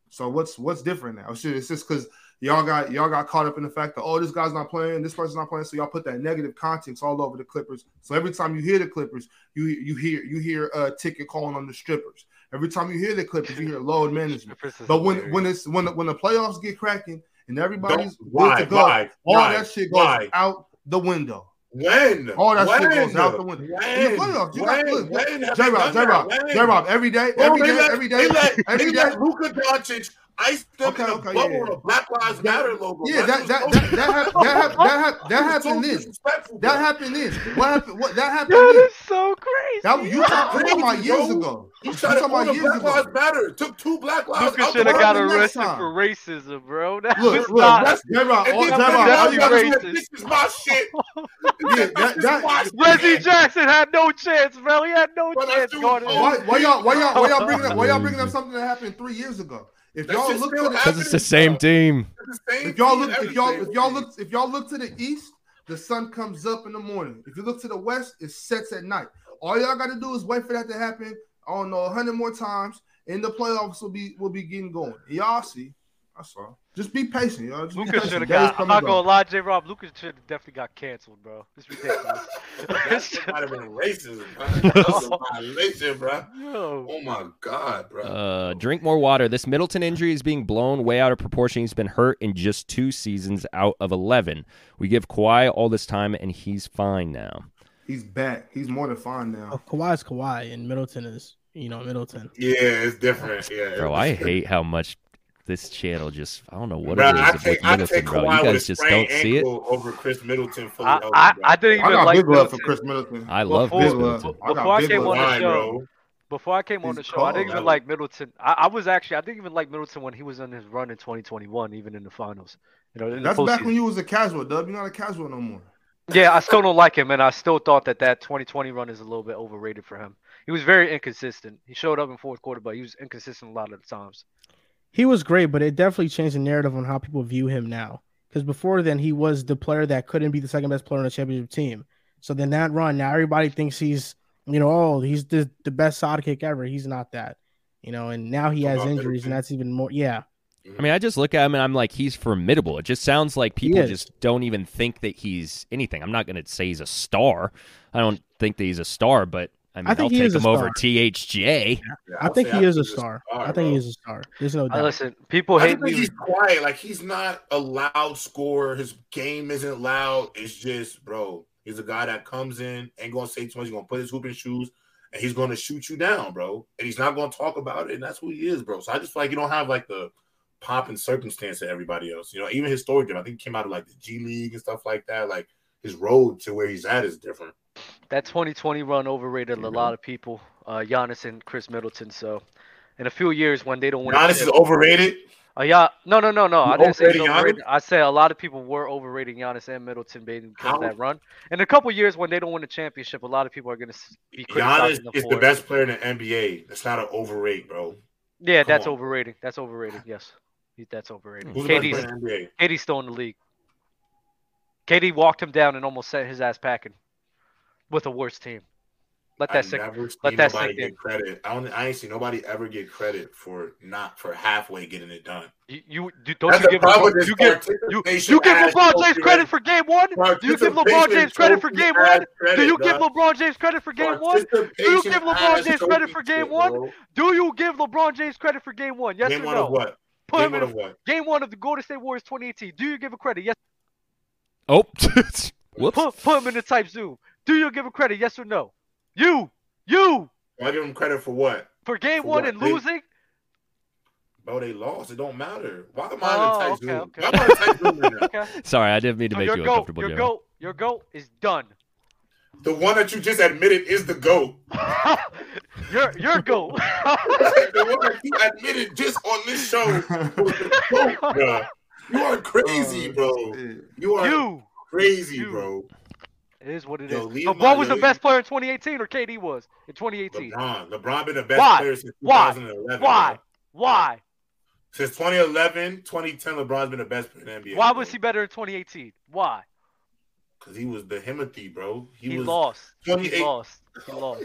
So what's what's different now? It's just because y'all got y'all got caught up in the fact that oh this guy's not playing, this person's not playing, so y'all put that negative context all over the Clippers. So every time you hear the Clippers, you you hear you hear a ticket calling on the strippers. Every time you hear the Clippers, you hear load management. But when when it's when when the playoffs get cracking and everybody's going
why, good
to go.
Why,
all
why,
that shit goes
why?
out the window.
When?
All that
when?
shit goes out the window.
When?
Funny enough, you
when?
Got,
when? J-Rob,
J Rob, J Rob, every day, every day, every day, every day.
Luka Doncic iced them
okay,
in a
okay,
bubble
yeah,
with a Black Lives
that,
Matter logo.
Yeah, that that, that that happened. That happened. That, that [LAUGHS] happened.
So this.
That happened. This. What happened? What that [LAUGHS] happened?
That is so crazy.
That, you talking about years ago? You talking about years ago? Black?
Lives Matter. Took two Black Lives.
Luka should have got arrested for racism, bro.
Look, look,
not.
That's,
all, that, that.
This is my shit. [LAUGHS]
Reggie Jackson had no chance, bro. He had no chance.
Why y'all? Why y'all? Why y'all bringing up? Why y'all bringing up something that happened three years ago? If y'all look to
because it's the same team.
If y'all look, if y'all if y'all look, if y'all look to the east, the sun comes up in the morning. If you look to the west, it sets at night. All y'all got to do is wait for that to happen. I don't know, hundred more times, and the playoffs will be will be getting going. Y'all see, I saw. Just be patient, y'all. Just Lucas
should have got. I'm not gonna lie, J. Rob. Lucas should have definitely got canceled, bro. It's ridiculous. [LAUGHS]
that might have been racism. Bro. [LAUGHS] violation, bro.
Yo.
Oh my god, bro.
Uh, drink more water. This Middleton injury is being blown way out of proportion. He's been hurt in just two seasons out of eleven. We give Kawhi all this time, and he's fine now.
He's back. He's more than fine now.
Oh, Kawhi's Kawhi, and Middleton is you know Middleton.
Yeah, it's different. Yeah,
bro, I hate how much this channel just I don't know what
bro,
it is.
I take,
I
take.
You guys just don't see it
over Khris Middleton. For
I, I, I didn't even
I
like
big love for Khris Middleton.
I love
before,
Khris
Middleton.
Before I,
I
came on the show, before I came on the show, cold, I didn't even bro. like Middleton. I, was actually I didn't even like Middleton when he was on his run in 2021, even in the finals. You know,
that's back when you was a casual, Dub. You're not a casual no more.
Yeah, I still don't like him, and I still thought that that 2020 run is a little bit overrated for him. He was very inconsistent. He showed up in fourth quarter, but he was inconsistent a lot of the times.
He was great, but it definitely changed the narrative on how people view him now. Because before then, he was the player that couldn't be the second best player on a championship team. So then that run, now everybody thinks he's, you know, oh, he's the, the best sidekick ever. He's not that, you know. And now he has injuries, and that's even more. Yeah,
I mean, I just look at him and I'm like, he's formidable. It just sounds like people just don't even think that he's anything. I'm not going to say he's a star. I don't think that he's a star, but I mean,
I think
will
he
take
is a
him over
star.
THJ.
Yeah,
I
I'll
think
say
he is a
he's
star. I think
bro.
he is a star. There's no
Uh,
doubt.
listen, people hate
just think
me.
he's quiet. Like he's not a loud scorer. His game isn't loud. It's just, bro. He's a guy that comes in, ain't gonna say too much. He's gonna put his hoop in shoes, and he's gonna shoot you down, bro. And he's not gonna talk about it. And that's who he is, bro. So I just feel like you don't have like the pop and circumstance that everybody else. You know, even his story. I think he came out of like the G League and stuff like that. Like his road to where he's at is different.
That 2020 run overrated
You
a lot of people. Uh, Giannis and Khris Middleton. So, in a few years, when they don't win,
Giannis is overrated.
Uh, yeah, no, no, no, no.
You
I didn't say
Giannis?
overrated. I said a lot of people were overrating Giannis and Middleton because
How?
of that run. In a couple years, when they don't win a championship, a lot of people are going to be
Giannis
them
is the best player in the NBA. That's not an overrate, bro.
Yeah,
Come
that's
on.
overrated. That's overrated. Yes, that's overrated.
Who's the
KD's
the
KD's still in the league. KD walked him down and almost sent his ass packing with a worse team. Let that
I
sink.
never seen
let that
nobody
sink
get
in.
credit. I don't. I ain't seen nobody ever get credit for not for halfway getting it done.
You, you do, don't
That's
you give LeBron, you give you, you give LeBron James credit for game one? Do you give LeBron James credit for game one? Do you give. LeBron James credit for game one? Do you give LeBron James credit for game one? Do you give LeBron James credit for game one? Yes
Game
or
one
no?
of what?
Put
Game
him
one
in
of what?
game one of the Golden State Warriors 2018. Do you give a credit? Yes.
Oh, [LAUGHS] whoops.
Put, put him in the type zoom. Do you give him credit? Yes or no? You, you
I give him credit for what?
for game
For
one
what?
and
They-
losing.
Bro, they lost. It don't matter. Why am
Oh,
I in the oh, tight
okay, okay.
Why am I in the tight zoom right now? [LAUGHS]
Okay.
Sorry, I didn't mean to
So
make
your
you
goat,
uncomfortable.
your
Joe.
goat, your goat is done.
The one that you just admitted is the GOAT. [LAUGHS]
your your goat. [LAUGHS]
the one that you admitted just on this show GOAT. You are crazy, oh, bro. You are
you.
crazy,
you.
bro.
It is what it is.
Yo, my-
was the best player in 2018, or KD was in 2018.
LeBron. LeBron been the best
Why?
player since
Why?
2011.
Why?
bro.
Why?
Since 2011, 2010, LeBron's been the best player in the NBA.
Why was he better in 2018? Why?
Because he was the Himothy, bro. He,
He,
was
lost. He lost. He lost.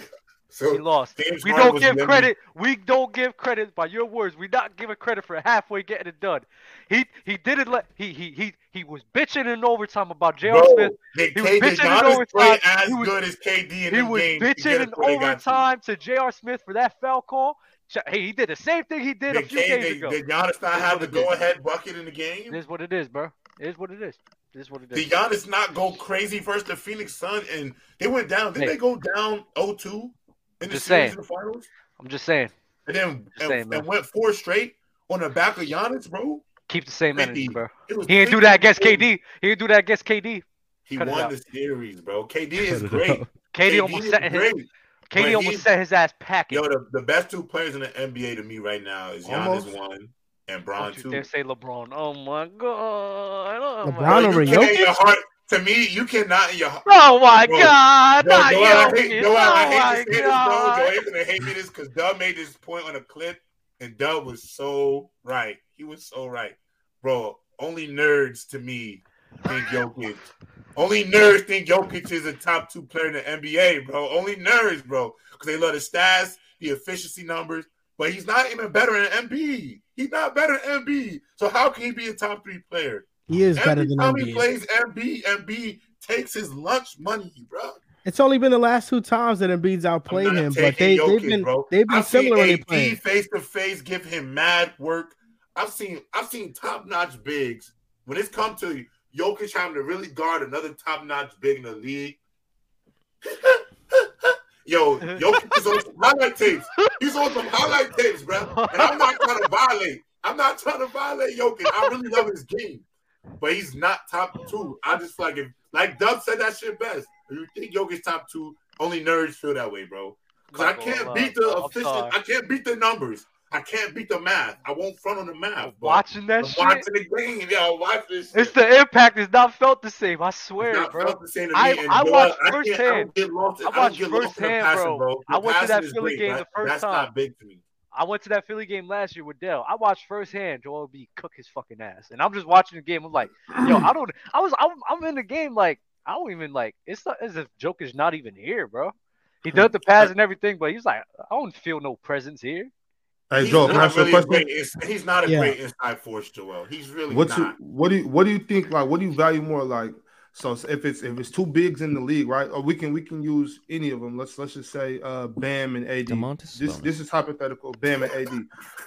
So
He lost. We don't give credit. We don't give credit by your words. We not giving credit for halfway getting it done. He he didn't let he he he he was bitching in overtime about J.R. Smith.
they,
He was
K-
bitching in overtime.
as
He was-
good as KD in
He was
games to get
bitching in
where they got to.
overtime to J.R. Smith for that foul call. Hey, he did the same thing he did a few
K-
games
did,
ago.
did Giannis not have the go-ahead bucket in the game?
It is what it is, bro. It is what it is. This is what it is.
Did Giannis not go crazy versus the Phoenix Sun and they went down? Did
Hey.
they go down 0-2 in the
Just
series
saying.
in the finals?
I'm just saying.
And then
Just
and,
saying, man.
and went four straight on the back of Giannis, bro.
Keep the same energy, bro. He didn't do that against. KD. He didn't do that against KD.
He
Cut
won
out.
the series, bro. KD is
Cut it
great.
out.
KD almost
is
set his. KD
but
almost
he's-
set his ass packing.
Yo, the, the best two players in the NBA to me right now is Giannis
Almost.
one and Bron
Don't you
two.
dare say LeBron. Oh my god. Oh
LeBron
my,
Bro,
over
you can't
Jokic?
your heart. To me, you cannot in your heart.
oh my
Bro,
god.
Bro,
Not
Joel, I hate, Joel,
oh
I hate to oh say this, bro.
god.
Joel gonna hate me this because Dub made this point on a clip, and Dub was so right. He was so right, bro. Only nerds to me think Jokic. Only nerds think Jokic is a top two player in the NBA, bro. Only nerds, bro, because they love the stats, the efficiency numbers. But he's not even better than Embiid. He's not better than Embiid. So how can he be a top three player?
He is better
Every
than
time he
Embiid.
plays Embiid, Embiid takes his lunch money, bro.
It's only been the last two times that Embiid's outplayed him, but they, they've been
bro.
they've been
I've
similar they
AD
play.
face to face give him mad work. I've seen I've seen top notch bigs when it's come to Jokic having to really guard another top notch big in the league. [LAUGHS] Yo, Jokic is on some highlight tapes. He's on some highlight tapes, bro. And I'm not trying to violate. I'm not trying to violate Jokic. I really love his game, but he's not top two. I just feel like if, like Doug said that shit best. If you think Jokic top two, only nerds feel that way, bro. Because I can't
lie,
beat the
bro. I'm
official.
sorry.
I can't beat the numbers. I can't beat the math. I won't front on the math. but
Watching that
I'm
shit,
watching the game. Yeah, I'm watching this.
it's the impact is not felt the same. I
It's
swear,
not
bro.
felt the same to
I-
and
I
Joel,
watched
I
firsthand.
don't get lost.
I
I
watched
get lost in the
firsthand, bro.
bro.
I went to
that
that
is
Philly
great,
game
but
the first
That's
time.
That's not big to me.
I went to that Philly game last year with Dell. I watched firsthand Joel B cook his fucking ass, and I'm just watching the game. I'm like, yo, I don't. I was. I'm, I'm in the game like I don't even like. It's not as if Joker's not even here, bro. He does the pass and everything, but he's like, I don't feel no presence here.
Hey,
He's
Joel, can I
not
ask a
really a
question?
great He's not a
Yeah.
great inside force, Joel. He's really
What's you,
not.
what do you what do you think like what do you value more like so if it's if it's two bigs in the league right or we can we can use any of them let's let's just say uh Bam and AD
Domantas
this
Sabonis.
this is hypothetical Bam and AD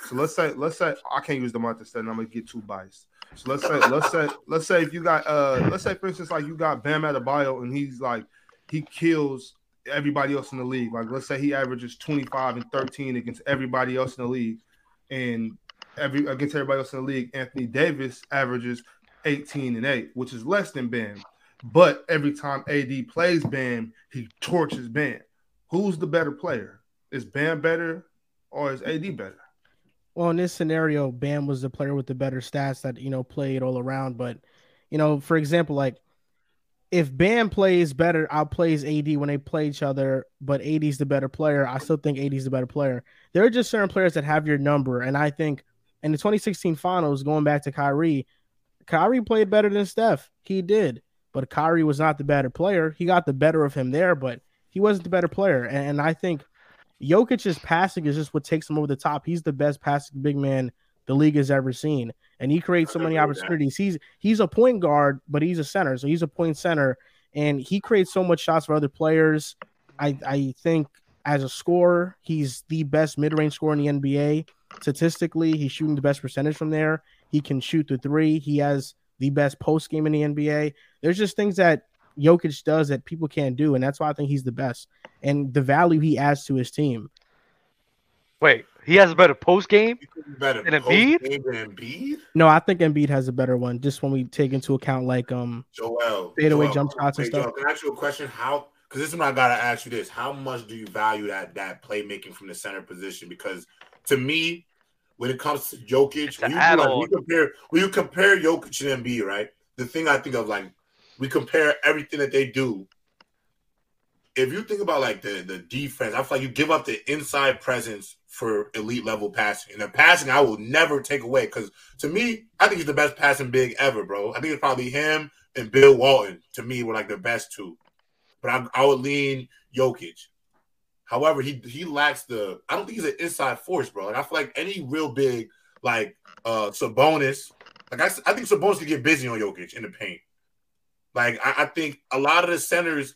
so let's say let's say I can't use Domantas Sutton I'm gonna get too biased. So let's say let's say let's say if you got uh let's say for instance like you got Bam at a bio and he's like he kills everybody else in the league. Like let's say he averages 25 and 13 against everybody else in the league and every against everybody else in the league, Anthony Davis averages 18 and 8, which is less than Bam. But every time AD plays Bam, he torches Bam. Who's the better player? Is Bam better or is AD better?
Well, in this scenario, Bam was the player with the better stats that you know played all around. But you know, for example, like if Bam plays better, i outplays AD when they play each other, but AD's the better player, I still think AD's the better player. There are just certain players that have your number, and I think in the 2016 finals, going back to Kyrie, Kyrie played better than Steph. He did, but Kyrie was not the better player. He got the better of him there, but he wasn't the better player. And, and I think Jokic's passing is just what takes him over the top. He's the best passing big man the league has ever seen, and he creates so many
agree with that.
opportunities. He's he's a point guard, but he's a center, so he's a point center, and he creates so much shots for other players. I I think as a scorer, he's the best mid range scorer in the NBA. Statistically, he's shooting the best percentage from there. He can shoot the three. He has the best post game in the NBA. There's just things that Jokic does that people can't do, and that's why I think he's the best. And the value he adds to his team.
Wait, he has a better post game.
Better
And Embiid?
than Embiid?
No, I think Embiid has a better one, just when we take into account like um
Joel.
Fadeaway
Joel,
jump shots and stuff.
Joel, can I ask you a question? How? Because this is when I gotta ask you this: How much do you value that that playmaking from the center position? Because to me, when it comes to Jokic, when you, like, we compare when you compare Jokic and Embiid, right? The thing I think of, like, we compare everything that they do. If you think about like the the defense, I feel like you give up the inside presence for elite level passing. And the passing, I will never take away because to me, I think he's the best passing big ever, bro. I think it's probably him and Bill Walton. To me, were like the best two. But I, I would lean Jokic. However, he he lacks the. I don't think he's an inside force, bro. Like I feel like any real big like uh Sabonis, like I, I think Sabonis could get busy on Jokic in the paint. Like I, I think a lot of the centers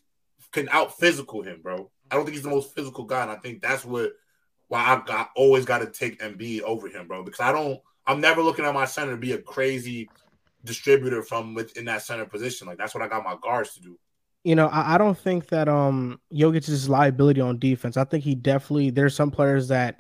can out physical him, bro. I don't think he's the most physical guy, and I think that's what why I always got to take Embiid over him, bro. Because I don't, I'm never looking at my center to be a crazy distributor from within that center position. Like that's what I got my guards to do.
You know, I, I don't think that um Jokic's liability on defense. I think he definitely there's some players that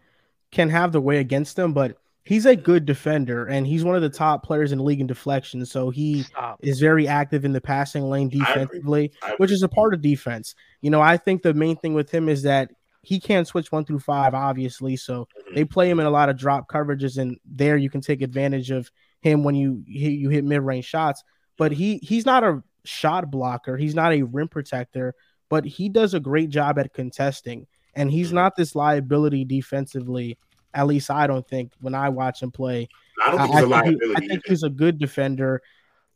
can have the way against him, but he's a good defender and he's one of the top players in the league in deflection. So he
Stop.
is very active in the passing lane
I agree.
defensively, which is a part of defense. You know, I think the main thing with him is that he can't switch one through five, obviously. So they play him in a lot of drop coverages, and there you can take advantage of him when you you hit mid range shots. But he he's not a shot blocker. He's not a rim protector, but he does a great job at contesting. And he's not this liability defensively. At least I don't think when I watch him play.
I don't
I,
think he's a
I think, he-
liability.
I think he's a good defender.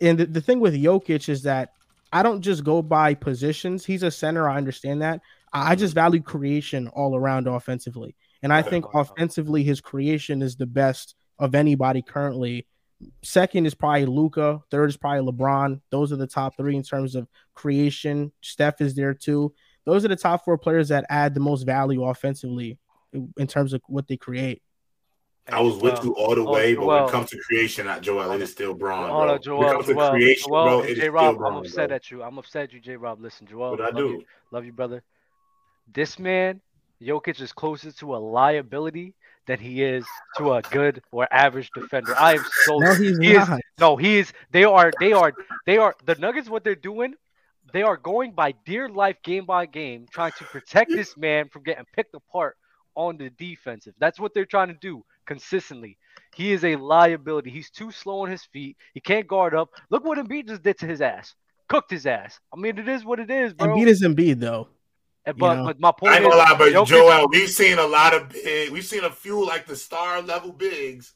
And the, the thing with Jokic is that I don't just go by positions. He's a center. I understand that. I I just mm-hmm. value creation all around offensively. And I think offensively, his creation is the best of anybody currently. Second is probably Luka. Third is probably LeBron. Those are the top three in terms of creation. Steph is there too. Those are the top four players that add the most value offensively in terms of what they create.
I was with
Well,
you all the
oh,
way, but when
Joel.
it comes to creation, not Joel, it is still Bron.
Hold
bro.
on,
when it comes to
Joel,
creation,
Joel,
bro,
and
it is
J
still
Rob, I'm
Bron,
upset
bro.
at you. I'm upset at you, J Rob. Listen, Joel.
What I
love
do?
You, love you, brother. This man, Jokic, is closer to a liability than he is to a good or average defender. I am so
No, he's
he is- no, he is. They are. They are. They are. The Nuggets. What they're doing, they are going by dear life, game by game, trying to protect this man from getting picked apart on the defensive. That's what they're trying to do. consistently. He is a liability. He's too slow on his feet. He can't guard up. Look what Embiid just did to his ass. Cooked his ass. I mean, it is what it is, bro.
Embiid is Embiid though.
And- but,
know.
but my point
I ain't
is,
gonna lie, but
Jokic-
Joel, we've seen a lot of big. We've seen a few like the star level bigs.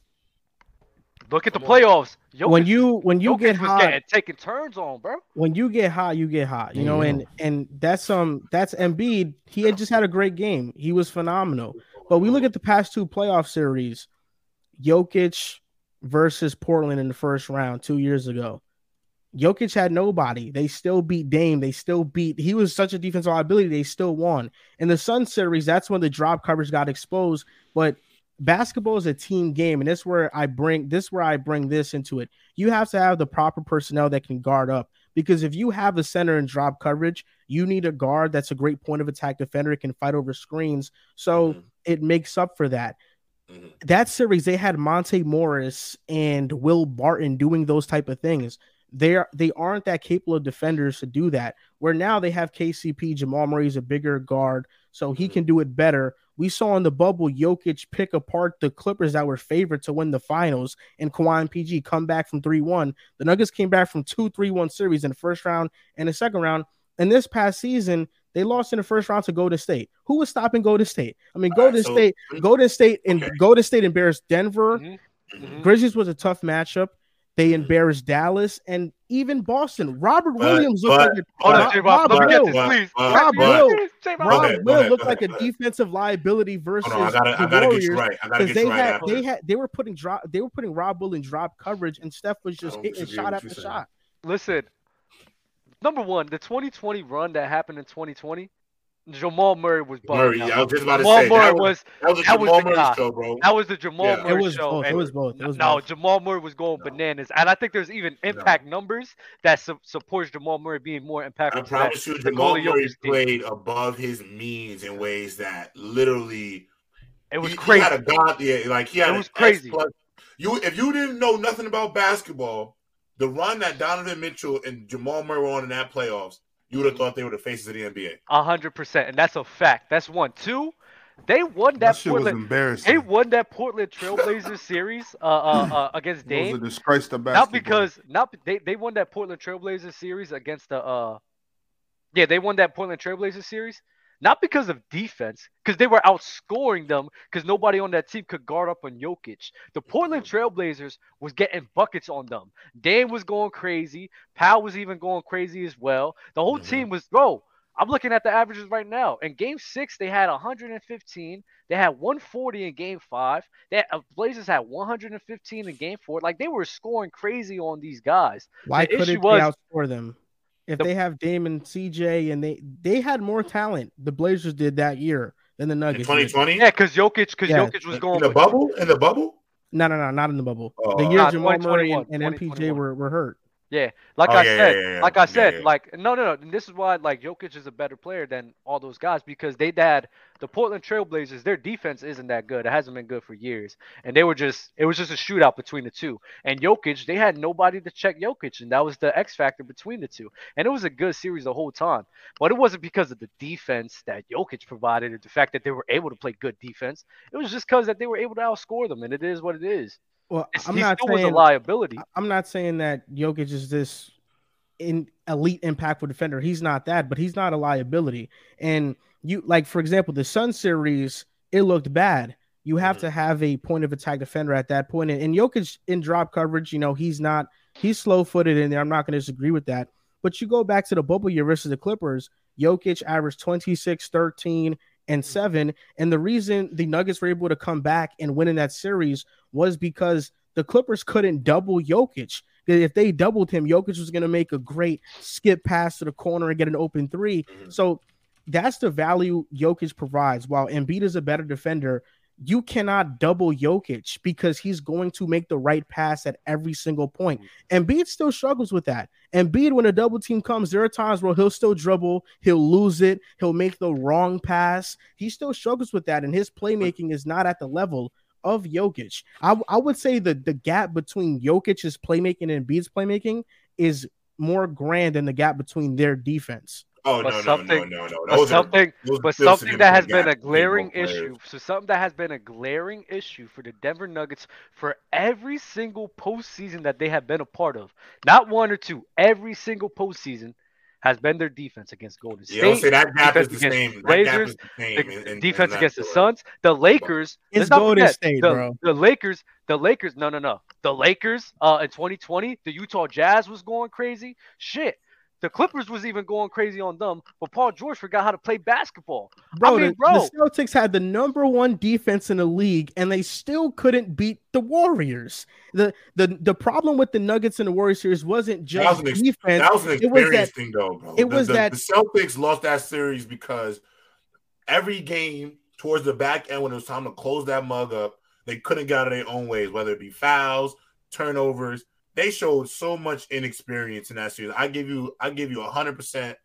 look at the
Come on.
playoffs. Jokic,
when you when you
Jokic
get
was
hot,
taking turns on, bro.
when you get hot, you get hot. You know, and and that's um that's Embiid. He had just had a great game. He was phenomenal. But we look at the past two playoff series, Jokic versus Portland in the first round two years ago. Jokic had nobody. They still beat Dame. They still beat. He was such a defensive liability. They still won. In the Sun series, that's when the drop coverage got exposed. But basketball is a team game, and this where I bring this where I bring this into it. You have to have the proper personnel that can guard up. Because if you have a center in drop coverage, you need a guard that's a great point of attack defender, It can fight over screens. So
Mhm.
it makes up for that.
Mhm.
That series, they had Monte Morris and Will Barton doing those type of things. They are they aren't that capable of defenders to do that. Where now they have KCP, Jamal Murray's a bigger guard, so he can do it better. We saw in the bubble Jokic pick apart the Clippers that were favored to win the finals, and Kawhi and PG come back from 3 1. The Nuggets came back from two 3 1 series in the first round and the second round. And this past season, they lost in the first round to Golden State. Who was stopping Golden State? I mean,
All right,
Golden
so-
State, Golden State, and
Okay.
Golden State embarrassed Denver.
Mhm.
Mhm.
Grizzlies was a tough matchup. They embarrassed Dallas and even Boston. Robert
But-
Williams looked
but-
like a
Hold on,
Rob,
J Rob.
Rob
Let me get
Will,
this,
but-
please.
but-
Rob Will-
get this, J Rob.
Rob
ahead,
Will looked
go
like a
ahead, go ahead.
defensive liability versus
Hold on, I gotta, I
the
gotta
Warriors
you right.
Because they
right.
had
after
they had they were putting drop they were putting Rob Will in drop coverage and Steph was just
oh,
hitting shot after
saying.
shot.
Listen, number one, the 2020 run that happened in 2020, Jamal Murray was bugging
Murray,
out.
I was just about to
Jamal
say
Murray
that was,
was
that was a
that was
Jamal
the
Murray
guy.
show, bro.
that was the Jamal
Yeah.
It
Murray
was
show.
both. It was both. It was
no,
both.
Jamal Murray was going
No.
bananas, and I think there's even impact numbers that su- supports Jamal Murray being more impactful.
I
to that.
promise you, Jamal
Nikola
Murray
Jokic team.
played above his means in ways that literally
It was
he,
crazy.
He had a god, yeah, like he had
It was crazy.
plus. You, if you didn't know nothing about basketball, the run that Donovan Mitchell and Jamal Murray were on in that playoffs, you would have thought they were the faces of the NBA.
A hundred percent, and that's a fact. That's one. Two, they won
That
that,
shit was
Portland.
embarrassing.
They won that Portland Trailblazers [LAUGHS] series uh, uh, uh, against
It was a
Dame.
disgrace to basketball.
Not because not they, they won that Portland Trailblazers series against the uh yeah they won that Portland Trailblazers series not because of defense because they were outscoring them because nobody on that team could guard up on Jokic. The Portland Trailblazers was getting buckets on them. Dame was going crazy. Powell was even going crazy as well. The whole
Mhm.
team was bro. I'm looking at the averages right now. In Game Six, they had 115. They had 140 in Game Five. They had, uh, Blazers had 115 in Game Four. Like they were scoring crazy on these guys.
Why
The
couldn't
was-
they outscore them? If
The-
they have Dame and CJ and they they had more talent, the Blazers did that year than the
In
Nuggets.
2020,
Yeah, because Jokic, because
Yeah.
Jokic was going
in
the
bubble, in the bubble.
No, no, no, not in the bubble.
Oh,
the year
Nah,
Jamal Murray and, and MPJ were, were hurt.
Yeah, like
Oh,
I
yeah,
said,
yeah, yeah,
like I said, like no, no, no. And this is why like Jokic is a better player than all those guys because they had the Portland Trailblazers. Their defense isn't that good. It hasn't been good for years, and they were just it was just a shootout between the two. And Jokic, they had nobody to check Jokic, and that was the X factor between the two. And it was a good series the whole time, but it wasn't because of the defense that Jokic provided, or the fact that they were able to play good defense. It was just because that they were able to outscore them, and it is what it is.
Well,
It's,
I'm not
still was a
saying
liability.
I'm not saying that Jokic is this in elite impactful defender. He's not that, but he's not a liability. And you like, for example, the Sun series, it looked bad. You have
Mhm.
to have a point of attack defender at that point. And, and Jokic in drop coverage, you know, he's not he's slow footed in there. I'm not going to disagree with that. But you go back to the bubble year versus the Clippers, Jokic averaged 26, 13, and 7. And the reason the Nuggets were able to come back and win in that series was because the Clippers couldn't double Jokic. If they doubled him, Jokic was going to make a great skip pass to the corner and get an open 3
Mhm.
So that's the value Jokic provides. While Embiid is a better defender, you cannot double Jokic because he's going to make the right pass at every single point. Mm. Embiid still struggles with that. And Embiid, when a double team comes, there are times where he'll still dribble, he'll lose it, he'll make the wrong pass. He still struggles with that, and his playmaking is not at the level of Jokic. I, I would say that the gap between Jokic's playmaking and Embiid's playmaking is more grand than the gap between their defense.
Oh
But
no, no,
something-
no, no, no.
But
Those
something,
are
but something that has been a
significant gaps between
glaring issue. So something that has been a glaring issue for the Denver Nuggets for every single postseason that they have been a part of, not one or two, every single postseason has been their defense against Golden
Yeah,
State.
say that gap is
defense
the
against
same. That gap
Blazers,
is the same. in- in-
defense
in
against the Suns, the Lakers.
It's Golden State,
the,
bro.
The Lakers, the Lakers. No, no, no. The Lakers. Uh, in 2020, the Utah Jazz was going crazy. Shit, the Clippers was even going crazy on them. But Paul George forgot how to play basketball.
Bro,
I mean,
the,
bro.
the Celtics had the number one defense in the league, and they still couldn't beat the Warriors. the the The problem with the Nuggets and the Warriors series wasn't
That
just
was an ex-
defense.
That was an
it was that-
thing, though, bro.
it
The-
was
the,
that-
the Celtics lost that series because every game towards the back end when it was time to close that mug up, they couldn't get out of their own ways, whether it be fouls, turnovers. They showed so much inexperience in that series. I give you, I give you hundred percent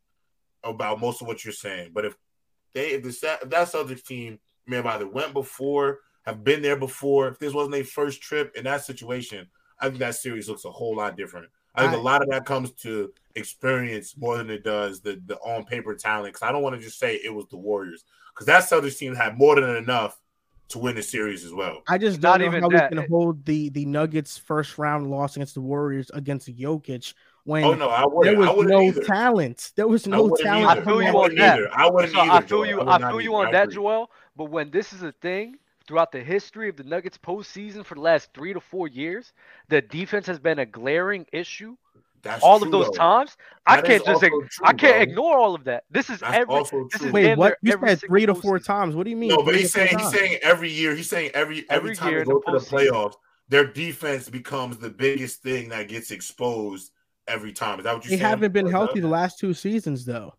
about most of what you're saying. But if they, if, the, if that Celtics team may have either went before, have been there before, if this wasn't their first trip in that situation, I think that series looks a whole lot different. I think
I-
a lot of that comes to experience more than it does the the on paper talent. Because I don't want to just say it was the Warriors, because that Celtics team had more than enough to win the series as well.
I just don't know
even
how
that.
we can hold the the Nuggets first round loss against the Warriors against Jokic when
Oh no, I
there
wouldn't. I
was no
either.
talent. There was no
wouldn't
talent.
either.
I feel you on that.
either. I wouldn't
So
either.
I feel
Joel.
you.
would
I
not
feel you on that. Joel. But when this is a thing throughout the history of the Nuggets postseason for the last three to four years, the defense has been a glaring issue.
That's
all
true,
of those
though.
times, I can't just.
also
ig-
true,
I can't
bro.
ignore all of that. This is
That's
every.
also
this is
Wait, what? You said three to four
postseason.
times. What do you mean?
No, but he's saying he's saying every year. He's saying every every,
Every
time
year
they
in the
go to the
postseason.
playoffs, their defense becomes the biggest thing that gets exposed every time. Is that what you're
They
saying?
haven't been
Or
healthy the last two seasons, though.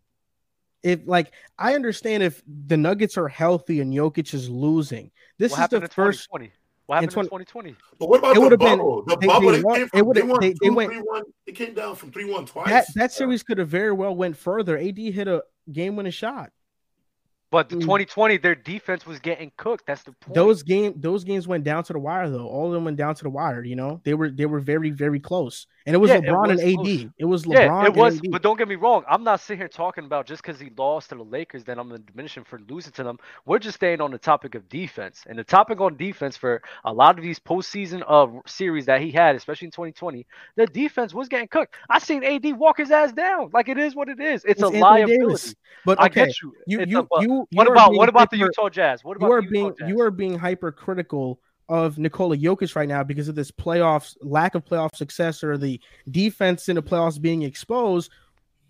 If like I understand if the Nuggets are healthy and Jokic is losing, this
What
is the first.
2020? What happened in
20
2020?
But what about
It
the
would've been-
bubble? the
they-
bubble,
they
they,
won- it would've-
they won
they-
two,
they went-
three, one. It came down from three one twice.
That that series could have very well went further. AD hit a game winning shot.
But the
Mm.
2020, their defense was getting cooked. That's the point.
Those game those games went down to the wire though. All of them went down to the wire. You know they were they were very very close. And it was
Yeah, it
LeBron
was
and AD.
close.
It was LeBron.
Yeah, it was.
And AD.
But don't get me wrong. I'm not sitting here talking about just because he lost to the Lakers, then I'm going to diminish him for losing to them. We're just staying on the topic of defense. And the topic on defense for a lot of these postseason uh, series that he had, especially in 2020, the defense was getting cooked. I seen AD walk his ass down. Like it is what it is. It's,
It's
a
Anthony
liability.
Davis. But
I
okay,
get you.
you
It's
you
a- but
you
what about what about the
hyper-
Utah Jazz? What about
you are
the
being
Jazz?
you are being hypercritical of Nikola Jokic right now because of this playoffs lack of playoff success or the defense in the playoffs being exposed.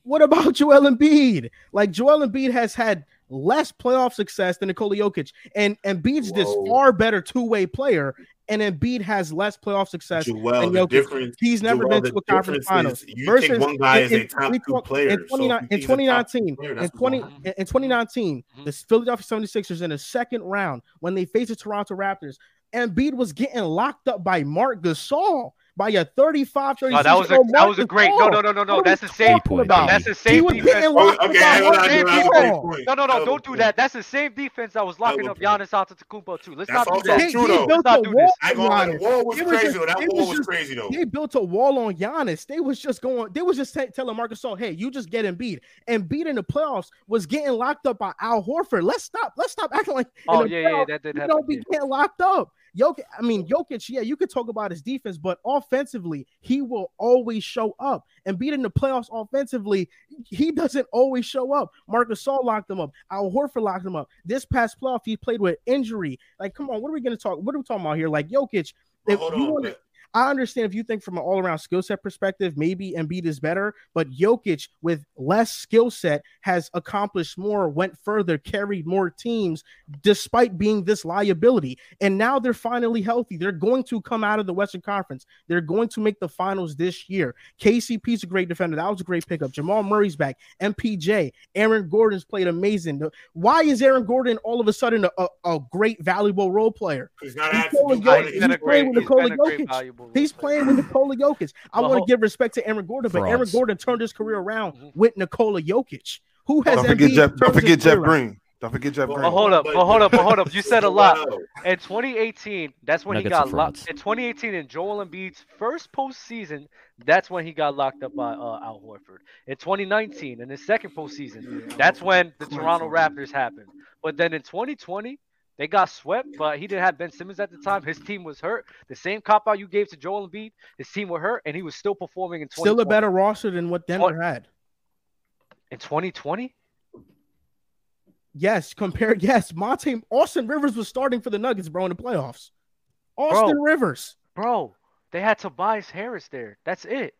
What about [LAUGHS] Joel Embiid? Like Joel Embiid has had less playoff success than Nikola Jokic, and Embiid's this far better two way player, and Embiid has less playoff success
Joel,
than Jokic. He's never
Joel,
been to a conference finals.
You
Versus
think one guy is
in-
a top two player.
in,
so
29
if you
in
think he's a top
2019
player,
in 20 in in 2019
Mhm.
the Philadelphia 76ers in the second round when they faced the Toronto Raptors Embiid was getting locked up by Marc Gasol by a 35 36
No, that was a
year old
that was a great. No,
Gasol.
no, no, no, no.
What
That's
we
the same.
point,
about?
That's the
He
same
was
defense.
getting
Oh,
locked up
okay,
by
hold
Marc
on,
Same
hold on,
defense.
hold on,
Gasol.
No, no, no, don't
was
do that. That's the same defense that was locking
was
up
a point.
Giannis Antetokounmpo too. Let's
That's
not do that.
They,
true,
they
though.
built
Let's
a wall.
I
on
go. The
Giannis.
wall was
It was
crazy
just-
though. That wall
was
was crazy though.
They built a wall on Giannis. They was just going. They was just t- telling Marcus Gasol, "Hey, you just get Embiid." And Embiid in the playoffs was getting locked up by Al Horford. Let's stop. Let's stop acting like
Oh yeah, yeah, that did happen.
don't be getting locked up. Jokic, I mean Jokic, yeah, you could talk about his defense, but offensively, he will always show up. And beating the playoffs offensively, he doesn't always show up. Marcus Gasol locked him up. Al Horford locked him up. This past playoff, he played with injury. Like, come on, what are we gonna talk? What are we talking about here? Like Jokic,
Well, hold
you
on,
wanna- I understand if you think from an all around skill set perspective, maybe Embiid is better, but Jokic with less skill set has accomplished more, went further, carried more teams despite being this liability. And now they're finally healthy. They're going to come out of the Western Conference. They're going to make the finals this year. KCP's a great defender. That was a great pickup. Jamal Murray's back. MPJ. Aaron Gordon's played amazing. Why is Aaron Gordon all of a sudden a, a, a great, valuable role player?
He's not
He's
actually
playing
doing
good.
it.
He's
He's
been a
playing
great.
with
He's
Nikola
been a great
Jokic.
valuable role
He's
player.
playing with Nikola Jokic. I
Well,
want to give respect to Aaron Gordon, but Aaron Gordon turned his career around
Mhm.
with Nikola Jokic. Who has
Don't forget
Embiid
Jeff. Don't forget Jeff
career around?
Green. Don't forget Jeff
But-
Green.
But hold up,
But-
but hold up, but hold up. You said a [LAUGHS] lot. In 2018, that's when he got locked.
frauds.
In 2018, in Joel Embiid's first postseason, that's when he got locked up by uh, Al Horford. In 2019, in his second postseason, that's when the Toronto Raptors happened. But then in 2020, they got swept, but he didn't have Ben Simmons at the time. His team was hurt. The same cop out you gave to Joel Embiid, his team were hurt, and he was still performing in 2020.
Still a better roster than what Denver had.
in 2020.
Yes, compared. [LAUGHS] Yes, my team. Austin Rivers was starting for the Nuggets, bro, in the playoffs. Austin Rivers.
Bro, they had Tobias Harris there. That's it.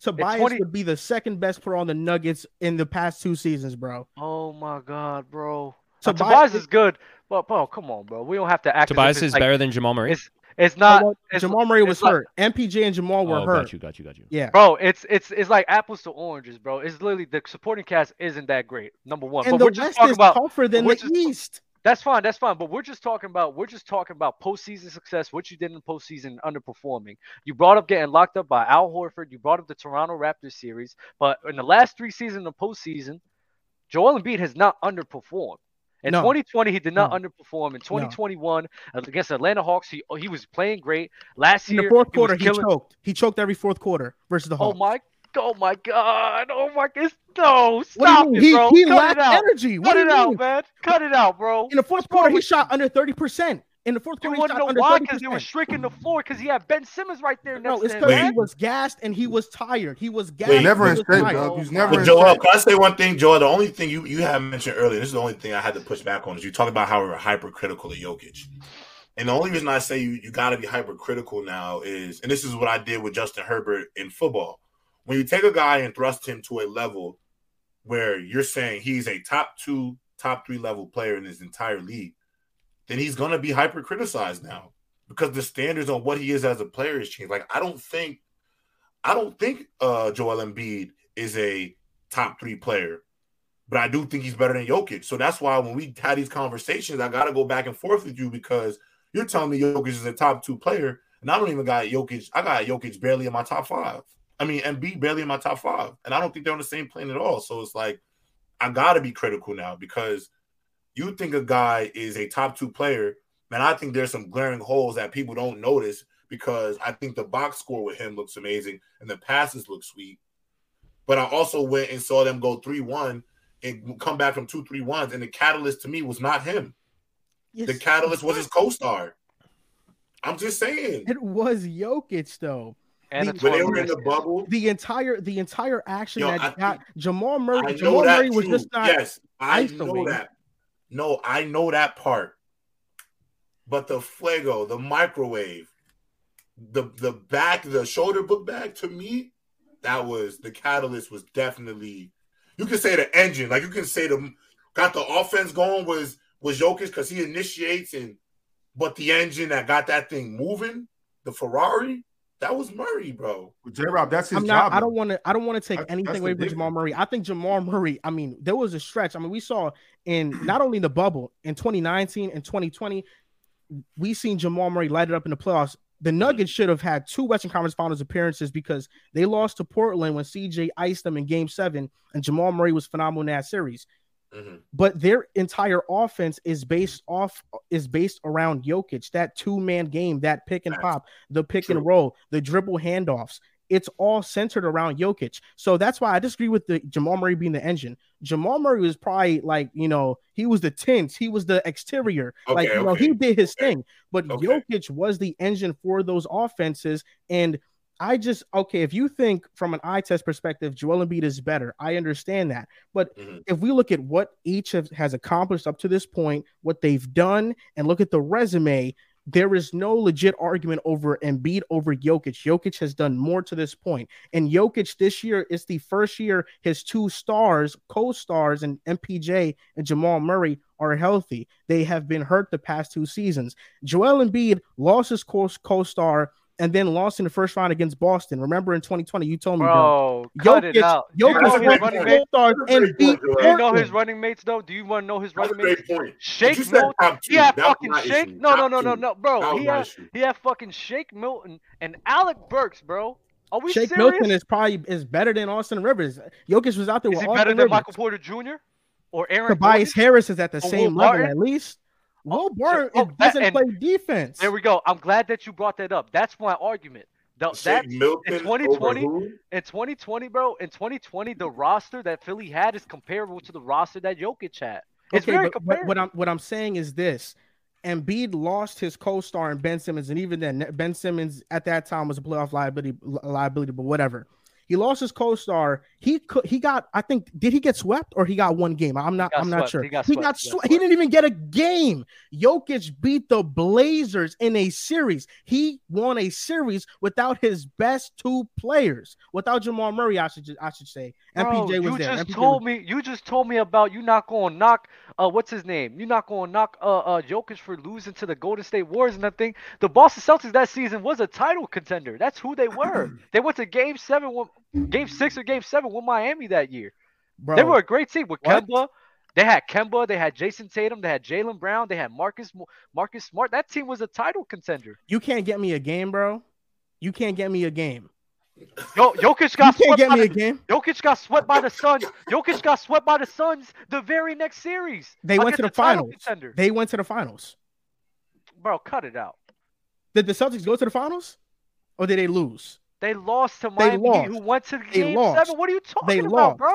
Tobias
20
would be the second best player on the Nuggets in the past two seasons, bro.
Oh my God, bro.
Tobias-
Tobias is good, but bro, come on, bro. We don't have to act.
Tobias is
like-
better than Jamal Murray.
It's it's not.
Well,
it's-
Jamal Murray was
it's like-
hurt. MPJ and Jamal were
oh,
hurt.
got you, got you, got you.
Yeah.
Bro, it's it's it's like apples to oranges, bro. It's literally the supporting cast isn't that great. Number one,
And
but
the
we're just
West
talking
is
about
tougher than the
just-
East.
That's fine. That's fine. But we're just talking about we're just talking about postseason success. What you did in postseason underperforming. You brought up getting locked up by Al Horford. You brought up the Toronto Raptors series. But in the last three seasons of postseason, Joel Embiid has not underperformed. In
No.
2020, he did not
No.
underperform. In 2021, against Atlanta Hawks, he he was playing great. Last
In
year,
the fourth
he
quarter, he,
killing-
choked. He choked every fourth quarter versus the
oh
Hawks.
Oh my! Oh my God! Oh my! It's, no! Stop it?
He,
bro!
he
Cut
lacked
it out!
energy. What
Cut it out, man! Cut it out, bro!
In the fourth
What's
quarter, he shot under 30%. In the fourth quarter, he
want to know why? Because they were streaking the floor. Because he had Ben Simmons right there
No, it's because he was gassed and he was tired. He was gassed.
Wait,
Never
he
in
was
shape,
tired.
Doug. He's never
But Joel, can I say one thing, Joel? The only thing you you have mentioned earlier, this is the only thing I had to push back on, is you talk about how we were hypercritical of Jokic. And the only reason I say you, you got to be hypercritical now is, and this is what I did with Justin Herbert in football. When you take a guy and thrust him to a level where you're saying he's a top two, top three level player in his entire league, then he's going to be hyper criticized now because the standards on what he is as a player has changed. Like, I don't think, I don't think uh, Joel Embiid is a top three player, but I do think he's better than Jokic. So that's why when we had these conversations, I got to go back and forth with you because you're telling me Jokic is a top two player, and I don't even got Jokic. I got Jokic barely in my top five. I mean, Embiid barely in my top five, and I don't think they're on the same plane at all. So it's like I got to be critical now because you think a guy is a top two player, man. I think there's some glaring holes that people don't notice because I think the box score with him looks amazing and the passes look sweet. But I also went and saw them go three one and come back from two three ones, and the catalyst to me was not him.
Yes,
The catalyst was his co-star. I'm just saying.
It was Jokic though.
And
the-
the
When they were in the bubble,
The entire the entire action
Yo, I
that got Jamal
I
Murray. Jamal
that
Murray was
too.
just not.
yes, I know
isolated.
that. No, I know that part. But the fuego, the microwave, the the back, the shoulder book bag, to me, that was the catalyst. Was definitely you can say the engine, like you can say the got the offense going was was Jokic because he initiates and but the engine that got that thing moving, the Ferrari, that was Murray, bro.
J Rob, that's his
I'm not.
job.
I don't want to. I don't want to take
That's-
anything away
the
from Jamal Murray. I think Jamal Murray. I mean, there was a stretch. I mean, we saw in not only the bubble in 2019 and 2020, we seen Jamal Murray light it up in the playoffs. The Nuggets should have had two Western Conference Finals appearances because they lost to Portland when CJ iced them in Game Seven, and Jamal Murray was phenomenal in that series.
Mhm.
But their entire offense is based off is based around Jokic. That two man game, that pick and pop, the pick
True.
and roll, the dribble handoffs. It's all centered around Jokic. So that's why I disagree with the Jamal Murray being the engine. Jamal Murray was probably like, you know, he was the tint, he was the exterior. like,
Okay,
you know, he did his
okay,
thing. But
okay.
Jokic was the engine for those offenses. And I just okay, if you think from an eye test perspective, Joel Embiid is better, I understand that. But
Mhm.
if we look at what each have, has accomplished up to this point, what they've done, and look at the resume, there is no legit argument over Embiid over Jokic. Jokic has done more to this point. And Jokic this year is the first year his two stars, co-stars, and MPJ and Jamal Murray are healthy. They have been hurt the past two seasons. Joel Embiid lost his co- co-star and then lost in the first round against Boston. Remember in 2020, you told me, bro.
Bro, cut it out. Do you
Jokic
know his running mates?
co-stars and beat.
Do you know his running mates though? Do you want to know his running mates?
point.
Shake
But you said
Milton. He had fucking Shake.
issue.
No, no, no, no, no, bro. He
my
had he had fucking Shake Milton and Alec Burks, bro. Are we
Shake
serious?
Milton is probably is better than Austin Rivers. Jokic was out there
Is
with
he
Austin
better than
Rivers.
Michael Porter Jr.? or Aaron
Tobias
Gordon.
Harris is at the
Or
same
Will
level
Barton?
at least. Oh, Will
so-
Barton
oh, oh
doesn't
and-
play defense.
There we go. I'm glad that you brought that up. That's my argument. The, that
Milton
in 2020 in 2020, bro, in 2020, the roster that Philly had is comparable to the roster that Jokic had. It's
okay,
very
but what,
comparable.
what I'm what I'm saying is this: Embiid lost his co-star in Ben Simmons, and even then, Ben Simmons at that time was a playoff liability liability, but whatever. He lost his co-star. He could. He got. I think. Did he get swept or he got one game? I'm not. I'm not sure.
He got
He
swept.
got
He got.
He didn't even get a game. Jokic beat the Blazers in a series. He won a series without his best two players, without Jamal Murray. I should. I should say.
Bro,
MPJ was
you
there.
just
MPJ
told
was-
me you just told me about you not going to knock uh what's his name? You're not going to knock uh uh Jokic for losing to the Golden State Warriors and nothing. The Boston Celtics that season was a title contender. That's who they were. [CLEARS THROAT] they went to Game Seven, Game Six or Game Seven with Miami that year.
Bro,
They were a great team with
What?
Kemba. They had Kemba. They had Jayson Tatum. They had Jaylen Brown. They had Marcus Marcus Smart. That team was a title contender.
you can't get me a game, bro. You can't get me a game.
Yo, Jokic got You
can't
swept
get
by
me a
the,
game.
Jokic got swept by the Suns. Jokic got swept by the Suns the very next series.
They went to
against
the finals.
contender.
They went to the finals.
Bro, cut it out.
Did the Celtics go to the finals, or did they lose?
They lost to Miami,
lost.
who went to
They
Game. Seven. What are you talking
They
about,
lost.
bro?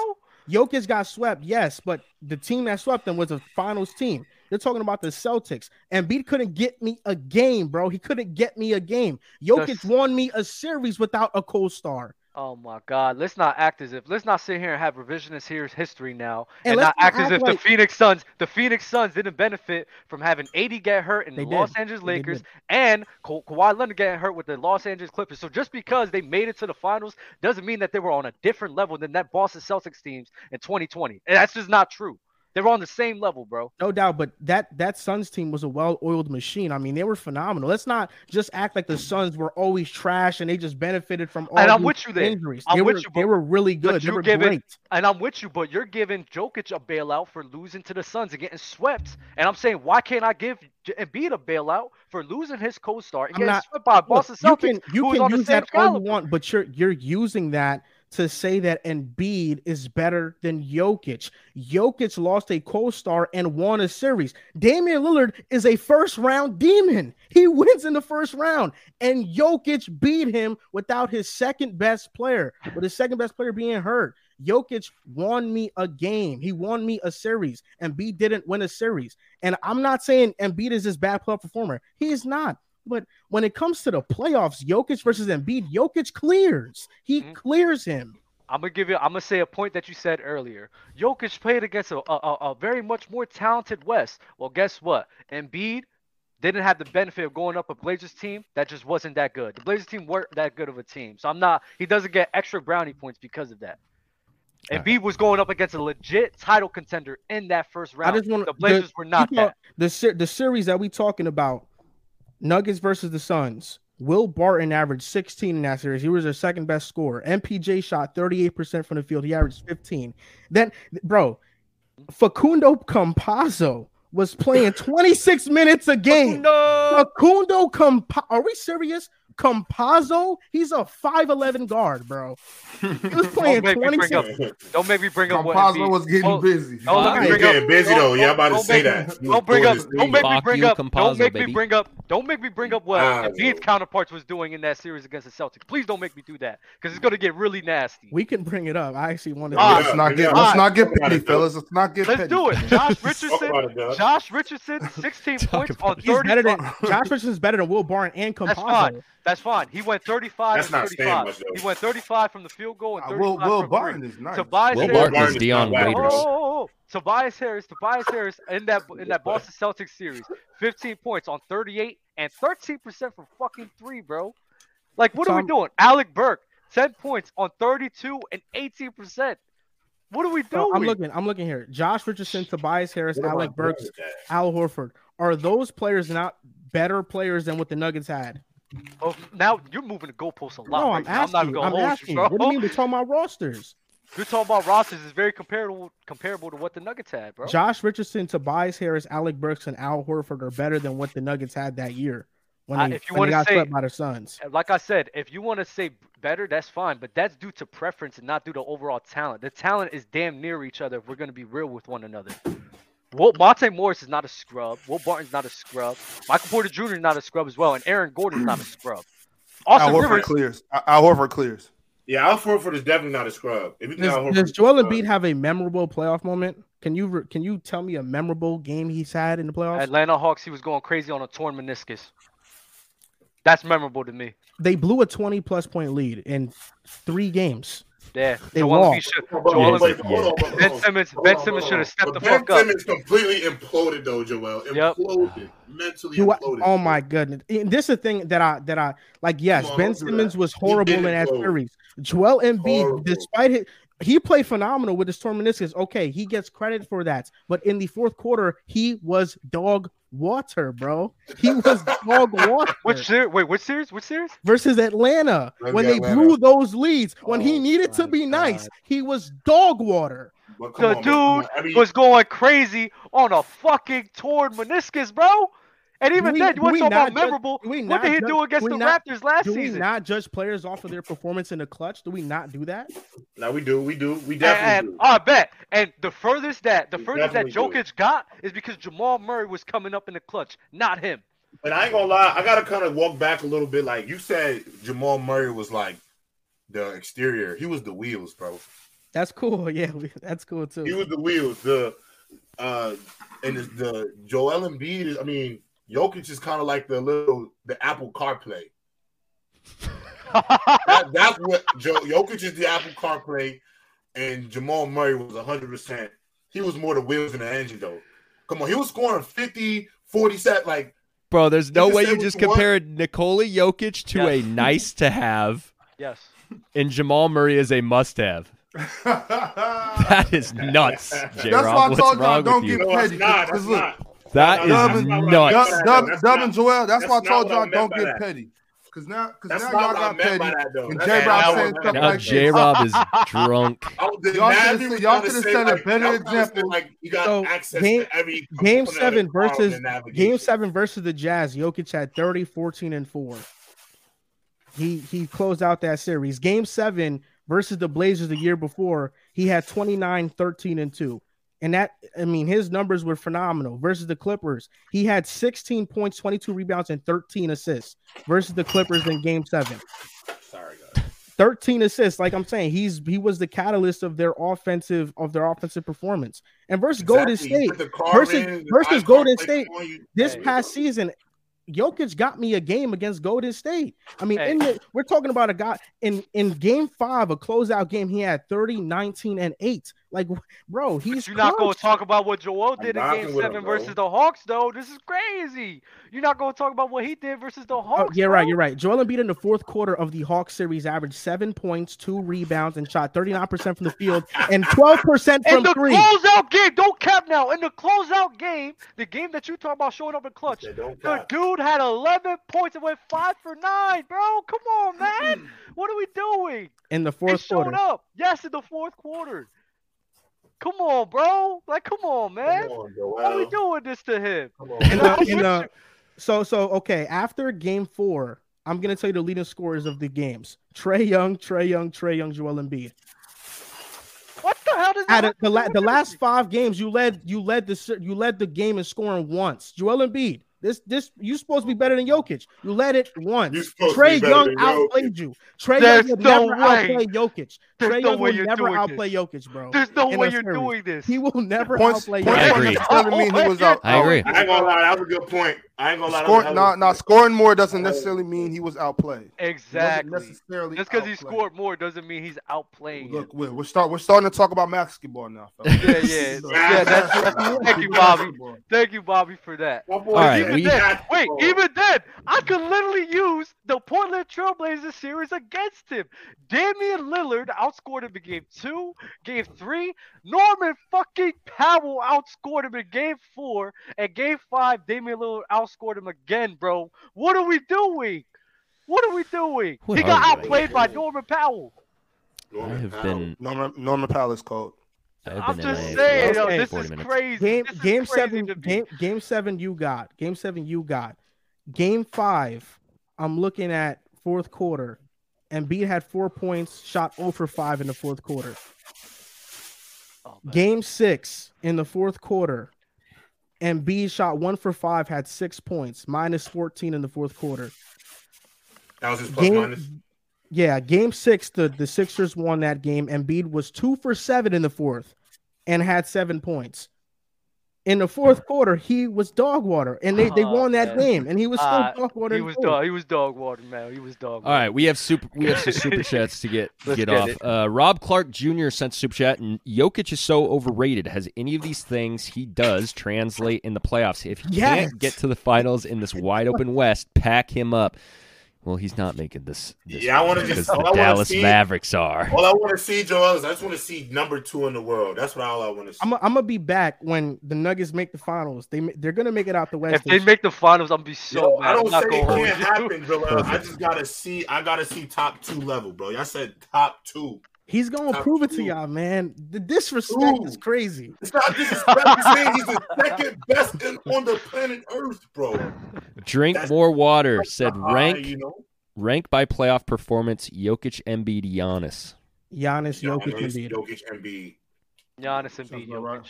Jokic got swept, yes, but the team that swept them was a finals team. You're talking about the Celtics. And Embiid couldn't get me a game, bro. He couldn't get me a game. Jokic
Just-
won me a series without a co-star.
Oh my God! Let's not act as if. Let's not sit here and have revisionist here history now,
And
and, not act as if
like-
the Phoenix Suns, the Phoenix Suns, didn't benefit from having AD get hurt in
They
the Los. Angeles
They
Lakers
did.
and Ka- Kawhi Leonard getting hurt with the Los Angeles Clippers. So just because they made it to the finals doesn't mean that they were on a different level than that Boston Celtics teams in 2020. And that's just not true. They were on the same level, bro.
No doubt, but that that Suns team was a well-oiled machine. I mean, they were phenomenal. Let's not just act like the Suns were always trash and they just benefited from all
And I'm with you there.
injuries.
I'm
they
with
were
you,
they were really good. They were
give it-
great.
And I'm with you, but you're giving Jokic a bailout for losing to the Suns and getting swept. And I'm saying, why can't I give Embiid a bailout for losing his co-star and
I'm
getting
not-
swept by Boston
Look,
Celtics,
you can you
who
can use that all you want, but you're you're using that to say that Embiid is better than Jokic. Jokic lost a co-star and won a series. Damian Lillard is a first round demon. He [LAUGHS] wins in the first round, and Jokic beat him without his second best player, with his second best player being hurt. Jokic won me a game. He won me a series. Embiid didn't win a series. And I'm not saying Embiid is this bad playoff performer. He is not. But when it comes to the playoffs, Jokic versus Embiid, Jokic clears. He
Mhm.
clears him.
I'm gonna give you. I'm gonna say a point that you said earlier. Jokic played against a, a, a very much more talented West. Well, guess what? Embiid didn't have the benefit of going up a Blazers team that just wasn't that good. The Blazers team weren't that good of a team, so I'm not. He doesn't get extra brownie points because of that.
All right.
Embiid was going up against a legit title contender in that first round.
I just want
the Blazers were not
you know,
that.
The the series that we talking about, Nuggets versus the Suns. Will Barton averaged 16 in that series. He was their second best scorer. MPJ shot 38% from the field. He averaged 15. Then, bro, Facundo Campazzo was playing 26 minutes a game. Facundo Campa- Are we serious? Campazzo? He's a 5'11 guard, bro. He was [LAUGHS] playing
make me
26.
Don't make me bring up what
Campazzo
Embiid-
was getting
Oh,
busy.
Don't let me bring
getting
up.
busy,
don't-
though. Yeah, I'm about to say that.
Don't bring up. Don't make me bring up. Don't make me bring up. Don't make me bring up what
Ah,
Embiid's counterparts was doing in that series against the Celtics. Please don't make me do that because it's gonna get really nasty.
We can bring it up. I actually wanted
Ah,
let's not get
yeah.
let's not get petty, fellas. Let's not get
Let's do it. [LAUGHS] Josh Richardson.
about it, Doug.
Josh Richardson, 16 [LAUGHS]
Talk
points on 30.
better than Josh Richardson's better than Will Barton and
That's
Campazzo.
fine. That's fine. He went 35
That's
and
not saying
35.
much, though.
He went 35 from the field goal and
Uh,
35
Will Will
from
Barton
three.
is nice.
Tobias
Will
Harris-
Barton is
Barton is
Dion
not
Waiters.
Oh, oh, oh. Tobias Harris, Tobias Harris in that in that Boston Celtics series, 15 points on 38 and 13% from fucking three, bro. Like, what are we
Tom-
doing? Alec Burke, 10 points on 32 and 18%. What are we
Bro,
doing?
I'm looking. I'm looking here. Josh Richardson, Tobias Harris,
What
Alec Burks. Al Horford. Are those players not better players than what the Nuggets had?
Oh, now you're moving the goalposts a lot.
No,
right
I'm asking.
I'm not gonna hold
asking.
you, bro.
What do you mean we're talking about rosters?
You're talking about rosters is very comparable comparable to what the Nuggets had, bro.
Josh Richardson, Tobias Harris, Alec Burks, and Al Horford are better than what the Nuggets had that year. when they,
if you
when they got
say-
swept by the Suns.
Like I said, if you want to say better, that's fine, but that's due to preference and not due to overall talent. The talent is damn near each other if we're going to be real with one another. Walt, Monte Morris is not a scrub. Will Barton's not a scrub. Michael Porter Jr. is not a scrub as well, and Aaron Gordon's not a scrub. [CLEARS THROAT]
Al
Austin
Horford
Rivers,
clears. Al Horford clears.
Yeah, Al Horford is definitely not a scrub. If you think Al
Does,
Horford
does Joel Embiid have a memorable playoff moment? Can you re- can you tell me a memorable game he's had in the playoffs?
Atlanta Hawks, he was going crazy on a torn meniscus. That's memorable to me.
They blew a 20 plus point lead in three games.
Yeah,
They
Joel Embiid
lost.
should- Joel
hold on,
Embiid-
hold on, hold on,
Ben. Simmons, Ben Simmons should have stepped the
ben
fuck up.
Simmons completely imploded though, Joel.
Yep.
Imploded. Mentally
Do I-
imploded.
oh my goodness! And This is the thing that I that I like. Yes,
on,
Ben Simmons
that.
was horrible in
did
that
implode.
series. Joel Embiid,
Horrible.
despite his, he played phenomenal with his torn meniscus. Okay, he gets credit for that. But in the fourth quarter, he was dog water, bro. He was [LAUGHS] dog water.
Which series? Wait, which series? Which series?
versus Atlanta
Versus
when they
Atlanta.
blew those leads. When he
Oh
needed to
my
be nice, he was dog water.
The
on, man, come on.
dude
I mean,
was going crazy on a fucking torn meniscus, bro. And even
we-
then,
do
you want to about
judge-
memorable?
do
What did he
judge-
do against the
not-
Raptors last
Do we
season?
not judge players off of their performance in the clutch? Do we not do that?
no, we do, we do, we
and,
definitely
and
do.
I bet. And the furthest that the
We
furthest that
definitely do.
Jokic got is because Jamal Murray was coming up in the clutch, not him.
And I ain't gonna lie, I gotta kind of walk back a little bit. Like you said, Jamal Murray was like the exterior. He was the wheels, bro.
That's cool. [LAUGHS] Yeah, we, that's cool too.
He was the wheels. The uh, and the, the Joel Embiid. Is, I mean, Jokic is kind of like the little the Apple CarPlay. [LAUGHS] That, that's what Joe Jokic is the Apple CarPlay, and Jamal Murray was 100. percent He was more the wheels than the engine, though. Come on, he was scoring 50, 40 set like.
Bro, there's no way you just
you want.
compared Nikola Jokic to a nice to have
yes.
and Jamal Murray is a must have. [LAUGHS] That is nuts, J
That's why I
Rob. What's
told y'all don't
with you?
get
No, it's not.
Because look,
not.
That
No,
is
no, that's
and,
not what
nuts.
meant
Dub,
by that,
Dub,
though. That's
and Joel, that's
that's
why I told
what I
y'all don't
by
get
that.
petty. Because now, because
That's
now y'all
I
got
meant
petty.
that.
And J Rob saying
meant
stuff
by
Now
that.
like
J. Rob is [LAUGHS] drunk.
I was- the
Y'all could've
was
said- y'all
trying to
could've
say,
said a better
y'all could've said,
example.
Like you got
So,
access
game-
to every
Game seven versus. Game seven versus the Jazz. Jokic had 30, 14, and four. He he closed out that series. Game seven versus the Blazers the year before, he had 29, 13, and two. And that, I mean, his numbers were phenomenal. Versus the Clippers, he had 16 points, 22 rebounds, and 13 assists. Versus the Clippers in Game seven.
Sorry, guys.
13 assists. Like I'm saying, he's he was the catalyst of their offensive of their offensive performance. And versus Golden
Exactly. You
State,
put the
versus-
in,
versus Golden State,
you.
this
Hey.
past season, Jokic got me a game against Golden State. I mean,
Hey.
in the, we're talking about a guy in in game five, a closeout game, he had 30, 19, and eight. Like, bro, he's
But you're not going to talk about what Joel
I'm
did in Game Seven
him,
versus the Hawks, though. This is crazy. You're not going to talk about what he did versus the
Oh,
Hawks.
yeah,
bro.
right. You're right. Joel Embiid in the fourth quarter of the Hawks series averaged seven points, two rebounds, and shot 39% from the field and 12% from
In
from
the
three.
closeout game, don't cap now. In the closeout game, the game that you talk about showing up in clutch, the dude had 11 points and went five for nine, bro. Come on, man. [CLEARS THROAT] What are we doing?
In the fourth
showed
quarter.
up. Yes, in the fourth quarter. Come on, bro. Like, come on, man.
Come on,
Why are we doing this to him?
Come on.
In the,
I'm
in
with
the, so so okay. After game four, I'm gonna tell you the leading scorers of the games: Trae Young, Trae Young, Trae Young, Joel Embiid.
What the hell does
Out
that
of the la- the last five games, you led you led the you led the game in scoring once. Joel Embiid. This this you supposed to be better than Jokic. You led it once. Trey
be
Young outplayed
Jokic.
you.
Trae
Young will
no
never
way.
outplay Jokic.
There's
Trey
no
Young
way
will
you're
never outplay
this.
Jokic, bro.
There's no way you're
series.
doing this.
He will never
Points,
outplay
points
I agree.
mean he was out.
I agree.
I ain't gonna lie, that was a good point. I ain't gonna lie. that was a
Scoring,
hell
nah, nah, scoring more doesn't necessarily mean he was outplayed.
Exactly.
necessarily
Just because he scored more doesn't mean he's outplaying
Look,
him.
we're, we're start we're starting to talk about basketball now.
Yeah, yeah, [LAUGHS] yeah. That's, [LAUGHS] that's, thank you, Bobby. Thank you, Bobby, for that.
My boy
All right,
said
we-
Then,
that-
wait,
Oh.
even then, I could literally use the Portland Trailblazers series against him. Damian Lillard outscored him in game two, game three. Norman fucking Powell outscored him in game four. And game five, Damian Lillard outscored him again, bro. What are we doing? What are we doing?
What
he got
we
outplayed by? Norman Powell.
I
Norman
have
Powell.
been.
Norman Norman Palace code.
I've
I'm
been in
just
LA
saying, yo, this is
minutes.
crazy.
Game
This is
game
crazy
seven
to
game game seven you got game seven you got Game five, I'm looking at fourth quarter. And Embiid had four points, shot 0 for 5 in the fourth quarter.
Oh.
Game six in the fourth quarter, and Embiid shot 1 for 5, had six points, minus 14 in the fourth quarter.
That was his plus
Game,
minus.
Yeah, game six, the, the Sixers won that game. Embiid was 2 for 7 in the fourth and had seven points. In the fourth quarter, he was dog water, and they, they
Oh,
won that
man.
game, and he was still
Uh,
dog water.
He was dog. He was dog water, man. He was dog.
All right, we have super we have some [LAUGHS] super chats to get get
get
off. Uh, Rob Clark Jr. sent a super chat, and Jokic is so overrated. Has any of these things he does translate in the playoffs? If he
Yes.
can't get to the finals in this wide open West, pack him up. Well, he's not making this. this
Yeah, I wanna
because
just-
the
I
Dallas
see-
Mavericks are.
All I want to see, Joel, is I just want to see number two in the world. That's what all I want to see.
I'm gonna be back when the Nuggets make the finals. They they're gonna make it out the West.
If they make the finals, I'm be so
Yo,
mad.
I don't
I'm not
say
gonna
it can't happen, Joel. I just gotta see. I gotta see top two level, bro. Y'all said top two.
He's gonna
Top
prove it to y'all, man. The disrespect is crazy.
It's not disrespect. He's the second best in, on the planet Earth, bro.
Drink
That's-
more water. Said
Uh,
rank
you know,
rank by playoff performance. Jokic, Embiid, Giannis.
Giannis, Jokic,
Giannis,
Embiid.
Jokic, Embiid.
Giannis and
Sounds right.
Jokic.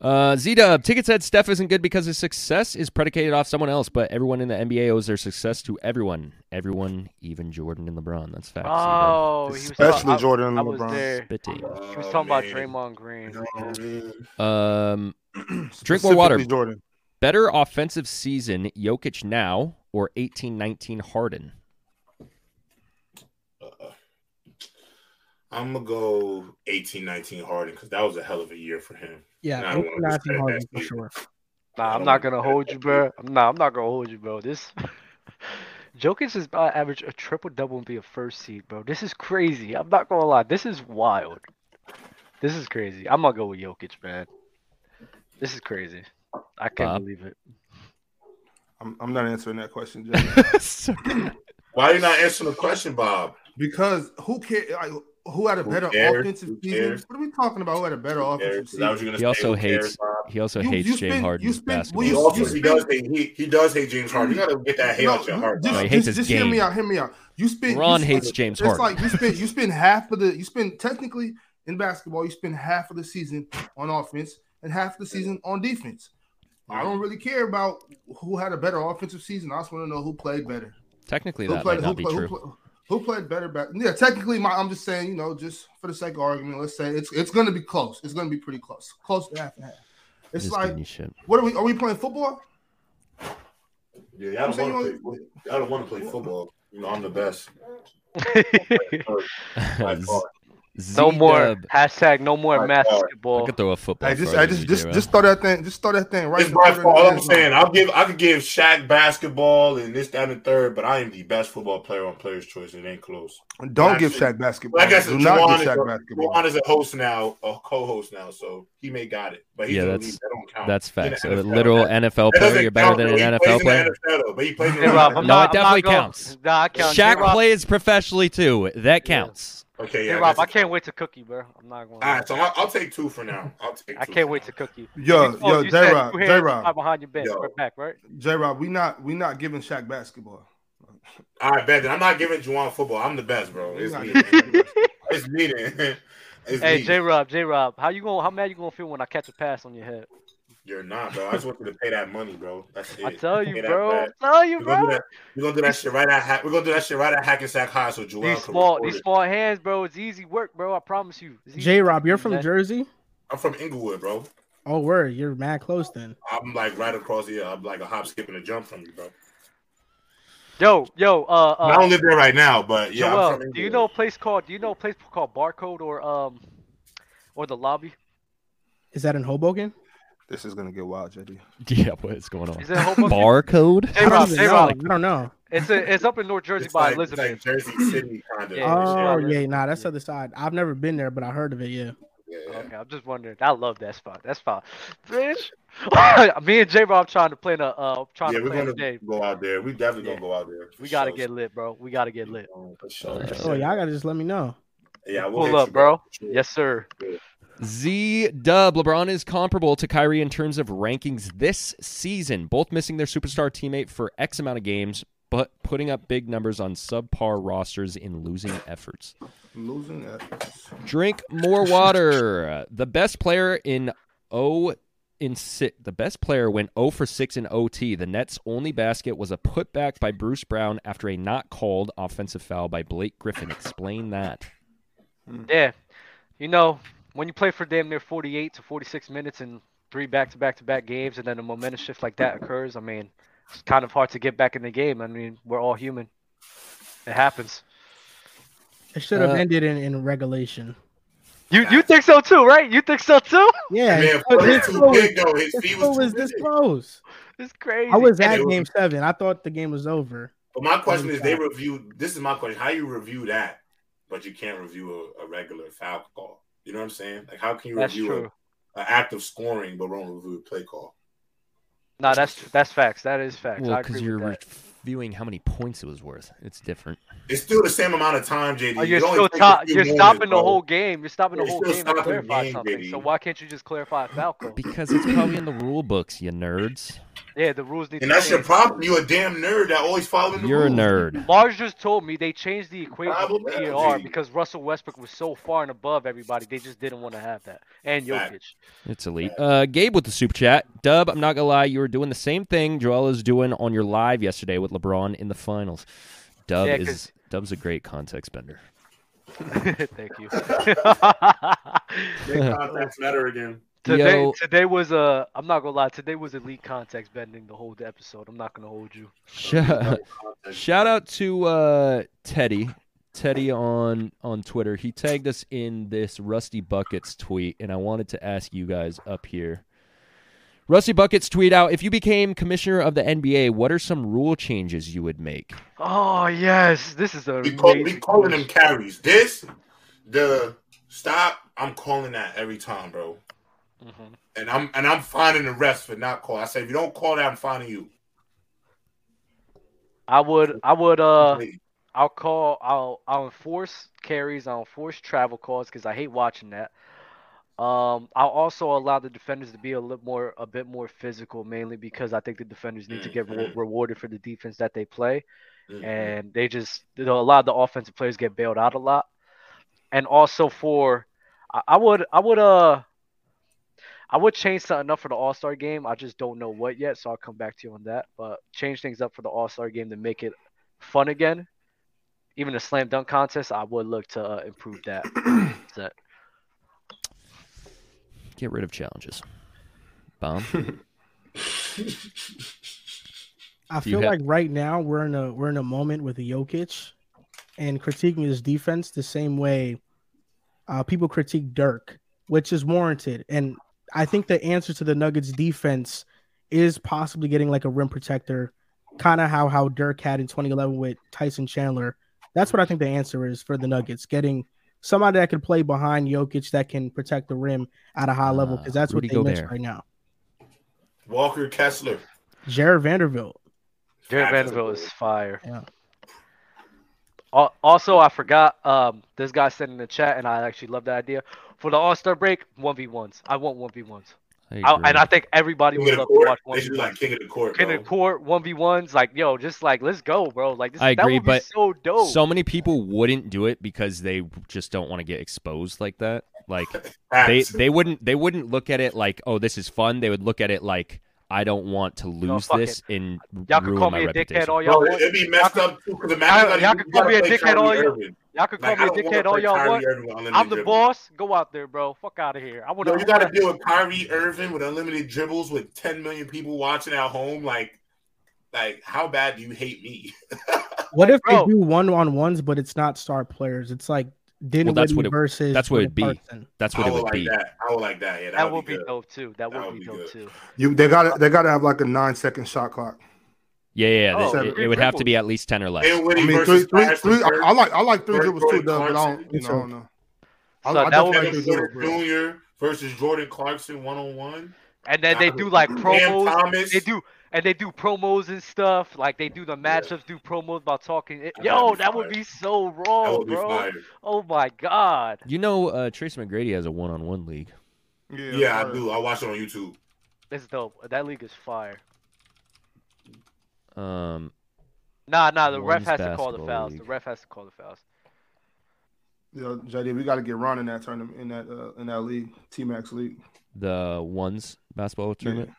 Uh, Z Dub ticket said Steph isn't good because his success is predicated off someone else, but everyone in the NBA owes their success to everyone. Everyone, even Jordan and LeBron. That's facts.
Oh, he
Especially
talking,
Jordan and
I, I was
LeBron.
there.
Spitty.
He was
Oh,
talking about
man.
Draymond Green.
Oh, man.
Um, [CLEARS THROAT] drink more water.
Jordan.
Better offensive season, Jokic now or eighteen nineteen Harden?
Uh, I'm gonna go 18, 19 Harden because that was a hell of a year for him.
Yeah,
Nah, I don't
Oakland
wanna
Nazi
discredit
Harden
that
for sure.
Nah,
I
I'm
don't
gonna hold you, bro. Nah, I'm not gonna hold you, bro. This [LAUGHS] Jokic is about average a triple double and be a first seed, bro. This is crazy. I'm not gonna lie. This is wild. This is crazy. I'm gonna go with Jokic, man. This is crazy. I can't
Bob?
believe it.
I'm, I'm not answering that question, [LAUGHS] Jay.
Why are you not answering the question, Bob?
because who cares? Like, who had a
Who
better
cares?
offensive season? What are we talking about? Who had a better
Who
offensive
cares?
Season?
that what you're
He also
Who cares,
hates-
Bob?
He also
You-
hates
you
James
spend-
Harden's
you spend-
basketball.
well, you-
also
you
he does hate he, he does hate James Harden. You gotta get that hate out your heart.
Just,
No, he hates
just,
his
just hear me out. Hear me out. You spend.
Ron
you
hates James
It's
Harden.
like you spend. You spend half of the. You spend technically in basketball. You spend half of the season on offense and half the season on defense. I don't really care about who had a better offensive season. I just want to know who played better.
Technically,
Who
that
played?
might
Who,
not be
play- who,
true.
play- who played better back? Yeah, technically, my, I'm just saying. You know, just for the sake of argument, let's say it's it's going to be close. It's going to be pretty close. Close to half and half. It's
Just
like,
shit.
what are we? Are we playing football?
Yeah, I
I'm
don't
saying
want to play. I don't want to play football. You know, I'm the best. [LAUGHS] By far.
no more hashtag no more
By far.
I
basketball.
could throw a football.
Hey, just,
further
hey,
than
just, just,
J-Rob.
just throw that thing. Just throw that thing right.
It's by far. All I'm
end
saying, I'll give I could give Shaq basketball and this, that, and the third, but I am the best football player on Players' Choice. It ain't close.
Don't give
Actually-
Shaq basketball.
Well, I guess
Do not
is,
give Shaq
a,
basketball.
Juwan is a host now, a co-host now, so he may got it. But he's
Yeah, that's-
that don't count.
That's facts.
the
A literal
That-
NFL player, you're better than an NFL player.
the NFL, though, but he plays [LAUGHS] in the NFL.
No, it definitely counts.
Nah, I count.
Shaq plays professionally too. That counts.
Okay, yeah.
J-Rob, I can't wait to cook you, bro. I'm not going. To.
All right, so I'll, I'll take two for now. I'll take.
I can't wait
now.
to cook you.
Yo,
You-
yo, J Rob, J
hands
Rob,
tied behind your bench,
Yo.
right back, right?
J Rob. We not we not giving Shaq basketball.
All right, bet. then. I'm not giving Juwan football. I'm the best, bro. It's me. [LAUGHS] It's me. Then. [LAUGHS] It's
Hey. J Rob, J Rob, how you going? How mad you gonna feel when I catch a pass on your head?
You're not, bro. I just want you to pay that money, bro. That's it.
I tell you, bro.
back.
I tell you,
We're gonna do
bro.
that. We're gonna do that shit right at. Ha- we're gonna do that shit right at Hackensack High, so Joel
These
can
small, these
it.
small hands, bro. It's easy work, bro. I promise you.
J Rob, you're from
man.
Jersey.
I'm from Inglewood, bro.
Oh, word, you're mad close then.
I'm like right across here. I'm like a hop, skip, and a jump from you, bro.
Yo, yo, uh,
I
uh,
don't live there right now, but yeah. I'm
Joel,
from
do you know a place called? Do you know a place called Barcode or um, or the lobby?
Is that in Hoboken?
This is gonna get wild, JD. [LAUGHS]
Yeah, what is going on?
Is it in Hoboken?
Barcode?
J
I
Rob,
don't even
Rob.
I don't know.
It's a, it's up in North Jersey
It's
by
like, it's
Elizabeth.
like Jersey City, kind of.
Yeah,
Oh
yeah.
yeah, nah, that's the other side. I've never been there, but I heard of it. Yeah.
yeah.
Okay, I'm just wondering. I love that spot. That spot, bitch. [LAUGHS] Me and J Rob trying to play a. uh trying
Yeah,
to
we're
play
gonna
game.
go out there. We definitely
Yeah.
gonna go out there. for
We gotta
sure.
get lit, bro. We gotta get lit.
For sure.
Oh, y'all gotta just let me know.
Yeah, we'll
Pull
hit
up,
you,
bro.
for sure.
Yes, sir.
Z Dub. LeBron is comparable to Kyrie in terms of rankings this season, both missing their superstar teammate for X amount of games, but putting up big numbers on subpar rosters in losing efforts.
Losing that.
Drink more water. the best player in O in si- the best player went 0 for 6 in OT. The Nets' only basket was a putback by Bruce Brown after a not called offensive foul by Blake Griffin. Explain that.
Yeah, you know when you play for damn near 48 to 46 minutes in three back-to-back-to-back games, and then a momentum shift like that occurs. I mean, it's kind of hard to get back in the game. I mean, we're all human. It happens.
It should have
Uh,
ended in, in regulation.
You you think so too, right? You think so too? [LAUGHS]
Yeah,
Man,
his
foot
his
is
was-
big though. His
his
feet was
was this close.
It's crazy.
I was at
it was-
game seven. I thought the game was over.
But my question is, they review. This is my question: How you review that, but you can't review a, a regular foul call? You know what I'm saying? Like, how can you
That's
review an act of scoring but won't review a play call?
No, that's that's facts. That is facts.
Well, because you're
with that.
reviewing how many points it was worth. It's different.
It's still the same amount of time, JD.
Oh, you're
It only
still
takes
top, you're
moments,
stopping the whole game. You're stopping the
You're
whole
still
game to clarify
game,
something.
baby.
So why can't you just clarify a foul?
Because it's probably in the rule books, you nerds.
Yeah, the rules need
And
to
that's your problem. You a damn nerd that always following the rules.
You're a nerd.
Marz just told me they changed the equation
Problem
of PER
energy.
because Russell Westbrook was so far and above everybody. They just didn't want to have that. And
Fact.
Jokic.
It's elite. Uh, Gabe with the super chat. Dub, I'm not gonna lie, you were doing the same thing Joel is doing on your live yesterday with LeBron in the finals. Dub
Yeah,
is
'cause-
Dub's a great context bender. [LAUGHS]
Thank you.
Big contacts matter again. [LAUGHS]
today,
Yo.
today was a. I'm not gonna lie. Today was elite context bending the whole episode. I'm not gonna hold you.
Shout, [LAUGHS] shout out to uh, Teddy. Teddy on on Twitter. He tagged us in this Rusty Buckets tweet, and I wanted to ask you guys up here. Rusty Buckets tweet out: If you became commissioner of the NBA, what are some rule changes you would make?
Oh yes, this is a.
We call we calling them carries. This the stop. I'm calling that every time, bro.
Mhm.
And I'm and I'm finding the rest for not call. I say if you don't call that, I'm finding you.
I would. I would. Uh. I'll call. I'll. I'll enforce carries. I'll enforce travel calls because I hate watching that. Um, I'll also allow the defenders to be a little more, a bit more physical, mainly because I think the defenders need to get re-
Mhm.
rewarded for the defense that they play,
Mhm.
and they just you know, a lot of the offensive players get bailed out a lot, and also for, I, I would, I would, uh, I would change something up for the All Star game. I just don't know what yet, so I'll come back to you on that. But change things up for the All Star game to make it fun again. Even a slam dunk contest, I would look to uh, improve that. [CLEARS THROAT] Set.
Get rid of challenges. Bomb. [LAUGHS]
I feel
have-
like right now we're in a we're in a moment with Jokic and critiquing his defense the same way uh, people critique Dirk, which is warranted. And I think the answer to the Nuggets defense is possibly getting like a rim protector, kind of how how Dirk had in 2011 with Tyson Chandler. That's what I think the answer is for the Nuggets, getting somebody that can play behind Jokic that can protect the rim at a high level
Ah,
because that's
Rudy
what they miss
Gobert.
right now.
Walker Kessler.
Jarred Vanderbilt.
Jarred
Absolutely.
Vanderbilt is fire.
Yeah.
Also, I forgot. Um, this guy said in the chat, and I actually love that idea. For the All Star break, one v ones. I want one v ones.
I
I-
agree.
And I think everybody
King
would
of the
love to watch one
They
v
should be like
ones.
king of the court,
King
bro.
of the court, one v ones. Like, yo, just like let's go, bro. Like this.
I
that
agree,
would be
but
so dope.
so many people wouldn't do it because they just don't want to get exposed like that. Like [LAUGHS] they they wouldn't they wouldn't look at it like oh this is fun. They would look at it like I don't want to lose
fuck
this and
y'all can
ruin
call
my
me a
reputation.
dickhead all y'all want.
it'd be messed
Y'all
up too because
y'all-
imagine
y'all
like,
can
you
call me a dickhead all y'all- Y'all can call
Like,
me
I
a dickhead all y'all want.
Irving with unlimited
I'm the
dribbles.
boss. Go out there, bro. Fuck out of here. I want
Yo, you got to deal with Kyrie Irving with unlimited dribbles with 10 million people watching at home. Like, like how bad do you hate me? [LAUGHS]
What if
Bro.
they do one on ones, but it's not star players? It's like Dinwiddie
that's what it-
versus
that's what it'd be.
Clarkson.
That's
I
what it
would
would
like
be.
that. I would like that. Yeah, that,
That
would
would
be
be
good.
dope too. That would
would
be
be
dope
good.
too.
You they got to they got to have like a nine second shot clock.
Yeah, yeah.
Oh,
they- it, it would have to be at least ten or less.
Dinwiddie
I mean, three, three, I, I like I like three
Jordan
dribbles too,
Clarkson.
though, but I don't, you know, I don't know.
So
I
that
definitely
would
like
Kevin
three
Porter
dribbles.
Jr. versus Jordan Clarkson one on one.
and then they do like
Cam
promos. They do and they do promos and stuff. Like they do the matchups, do promos about talking.
That'd
Yo,
be
that would be so
That
wrong,
would be
bro.
fire.
Oh my god.
You know, uh, Tracy McGrady has a one-on-one league.
Yeah, I do. I watch it on YouTube.
It's dope. That league is fire.
Um,
Nah, nah. The ref has to call the
basketball
fouls.
league.
The ref has to call the fouls.
Yeah, JD, we got to get Ron in that tournament in that uh, in that league, T-Mac's league.
the ones basketball tournament,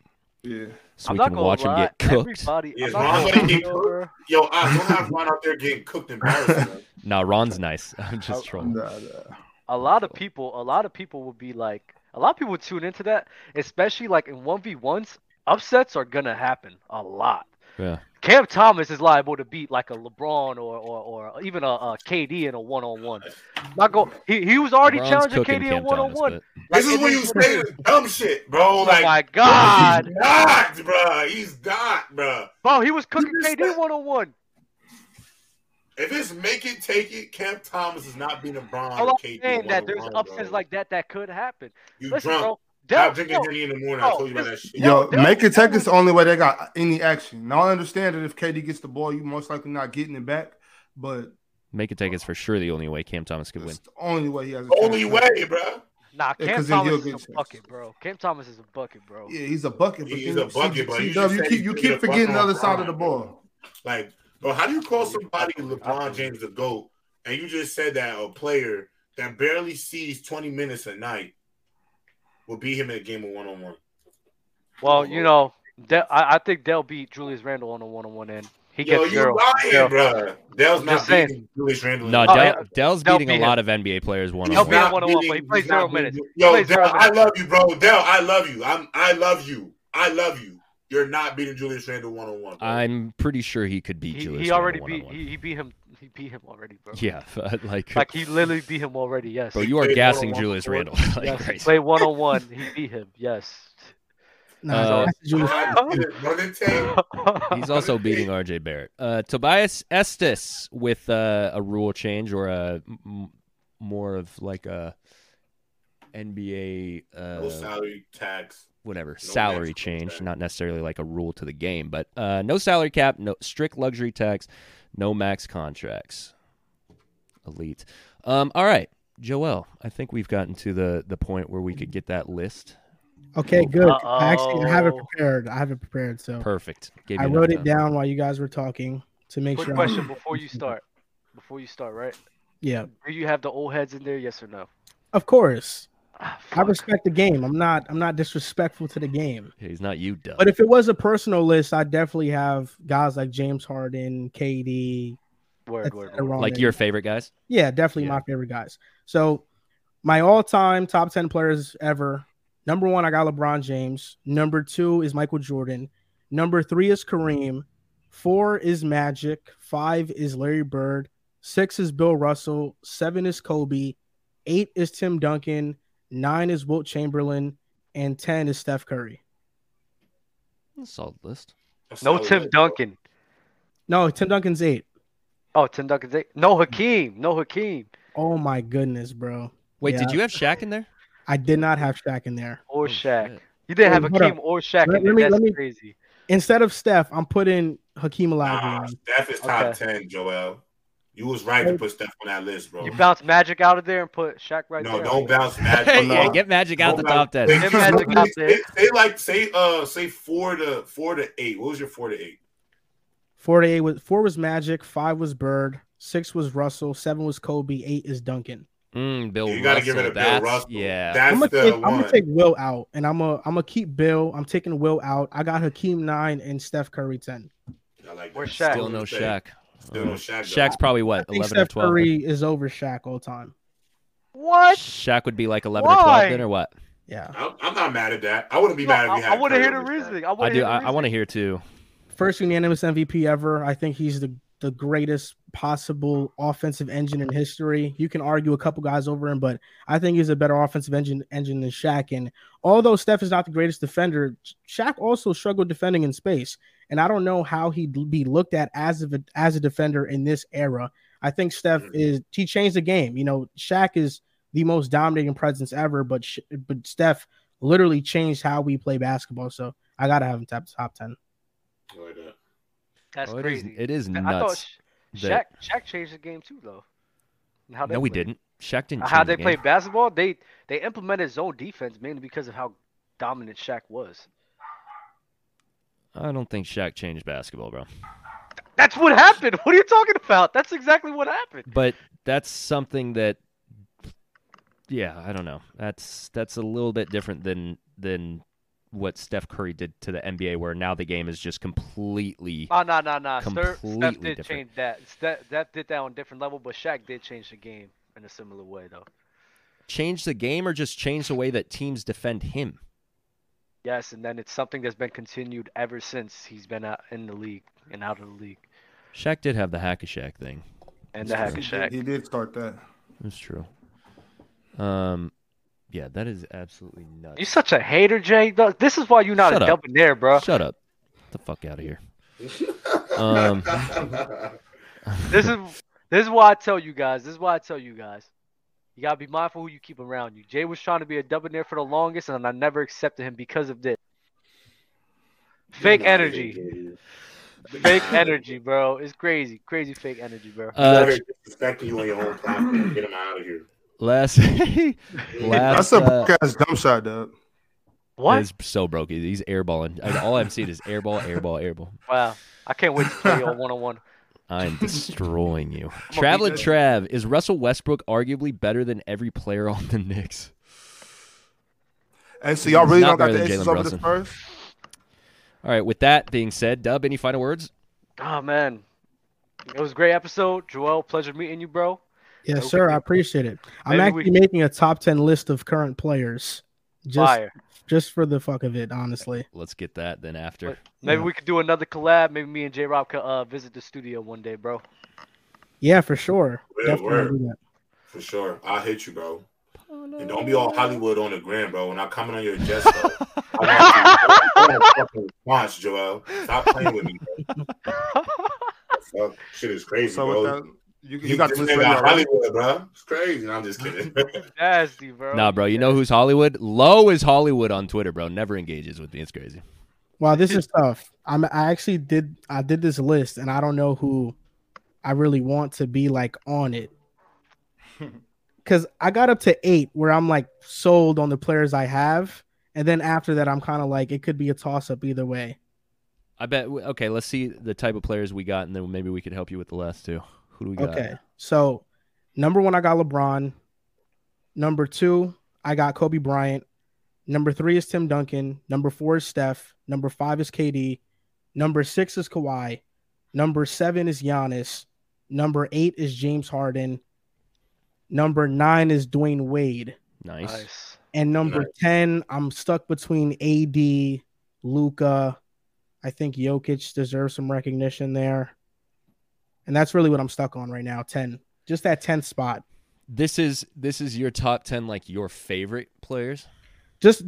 Yeah,
so
I'm
we
not
can watch
lie.
him get cooked.
Everybody,
Yeah,
I'm
Ron
not
get
lie.
Yo, I don't have Ron out there getting cooked embarrassing. [LAUGHS] man.
Nah, Ron's nice. [LAUGHS] I'm just trolling.
Nah, nah.
a lot of people a lot of people would be like a lot of people would tune into that especially like in 1v1s upsets are gonna happen a lot
Yeah.
Cam thomas is liable to beat like a lebron or or, or even a, a kd in a one-on-one not go he, he was already
LeBron's
challenging kd in
Cam Thomas,
one-on-one
This is when you say this dumb shit, bro.
oh
Like,
my god
he's not, bro. He's not, bro.
bro he was cooking
just
kd one-on-one
If it's make it, take it, Cam Thomas is not being a Bron
all i'm saying that there's
one-on-one,
upsets
bro.
like that that could happen
You
listen
drunk.
bro
Stop
Del-
drinking
yo,
Henny in the morning. I
yo,
told you about that shit.
Yo,
Del-
make it
Del-
take us the only way they got any action. Now I understand that if KD gets the ball, you most likely not getting it back, but
Make it take is for sure the only way Cam Thomas could win.
it's the only way he has. A
Only
chance.
way, bro.
nah
Yeah,
cam
'cause then he'll
thomas is a
chance.
bucket bro cam thomas is a bucket bro
Yeah, he's a bucket. But
He's a bucket, but you
you keep you keep forgetting the other side of the ball.
Like, bro, how do you call somebody LeBron James the GOAT and you just said that a player that barely sees 20 minutes a night will beat him in a game of one on one?
Well, you know, Del, I, I think they'll beat Julius Randle on a one-on-one end. He
Yo,
gets
you
zero.
lying,
zero.
bro. Dell's not
just saying.
beating Julius Randle.
No,
in
Oh, yeah.
Dell's
Del
beating a
beat
lot of NBA players one
He'll
on
beat him
one.
one-on-one, but he plays zero minutes.
Yo,
plays
Dell,
zero
I
minutes.
love you, bro. Dell, I love you. I'm, I love you. I love you. You're not beating Julius Randle one on one.
I'm pretty sure he could beat
He,
Julius.
he already
Randle
beat he, he beat him he beat him already, bro.
Yeah, [LAUGHS] but like,
Like he literally beat him already. Yes.
bro, you are gassing Julius
before.
Randle [LAUGHS] like
yes. He
crazy.
played one on one. He beat him. Yes.
Nah,
Uh,
Julius. [LAUGHS]
He's also beating RJ Barrett. Uh, Tobias Estes with uh, a rule change or a m- more of like a NBA
No
uh,
salary tax.
whatever
No
salary change,
tax.
not necessarily like a rule to the game, but uh, no salary cap, no strict luxury tax, no max contracts. Elite. Um, all right, Joel. I think we've gotten to the the point where we could get that list.
Okay, good. I actually have it prepared. I have it prepared. So
Perfect. Gave
I wrote it
time.
down while you guys were talking to make
Quick
sure.
question before you start. Before you start, right?
Yeah,
Do you have the old heads in there? Yes or no?
of course.
Ah,
I respect the game. I'm not. I'm not disrespectful to the game.
Yeah, He's not you, Doug.
But if it was a personal list, I definitely have guys like James Harden, KD,
Word, word, word.
like your favorite guys.
Yeah, definitely
Yeah.
my favorite guys. So my all-time top 10 players ever. Number one, I got LeBron James. Number two is Michael Jordan. Number three is Kareem. Four is Magic. Five is Larry Bird. Six is Bill Russell. Seven is Kobe. Eight is Tim Duncan. Nine is Wilt Chamberlain. And 10 is Steph Curry.
Solid list.
No Tim Duncan.
No, Tim Duncan's eight.
Oh, Tim Duncan's eight. No Hakeem. No Hakeem.
Oh my goodness, bro.
Wait,
Yeah.
did you have Shaq in there?
I did not have Shaq in there.
Or
Oh,
Shaq.
shit.
You didn't have
Wait, hold
Hakeem or Shaq
Let-
in there.
let me-
That's
let me-
crazy.
Instead of Steph, I'm putting Hakeem
Nah, Steph is top
Okay.
10, Joel. You was right to put Steph on that list, bro.
You bounce Magic out of there and put Shaq right
no,
there.
No, don't bounce Magic.
Hey, yeah, get Magic out the top
bounce-
ten.
Get Magic out there.
Say, say like say uh say four to four to eight. What was your four to eight?
Four to eight was four was Magic, five was Bird, six was Russell, seven was Kobe, eight is Duncan.
Mm, Bill
you gotta
Russell.
get rid of Bill Russell.
Yeah.
That's
I'm gonna
the
take I'm gonna take Will out, and I'm gonna I'm gonna keep Bill. I'm taking Will out. I got Hakeem nine and Steph Curry ten.
I like
Where's
that.
Shaq?
Still no Shaq.
Still
Uh,
Shaq.
Shaq's probably what,
I think
11 or
Steph
12?
Curry is over Shaq all time.
What?
Shaq would be like 11 or 12
Why?
then, or what?
Yeah.
I'm, I'm not mad at that. I wouldn't be
No,
mad if
I,
you had.
I want to
Curry
hear the
over Shaq.
reasoning. I
I do.
to
I, I want to hear too.
First unanimous MVP ever. I think he's the the greatest possible offensive engine in history. You can argue a couple guys over him, but I think he's a better offensive engine engine than Shaq. And although Steph is not the greatest defender, Shaq also struggled defending in space. And I don't know how he'd be looked at as a as a defender in this era. I think Steph
Mhm.
is he changed the game. You know, Shaq is the most dominating presence ever, but but Steph literally changed how we play basketball. So I gotta have him top top ten.
I like that.
That's
Oh, it is-
crazy.
it is
I thought
nuts.
Shaq
that-
Shaq changed the game too though. And How they
No, we didn't. Shaq didn't.
How they
the
play
game.
basketball, they they implemented zone defense mainly because of how dominant Shaq was.
I don't think Shaq changed basketball, bro.
That's what happened. What are you talking about? That's exactly what happened.
But that's something that, yeah, I don't know. That's that's a little bit different than than what Steph Curry did to the NBA, where now the game is just completely.
Oh no no no. Steph
Completely
did
different.
change that. Steph, Steph did that on a different level, but Shaq did change the game in a similar way though.
change the game or just change the way that teams defend him?
Yes, and then it's something that's been continued ever since he's been out in the league and out of the league.
Shaq did have the hack a Shaq thing.
And the hack
He
of
did-
Shaq.
He did start that.
That's true. Um, yeah, that is absolutely nuts.
You're such a hater, Jay. This is why you're not
Shut
a
up.
debonair, bro.
Shut up. Get the fuck out of here. Um, [LAUGHS]
This is this is why I tell you guys. This is why I tell you guys. You gotta be mindful who you keep around you. Jay was trying to be a debonair for the longest, and I never accepted him because of this. Fake energy, fake energy, bro. It's crazy, crazy fake energy, bro.
uh,
disrespecting you on your own platform. Get him out of here.
last, [LAUGHS] last, [LAUGHS]
That's a
uh,
broke ass dump shot, dog.
What?
is so broke. He's airballing. I- All I'm seeing is airball, airball, airball.
Wow, I can't wait to play you on one on one.
I'm [LAUGHS] destroying you.
beat
Traveling. Trav, is Russell Westbrook arguably better than every player on the Knicks?
And so y'all really
Not
don't got
better
the
than Jalen
over the
Brunson.
Spurs?
All right, with that being said, Dub, any final words?
Oh man, it was a great episode. Joel, pleasure meeting you, bro.
Yes,
Okay.
sir. I appreciate it. I'm
Maybe we-
actually making a top ten list of current players, just
Fire.
just for the fuck of it. Honestly,
Let's get that then after.
But Maybe
Yeah.
we could do another collab. Maybe me and J Rob could uh, visit the studio one day, bro.
yeah, for sure.
Yeah,
Definitely do that.
For sure. I'll hit you, bro. And don't be all Hollywood on the gram, bro. When I comment on your jest, though, [LAUGHS] I want you- I want a fucking response, Joel. Stop playing with me. Bro. [LAUGHS] Fuck, shit is crazy,
So
bro.
with that, you,
You
you got
this
this
nigga
ready
out
already?
Hollywood, bro. It's crazy. No, I'm just kidding. [LAUGHS]
Nasty, bro.
Nah, bro, you know who's Hollywood? Low is Hollywood on Twitter, bro. Never engages with me. It's crazy.
Wow, this is tough. I'm I actually did I did this list and I don't know who I really want to be like on it. [LAUGHS] Cause I got up to eight where I'm like sold on the players I have. And then after that, I'm kind of like it could be a toss up either way.
I bet. Okay, let's see the type of players we got, and then maybe we could help you with the last two. Who do we got?
Okay. So number one, I got LeBron. Number two, I got Kobe Bryant. Number three is Tim Duncan. Number four is Steph. Number five is KD. Number six is Kawhi. Number seven is Giannis. Number eight is James Harden. Number nine is Dwyane Wade.
Nice.
Nice.
And number
Nice.
10, I'm stuck between AD, Luka. I think Jokic deserves some recognition there. And that's really what I'm stuck on right now 10. Just that 10th spot.
This is this is your top ten, like your favorite players.
Just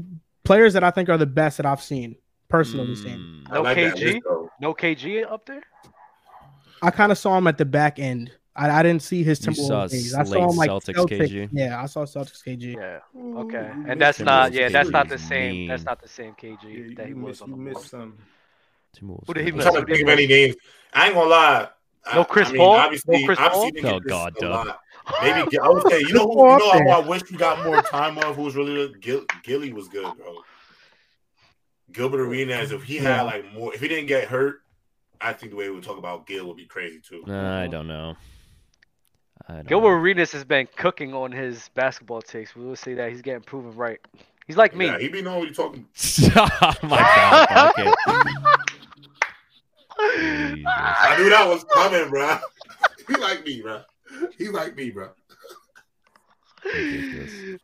players that I think are the best that I've seen, personally seen.
Mm.
I
No
like
KG? No KG up there?
I kind of saw him at the back end. I, I didn't see his
You saw
Timberwolves days. I saw him like
Celtics
Celtics.
KG?
Yeah, I saw Celtics KG.
Yeah. Okay. And that's
Timberwolves
not yeah, that's not the same that's not the same KG
Yeah,
that he
you
was
missed,
on
you
the
missed some.
Timberwolves.
Who did he
I'm trying to think of any names. I ain't gonna lie. I-
No Chris
I mean,
Paul?
Obviously,
No Chris
obviously
Paul?
Oh, God,
a
Doug.
lot. Maybe I would say, you [LAUGHS] know, who, you know who I wish we got more time of. Who was really good? Gil, Gilly was good, bro. Gilbert Arenas, if he had like more, if he didn't get hurt, I think the way we talk about Gil would be crazy too.
Nah, I mm-hmm. don't know. I don't
Gilbert
know.
Arenas has been cooking on his basketball takes. We will say that he's getting proven right. He's like me.
Yeah, he be knowing what you're talking. [LAUGHS]
oh my god. Okay. [LAUGHS] Jesus.
I knew that was [LAUGHS] coming, bro. [LAUGHS] he like me, bro. He like me, bro.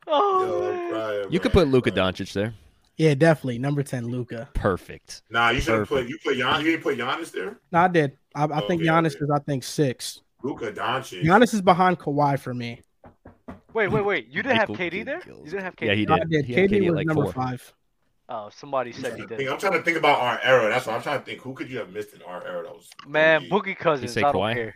Oh,
Yo,
man.
You could put Luka
Crying.
Doncic there.
Yeah, definitely. Number 10, Luka.
Perfect.
Nah, you should have put you put Gian, you didn't put Giannis there.
No, I did. I, I oh, think
Okay,
Giannis
okay.
is, I think, six.
Luka Doncic.
Giannis is behind Kawhi for me.
Wait, wait, wait. You didn't have KD there?
Giggles.
You didn't have KD?
Yeah, he
No, I
did.
did.
He
KD
KD
was
like
number
four.
five.
Oh, somebody
I'm
said he
to
did.
think, I'm trying to think about our era. That's what I'm trying to think. Who could you have missed in our era? That was
Man,
Boogie.
Boogie Cousins.
say
I don't
Kawhi?
care.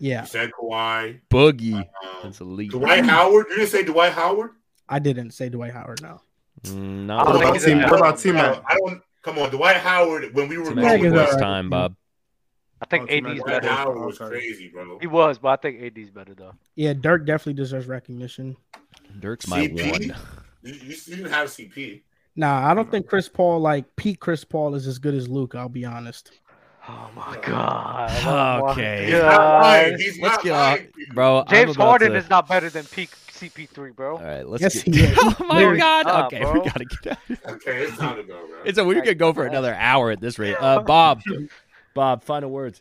Yeah,
You said Kawhi.
Boogie.
Um,
That's elite.
Dwight Howard. You didn't say Dwight Howard.
I didn't say Dwight Howard. No.
Mm,
I
What about
he's
T
a-
Mac?
what about T-Mac?
I don't. Come on, Dwight Howard. When we were
T-Mac
Mac
was
growing
last
up,
alright.
time, Bob.
I think
Oh,
AD's
is
Dwight
better.
Howard was crazy, bro.
He was, but I think AD's better though.
Yeah, Dirk definitely deserves recognition.
Dirk's my
CP?
one.
You, you, you didn't have CP.
Nah, I don't think Chris Paul like Pete Chris Paul is as good as Luke. I'll be honest.
Oh my god. [LAUGHS] My
Okay.
He's not
God.
lying. He's
Let's
not
get
lying.
off, bro.
James Harden
to-
is not better than peak CP3, bro.
All right, let's
Yes,
get.
he [LAUGHS] [LAUGHS]
oh my
Very-
god.
Nah,
okay,
bro.
we gotta get out.
Okay, it's time to go, bro.
It's a we could go for another hour at this rate. Uh, Bob, Bob, final words.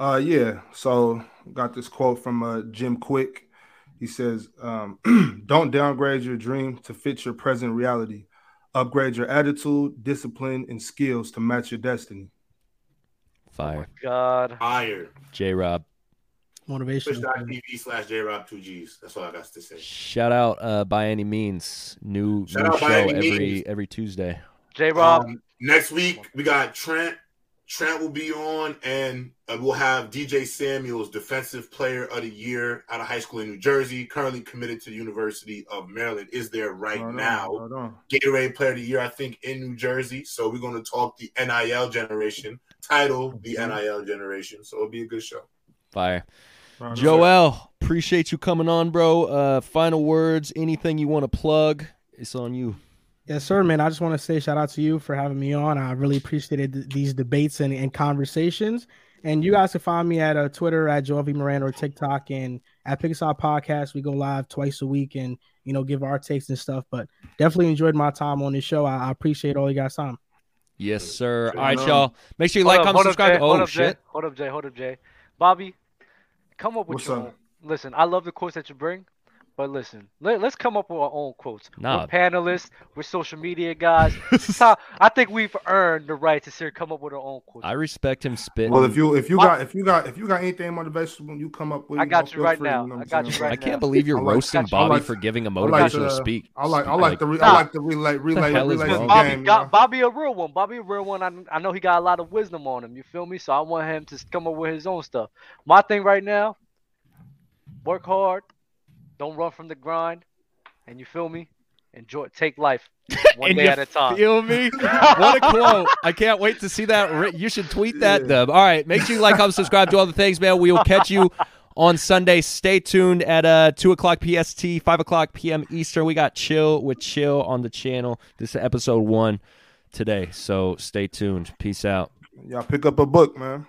Uh, yeah. So got this quote from uh, Jim Kwik. He says, um, [CLEARS THROAT] "Don't downgrade your dream to fit your present reality. Upgrade your attitude, discipline, and skills to match your destiny."
Fire.
God.
Fire.
J Rob.
Motivation.
Twitch.tv slash JRob2Gs. That's all I got to say.
Shout out uh, by any means. New,
Shout
new
out
show
by any
every
means.
every Tuesday.
J Rob.
Um, next week we got Trent. Trent will be on, and uh, we'll have DJ Samuels, Defensive Player of the Year out of high school in New Jersey, currently committed to the University of Maryland. Is there right
Hold
now?
hold on.
Gatorade Player of the Year, I think, in New Jersey. So we're going to talk the NIL generation, title the. NIL generation. So it'll be a good show.
Fire.
Hold on.
Joel, appreciate you coming on, bro. Uh, final words. Anything you want to plug? It's on you.
Yes, sir, man. I just want to say shout out to you for having me on. I really appreciated th- these debates and, and conversations. And you guys can find me at uh, Twitter at Joel V. Moran or TikTok and at Pick Aside Podcast. We go live twice a week and you know give our takes and stuff. But definitely enjoyed my time on this show. I, I appreciate all you guys' time.
Yes, sir. All right, y'all. Make sure you
Hold
like,
up,
comment,
hold up,
subscribe.
Jay, hold
Oh
up, Jay.
shit.
Hold up, Jay. Hold up, Jay. Bobby, come up with
What's
your
up?
Listen, I love the quotes that you bring, but listen, let, let's come up with our own quotes.
Nah.
We're panelists. We're social media guys. [LAUGHS] It's time- I think we've earned the right to sit come up with our own quotes.
I respect him spitting.
Well, if you if you got if you got if you got anything motivational, you come up with.
I got you right
free,
now.
know
I
I'm
got you
saying?
right
I can't
now.
believe you're
like-
roasting Bobby
I like-
for giving a
I like
motivational
to-
speak.
I like I
speak.
like the re, I like the relay relay
hell is
relay
wrong?
the
Bobby, got. Bobby a real one. Bobby a real one. I, I know he got a lot of wisdom on him. You feel me? So I want him to come up with his own stuff. My thing right now, work hard, don't run from the grind, and you feel me? Enjoy, take life [LAUGHS] one
And
day at a time.
Feel me? what a quote. I can't wait to see that. You should tweet that, Dub. All right. Make sure you like, comment, subscribe to all the things, man. We will catch you on Sunday. Stay tuned at uh, 2 o'clock PST, 5 o'clock PM Eastern. We got Chill with Chill on the channel. This is episode one today. So stay tuned. Peace out.
Y'all pick up a book, man.